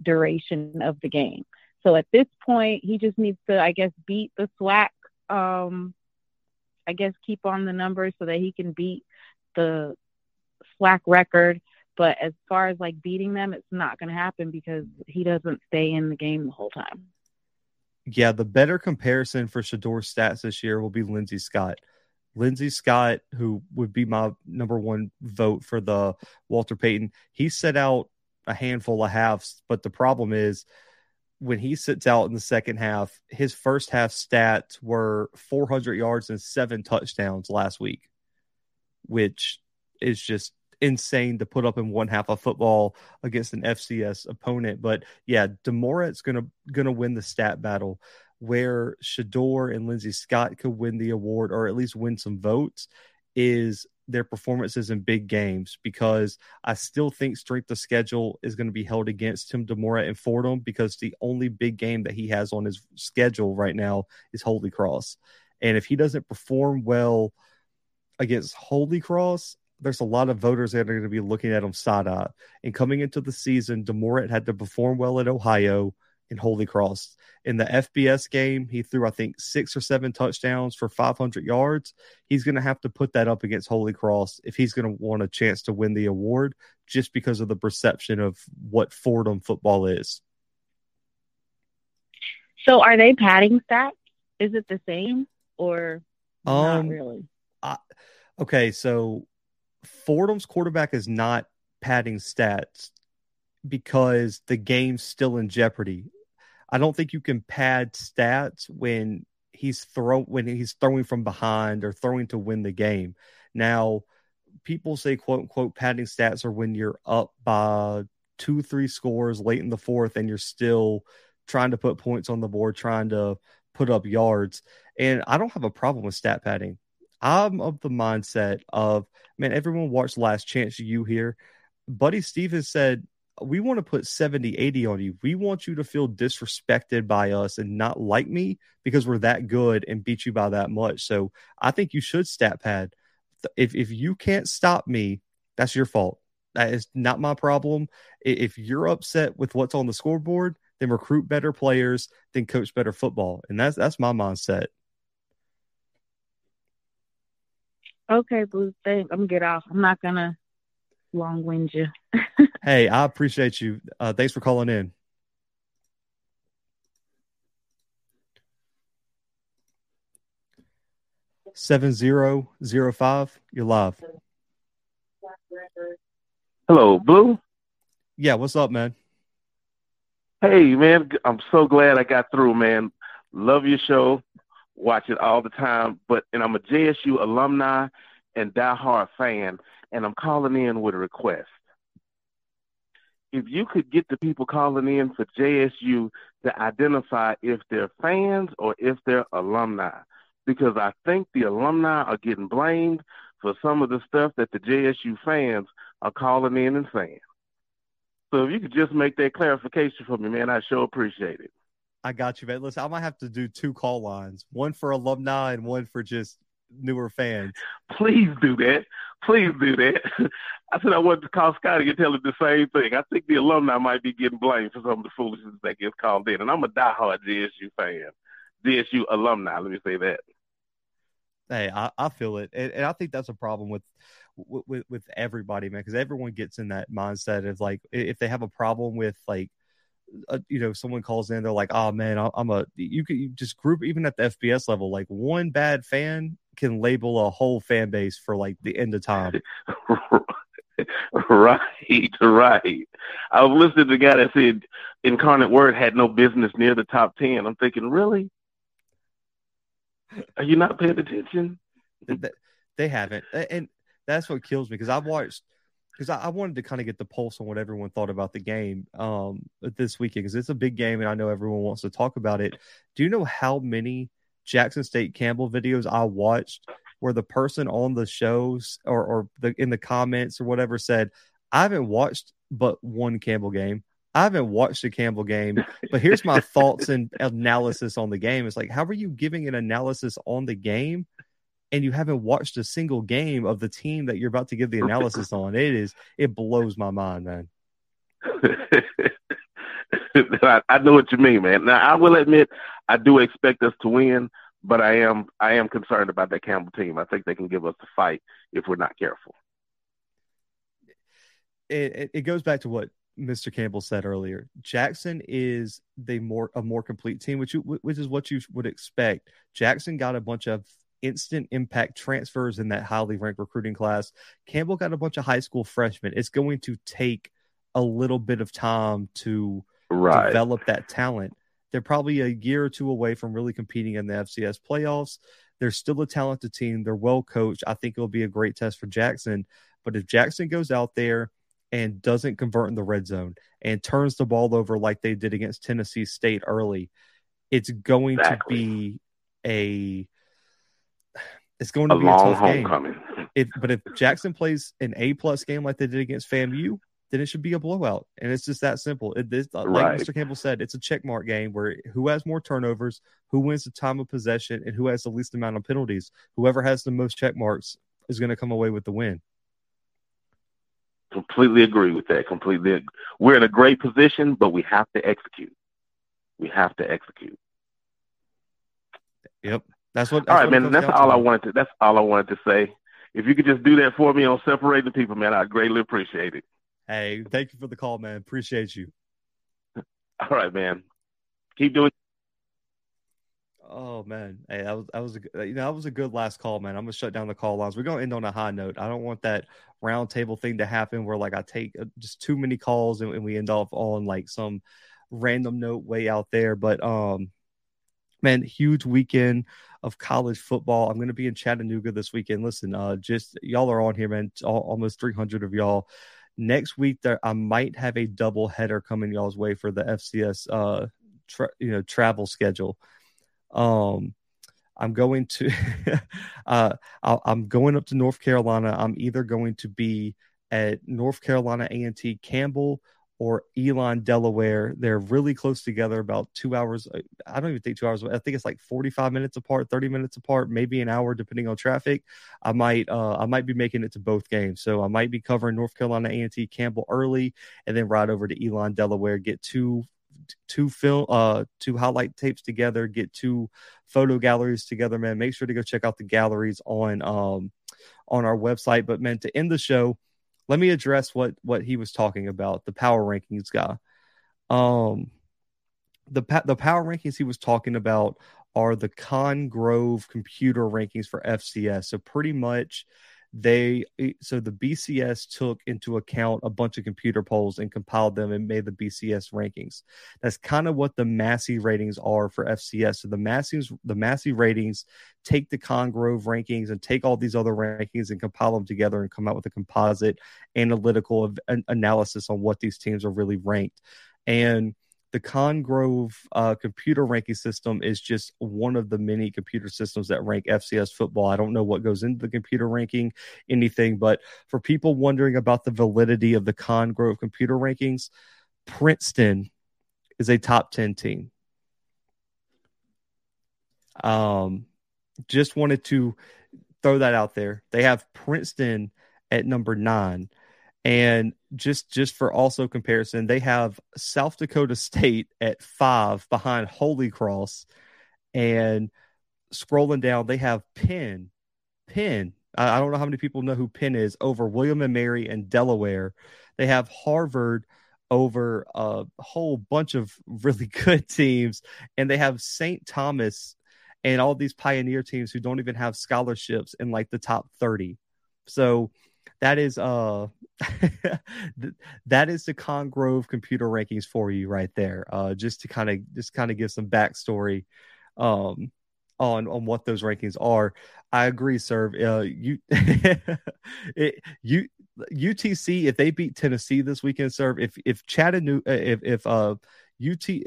duration of the game. So at this point, he just needs to, I guess, beat the SWAC um, I guess keep on the numbers so that he can beat the SWAC record. But as far as like beating them, it's not going to happen because he doesn't stay in the game the whole time. Yeah, the better comparison for Shedeur's stats this year will be Lindsey Scott. Lindsey Scott, who would be my number one vote for the Walter Payton, he set out a handful of halves, but the problem is when he sits out in the second half, his first half stats were 400 yards and seven touchdowns last week, which is just insane to put up in one half of football against an FCS opponent. But yeah, DeMorat DeMorat's gonna gonna win the stat battle where Shedeur and Lindsey Scott could win the award or at least win some votes is their performances in big games because I still think strength of schedule is going to be held against Tim DeMorat and Fordham because the only big game that he has on his schedule right now is Holy Cross. And if he doesn't perform well against Holy Cross, there's a lot of voters that are going to be looking at him side eye. And coming into the season, DeMorat had to perform well at Ohio in Holy Cross. In the FBS game, he threw, I think, six or seven touchdowns for 500 yards. He's going to have to put that up against Holy Cross if he's going to want a chance to win the award, just because of the perception of what Fordham football is. So, are they padding stats? Is it the same or um, not really? I, okay, so Fordham's quarterback is not padding stats because the game's still in jeopardy. I don't think you can pad stats when he's throw when he's throwing from behind or throwing to win the game. Now, people say quote unquote padding stats are when you're up by two, three scores late in the fourth and you're still trying to put points on the board, trying to put up yards. And I don't have a problem with stat padding. I'm of the mindset of, man, everyone watched Last Chance U here. Buddy Stephens said, we want to put 70, 80 on you. We want you to feel disrespected by us and not like me because we're that good and beat you by that much. So I think you should stat pad. If, if you can't stop me, that's your fault. That is not my problem. If you're upset with what's on the scoreboard, then recruit better players, then coach better football. And that's that's my mindset. Okay, Blue. Thanks. I'm gonna get off. I'm not gonna long wind you. hey, I appreciate you. Uh, thanks for calling in. Seven zero zero five. You're live. Hello, Blue. Yeah, what's up, man? Hey, man, I'm so glad I got through, man. Love your show, watch it all the time. But and I'm a JSU alumni and diehard fan, and I'm calling in with a request. If you could get the people calling in for JSU to identify if they're fans or if they're alumni, because I think the alumni are getting blamed for some of the stuff that the JSU fans are calling in and saying. So if you could just make that clarification for me, man, I sure appreciate it. I got you, man. Listen, I might have to do two call lines, one for alumni and one for just newer fans. Please do that. Please do that. I said I wanted to call Scotty and tell him the same thing. I think the alumni might be getting blamed for some of the foolishness that gets called in. And I'm a diehard JSU fan, JSU alumni. Let me say that. Hey, I, I feel it, and, and I think that's a problem with with with everybody, man, because everyone gets in that mindset of like if they have a problem with like uh, you know someone calls in they're like oh man i'm a you can you just group even at the fbs level like one bad fan can label a whole fan base for like the end of time. Right right. I was listening to the guy that said incarnate word had no business near the top 10 i'm thinking really? Are you not paying attention? They haven't and that's what kills me because i've watched because I, I, wanted to kind of get the pulse on what everyone thought about the game um, this weekend because it's a big game and I know everyone wants to talk about it. Do you know how many Jackson State Campbell videos I watched where the person on the shows or, or the in the comments or whatever said, I haven't watched but one Campbell game. I haven't watched a Campbell game, but here's my thoughts and analysis on the game. It's like, how are you giving an analysis on the game and you haven't watched a single game of the team that you're about to give the analysis on. It is it blows my mind, man. I, know what you mean, man. Now I will admit I do expect us to win, but I am I am concerned about that Campbell team. I think they can give us a fight if we're not careful. It, it goes back to what Mr. Campbell said earlier. Jackson is the more a more complete team, which you, which is what you would expect. Jackson got a bunch of instant impact transfers in that highly ranked recruiting class. Campbell got a bunch of high school freshmen. It's going to take a little bit of time to right. develop that talent. They're probably a year or two away from really competing in the FCS playoffs. They're still a talented team. They're well coached. I think it'll be a great test for Jackson. But if Jackson goes out there and doesn't convert in the red zone and turns the ball over like they did against Tennessee State early, it's going exactly. to be a it's going to a be a tough homecoming. Game. If, but if Jackson plays an A plus game like they did against FAMU, then it should be a blowout, and it's just that simple. It, this, right. Like Mr. Campbell said, it's a checkmark game where who has more turnovers, who wins the time of possession, and who has the least amount of penalties. Whoever has the most check marks is going to come away with the win. Completely agree with that. Completely, we're in a great position, but we have to execute. We have to execute. Yep. That's what. That's all right, what man. That's all I wanted to. That's all I wanted to say. If you could just do that for me on separating people, man, I greatly appreciate it. Hey, thank you for the call, man. Appreciate you. All right, man. Keep doing. Oh man, hey, that was that was a you know that was a good last call, man. I'm gonna shut down the call lines. We're gonna end on a high note. I don't want that roundtable thing to happen where like I take uh, just too many calls and, and we end off on like some random note way out there. But um, man, huge weekend of college football. I'm going to be in Chattanooga this weekend. Listen, uh, just y'all are on here, man. All, almost 300 of y'all. Next week, there I might have a double header coming y'all's way for the FCS, uh, tra- you know, travel schedule. Um, I'm going to, uh, i am going up to North Carolina. I'm either going to be at North Carolina A&T Campbell or Elon, Delaware. They're really close together, about two hours. Uh, I don't even think two hours. I think it's like 45 minutes apart, 30 minutes apart, maybe an hour depending on traffic. I might, uh, I might be making it to both games. So I might be covering North Carolina A&T Campbell early and then ride over to Elon, Delaware, get two two film uh two highlight tapes together get two photo galleries together man make sure to go check out the galleries on um on our website but man to end the show let me address what what he was talking about the power rankings guy. Um the the power rankings he was talking about are the congrove computer rankings for fcs so pretty much they eh, so the BCS took into account a bunch of computer polls and compiled them and made the BCS rankings. That's kind of what the Massey ratings are for FCS. So the Massey the Massey ratings take the Congrove rankings and take all these other rankings and compile them together and come out with a composite analytical analysis on what these teams are really ranked. And the Congrove uh, computer ranking system is just one of the many computer systems that rank FCS football. I don't know what goes into the computer ranking, anything, but for people wondering about the validity of the Congrove computer rankings, Princeton is a top 10 team. Um, just wanted to throw that out there. They have Princeton at number nine. And just just for also comparison, they have South Dakota State at five behind Holy Cross, and scrolling down, they have Penn. Penn. I don't know how many people know who Penn is over William and Mary and Delaware. They have Harvard over a whole bunch of really good teams, and they have St. Thomas and all these pioneer teams who don't even have scholarships in like the top 30. So that is uh that is the Congrove computer rankings for you right there. Uh, just to kind of just kind of give some backstory um, on on what those rankings are. I agree, sir. Uh, you it, you UTC if they beat Tennessee this weekend, sir. If if Chattanooga if if uh UT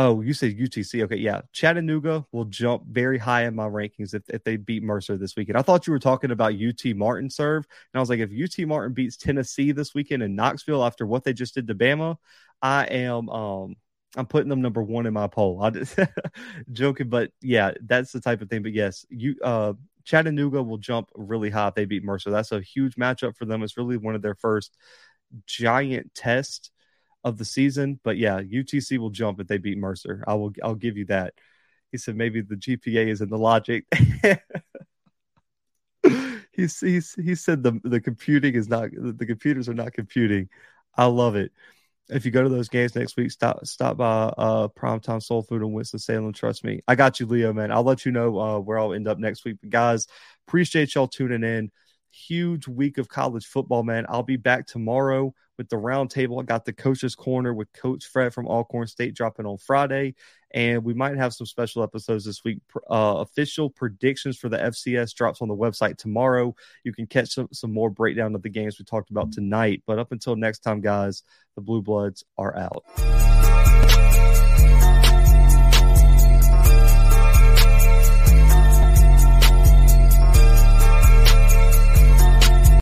Oh, you said UTC. Okay, yeah. Chattanooga will jump very high in my rankings if, if they beat Mercer this weekend. I thought you were talking about UT Martin serve. And I was like, if UT Martin beats Tennessee this weekend in Knoxville after what they just did to Bama, I am um I'm putting them number one in my poll. I just joking, but yeah, that's the type of thing. But yes, you uh Chattanooga will jump really high if they beat Mercer. That's a huge matchup for them. It's really one of their first giant tests of the season. But yeah, UTC will jump if they beat Mercer. I will. I'll give you that. He said maybe the GPA is in the logic. he's, he's he said the the computing is not the computers are not computing. I love it. If you go to those games next week, stop stop by uh Primetime Soul Food in Winston Salem. Trust me, I got you, Leo. Man, I'll let you know uh, where I'll end up next week. But guys, appreciate y'all tuning in huge week of college football, man. I'll be back tomorrow with the roundtable. I got the coach's corner with Coach Fred from Alcorn State dropping on Friday, and we might have some special episodes this week. Uh, official predictions for the FCS drops on the website tomorrow. You can catch some, some more breakdown of the games we talked about tonight. But up until next time, guys, the Blue Bloods are out.